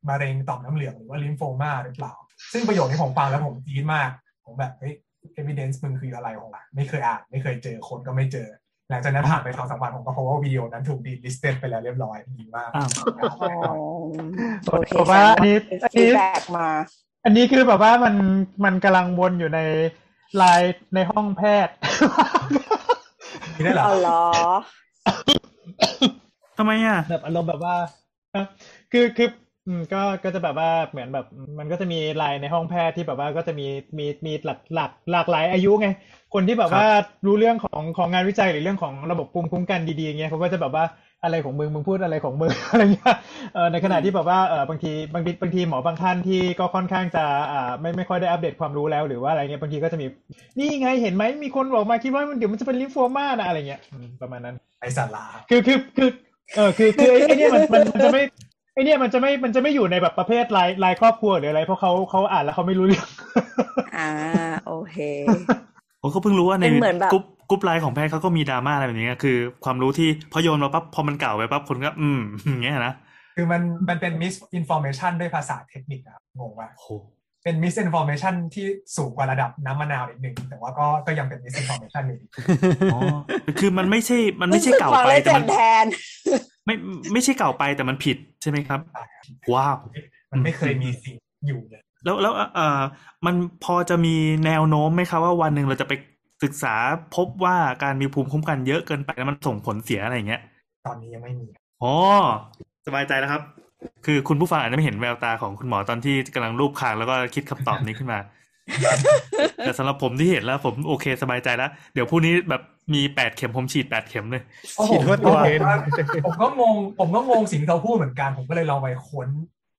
มะเร็งต่อมน้ำเหลืองหรือว่า lymphoma หรือเปล่า ซึ่งประโยคนี้ผมฟังแล้วผมจี๊ดมาก ผมแบบเฮ้ย evidence มึงคืออะไรของมันไม่เคยอ่าน ไม่เคยเจอคนก็ไม่เจอ หลังจากนั้นผ่านไปสองสามวันผมก็พบว่าวิดีโอนั้นถูก delisted ไปแล้วเรียบร้อยดีมากอ้าวอ๋อโอเคผมว่าอันนี้เป็น feedback มา อันนี้คือแบบว่ามันมันกำลังวนอยู่ในไลน์ในห้องแพทย์มีได้เหรอเอาเหรอทำไมอะแบบอารมณ์แบบว่าเอ่อคือคือ อืมก็ก็จะแบบว่าเหมือนแบบมันก็จะมีไลน์ในห้องแพทย์ที่แบบว่าก็จะมีมีมีหลักหลักหลากหลายอายุไง คนที่แบบว่ารู้เรื่องของของงานวิจัยหรือเรื่องของระบบภูมิคุ้มกันดีๆเงี้ยเขาก็จะแบบว่าอะไรของมึงมึงพูดอะไรของมึงอะไรเงี้ยเออในขณะที่แบบว่าเออบางทีบางทีบางทีหมอบางท่านที่ก็ค่อนข้างจะอ่าไม่ไม่ค่อยได้อัปเดตความรู้แล้วหรือว่าอะไรเงี้ยบางทีก็จะมีนี่ไงเห็นไหมมีคนบอกมาคิดว่ามันเดี๋ยวมันจะเป็นลิมโฟมานะอะไรเงี้ยอืมประมาณนั้นไอสาระคือคือคือเออคือคือไอ้ไอ้เนี่ยมันมันมันจะไม่ ไอ้เนี่ยมันจะไม่มันจะไม่อยู่ในแบบประเภทไลน์ไลน์ครอบครัวหรืออะไร เพราะเขาเขาอ่านแล้วเขาไม่รู้เรื่องอ่าโอเคผมก็เพิ่งรู้ว่าในเป็นเหมือนแบบกรุ๊ปกรุ๊ปไลน์ของแพทย์เขาก็มีดราม่าอะไรแบบนี้ไงคือ ความรู้ที่พอโยนมาปั๊บพอมันเก่าไปปั๊บคนก็ อืมอย่างเงี้ยนะคือมันมันเป็น misinformation ด้วยภาษาเทคนิคอะงงว่าโหเป็น misinformation ที่สูงกว่าระดับน้ำมะนาวอีกหนึ่งแต่ว่าก็ก็ยังเป็น misinformation อยู่ดีอ๋อคือมันไม่ใช่มันไม่ใช่เก่าฟังไปแล้วแต่เจ็มับนแทน ไม่ไม่ใช่เก่าไปแต่มันผิดใช่ไหมครับ ว้าว มันไม่เคยมีสิ่งอยู่เลยแล้วแล้วเอ่อมันพอจะมีแนวโน้มไหมครับว่าวันหนึ่งเราจะไปศึกษาพบว่าการมีภูมิคุ้มกันเยอะเกินไปแล้วมันส่งผลเสียอะไรอย่างเงี้ย ตอนนี้ยังไม่มีอ๋อสบายใจแล้วครับ คือคุณผู้ฟังอาจจะไม่เห็นแววตาของคุณหมอตอนที่กำลังรูปคางแล้วก็คิดคำตอบนี้ขึ้นมา แต่สำหรับผมที่เห็นแล้ว ผมโอเคสบายใจแล้ว เดี๋ยวพรุ่งนี้แบบมีแปดเข็มผมฉีดแปดเข็มเลยโอ้โหฉีดทั่วตัวผมว่าผมก็งงผมก็งงสิ่งที่เขาพูดเหมือนกัน ผมก็เลยลองไปค้น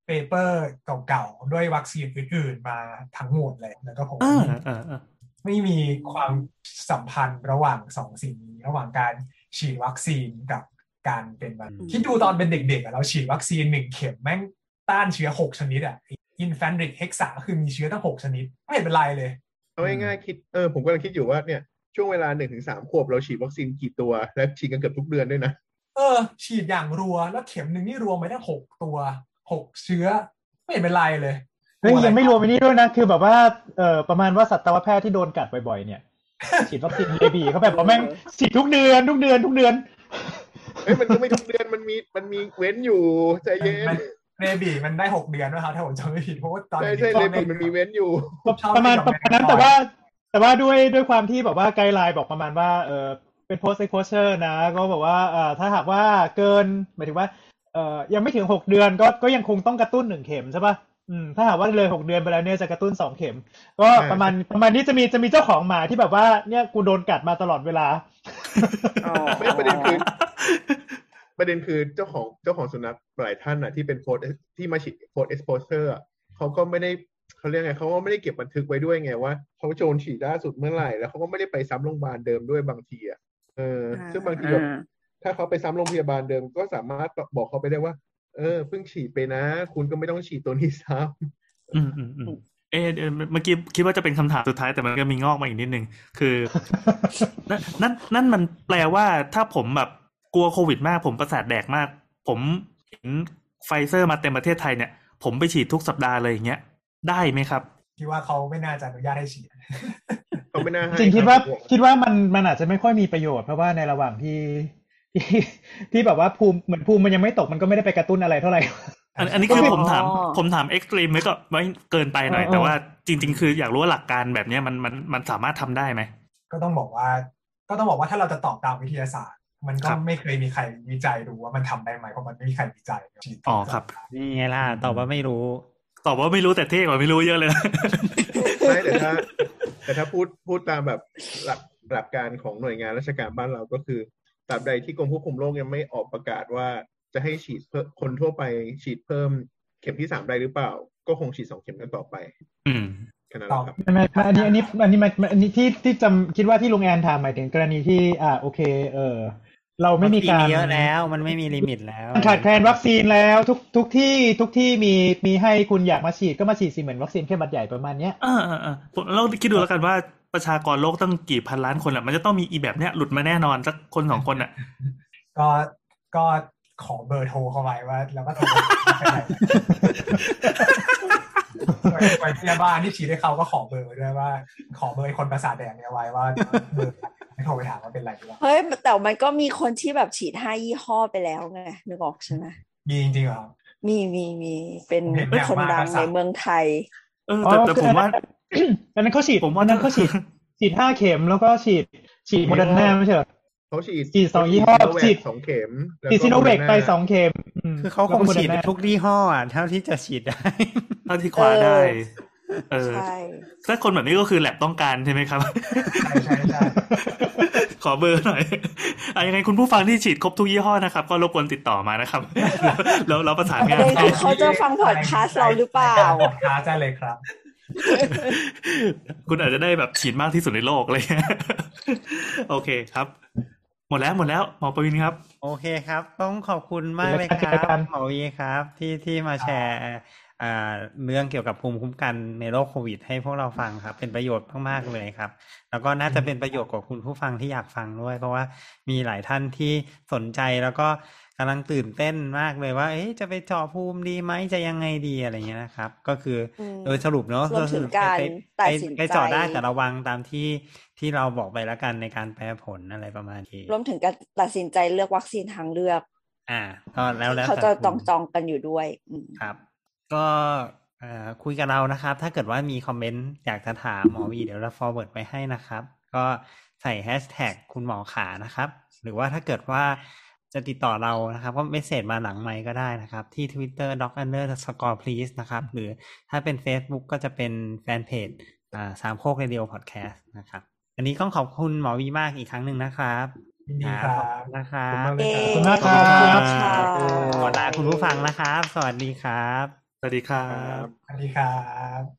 paper เก่าๆ ด้วยวัคซีนอื่นๆ มาทั้งหมดเลยแล้วก็ผมเออเออเออไม่มีความสัมพันธ์ระหว่างสองสิ่งนี้ ระหว่างการฉีดวัคซีนกับการเป็นมะเร็งคิดดูตอนเป็นเด็กๆอะเราฉีดวัคซีนหนึ่งเข็มแม่งต้านเชื้อหกชนิดอะ อินแฟนริกเฮกซาคือมีเชื้อตั้งหกชนิด ไม่เห็นเป็นไรเลย เอาง่ายๆคิดเออผมกำลังคิดอยู่ว่าเนี่ยช่วงเวลาหนึ่งถึงสามขวบเราฉีดวัคซีนกี่ตัว และฉีดกันเกือบทุกเดือนด้วยนะ เออ ฉีดอย่างรัว แล้วเข็มหนึ่งนี่รวมไปได้หกตัวหกเชื้อ ไม่เห็นเป็นไรเลยเฮ้ยยังไม่รวมไอ้นี่ด้วยนะ คือแบบว่าเออประมาณว่าสัตวแพทย์ที่โดนกัดบ่อยๆเนี่ยฉีดวัคซีนเอบีเขาแบบว่าแม่งฉีดทุกเดือนทุกเดือนทุกเดือนเอ้ยมันก็ไม่ทุกเดือนมันมีมันมีเว้นอยู่ใจเย็นมัน เรบีมันได้หกเดือนนะครับถ้าผมจำไม่ผิดเพราะว่าตอนใช่นี้ใช่เลยมันมีเว้นอยู่ชอบประมาณเล่นปกับระมาณนั้นแมงกะพรุนแต่ว่า แต่ว่าด้วยด้วยความที่แบบว่าไกด์ไลน์บอกประมาณว่าเออเป็น post exposure นะ ก็บอกว่าเอ่อถ้าหากว่าเกินหมายถึงว่าเอ่อยังไม่ถึงหกเดือนก็ก็ยังคงต้องกระตุ้นหนึ่งเข็มใช่ปะอืมถ้าหากว่าเลยหกเดือนไปแล้วเนี่ยจะกระตุ้นสองเข็ม ก็อ่าประมาณประมาณนี้จะมีจะมีเจ้าของหมาที่แบบว่าเนี่ยกูโดนกัดมาตลอดเวลาอ๋อไม่ประเด็นคือ ประเด็นคือเจ้าของเจ้าของสุนัขหลายท่านอะที่เป็นโพสที่มาฉีด post-exposure เขาก็ไม่ได้เขาเรียกไงเขาก็ไม่ได้เก็บบันทึกไว้ด้วยไงว่าเขาโดนฉีดล่าสุดเมื่อไหร่แล้วเขาก็ไม่ได้ไปซ้ำโรงพยาบาลเดิมด้วยบางทีอะเออ ซึ่งบางทีแบบอ่าถ้าเขาไปซ้ำโรงพยาบาลเดิมก็สามารถบอกเขาไปได้ว่า เออเพิ่งฉีดไปนะ คุณก็ไม่ต้องฉีดตัวนี้ซ้ำอืมอืมอืมเอะเอ่อเมื่อกี้คิดว่าจะเป็นคำถามสุดท้ายแต่มันก็มีงอกมาอีกนิดนึงคือนั่นนั่นนั่นมันแปลว่าถ้าผมแบบ กลัวโควิดมาก ผมประสาทแดกมาก ผมเห็นไฟเซอร์มาเต็มประเทศไทยเนี่ย ผมไปฉีดทุกสัปดาห์เลยอย่างเงี้ย ได้ไหมครับคิดว่าเขาไม่น่าจะอนุญาตให้ฉีดเขาไม่น่าให้จริงคิดว่ารับคิดว่ามันมันอาจจะไม่ค่อยมีประโยชน์เพราะว่าในระหว่างที่ที่ที่แบบว่าภูมิเหมือนภูมิมันยังไม่ตกมันก็ไม่ได้ไปกระตุ้นอะไรเท่าไหร่อันอันนี้คืออ๋อผมถามผมถาม extreme ไว้ก็ไม่เกินไปหน่อยเออแต่ว่าจริง ๆ คืออยากรู้ว่าหลักการแบบเนี้ยมันมันมันสามารถทำได้ไหมก็ต้องบอกว่า ก็ต้องบอกว่าถ้าเราจะตอบตามวิทยาศาสตร์ มันก็ครับไม่เคยมีใครวิจัยดูว่ามันทำได้ไหมเพราะมันไม่มีใครวิจัยฉีดอ๋อครับ นี่ไงล่ะตอบว่าไม่รู้ ตอบว่าไม่รู้แต่เท่กว่าไม่รู้เยอะเลยนะไม่แต่ถ้าแต่ถ้าพูดพูดตามแบบหลักหลักการของหน่วยงานราชการบ้านเราก็คือตราบใดที่กรมควบคุมโรคยังไม่ออกประกาศว่าจะให้ฉีดเพิ่มคนทั่วไปฉีดเพิ่มเข็มที่สามได้หรือเปล่า ก็คงฉีดสองเข็มกันต่อไป อืมแค่นั้นแหละครับไม่ไม่ไม่อันนี้อันนี้อันนี้มันอันนี้ที่ที่จำคิดว่าที่ลุงแอนถามหมายถึงกรณีที่ อ่าโอเค เออ เราไม่มีการเยอะแล้ว มันไม่มีลิมิตแล้วมันขาดแคลนวัคซีนแล้วทุกทุกที่ทุกที่มีมีให้คุณอยากมาฉีดก็มาฉีดสิเหมือนวัคซีนแค่บัดใหญ่ประมาณเนี้ยอ่าอ่าอ่าผมเราคิดดูแล้วกันว่าประชากรโลกตั้งกี่พันล้านคนแหละมันจะต้องมีอีแบบเนี้ยหลุดมาแน่นอนสักคนสองคนอะ ก็ก็ขอเบอร์โทรเขาไว้ว่า แล้วก็โทร ไปไหนไปพยาบาลที่ฉีดให้เขาก็ขอเบอร์ด้วยว่า ขอเบอร์คนประสาทแดงเนี่ยไว้ว่าเบอร์ให้โทรไปถามว่าเป็นไรหรือเปล่าเฮ้ยแต่มันก็มีคนที่แบบฉีดห้ายี่ห้อไปแล้วไงนึกออกใช่ไหมมีจริงๆเหรอมีมีมีเป็นผมเห็นคนดังแบบว่าในเมืองไทย เออแต่แต่ผมว่าอันนั้นเขาฉีดผมว่าอันนั้นเขาฉีดฉีดห้าเข็มแล้วก็ฉีดฉีดโมเดอร์นาไม่ใช่เหรอ เขาฉีดฉีดสองยี่ห้อเขาฉีฉีดดสองเข็มแล้วฉีดก็ซิโนแวค Moderna ไปสองเข็มมคือเขาคงแล้วก็ฉีด Moderna ทุกยี่ห้ออะเท่าที่จะฉีดได้เท่าที่คว้าได้ เออใช่ถ้าคนแบบนี้ก็คือแลบต้องการใช่ไหมครับใช่ใช่ใช่ขอเบอร์หน่อยอะยังไงคุณผู้ฟังที่ฉีดครบทุกยี่ห้อนะครับ ก็รบกวนติดต่อมานะครับ แล้วเราประสานงานประเด็นคือเขาจะฟังพอดคาสต์เราหรือเปล่าพอดคาสต์ได้เลยครับ คุณอาจจะได้แบบฉีดมากที่สุดในโลกเลย โอเคครับ หมดแล้วหมดแล้วหมอประวินครับ โอเคครับ ต้องขอบคุณมากเลยคเจอรักับนหมอวีครับ ที่ที่มาแชร์อ่าเรื่องเกี่ยวกับภูมิคุ้มกันในโรคโควิด ให้พวกเราฟังครับ เป็นประโยชน์มากๆเลยครับ แล้วก็น่าจะเป็นประโยชน์กับคุณผู้ฟังที่อยากฟังด้วย เพราะว่ามีหลายท่านที่สนใจแล้วก็ กำลังตื่นเต้นมากเลยว่าเอ๊ะจะไปเจาะภูมิดีไหมจะยังไงดีอะไรเงี้ยนะครับ ก็คืออมโดยสรุปเนอะรวมถึงก็คือการไปตัดไปสินใจไปเจาะได้แต่ระวังตามที่ที่เราบอกไปแล้วกันในการแปลผลอะไรประมาณนี้รวมถึงการตัดสินใจเลือกวัคซีนทางเลือก อ่า ก็แล้วแล้วเขาแต่จะคุณจองจองๆกันอยู่ด้วยอืมครับ ก็เอ่อคุยกับเรานะครับ ถ้าเกิดว่ามีคอมเมนต์อยากจะถามหมอวีเดี๋ยวเรา forward ไปให้นะครับ ก็ใส่แฮชแท็กคุณหมอขานะครับ หรือว่าถ้าเกิดว่า จะติดต่อเรานะครับ ก็ message มาหลังไมค์ก็ได้นะครับ ที่ Twitter doc underscore please นะครับ หรือถ้าเป็น Facebook ก็จะเป็นแฟนเพจอ่าสามโคกเรดิโอพอดแคสต์นะครับ อันนี้ต้องขอบคุณหมอวีมากอีกครั้งหนึ่งนะครับยินดีครับขอณนะครับขอบคุณมากเลยเย้ขอบคุณมากครับขอบคุณค่ะขอลาคุณผู้ฟังนะครับ สวัสดีครับ สวัสดีครับ สวัสดีครับบ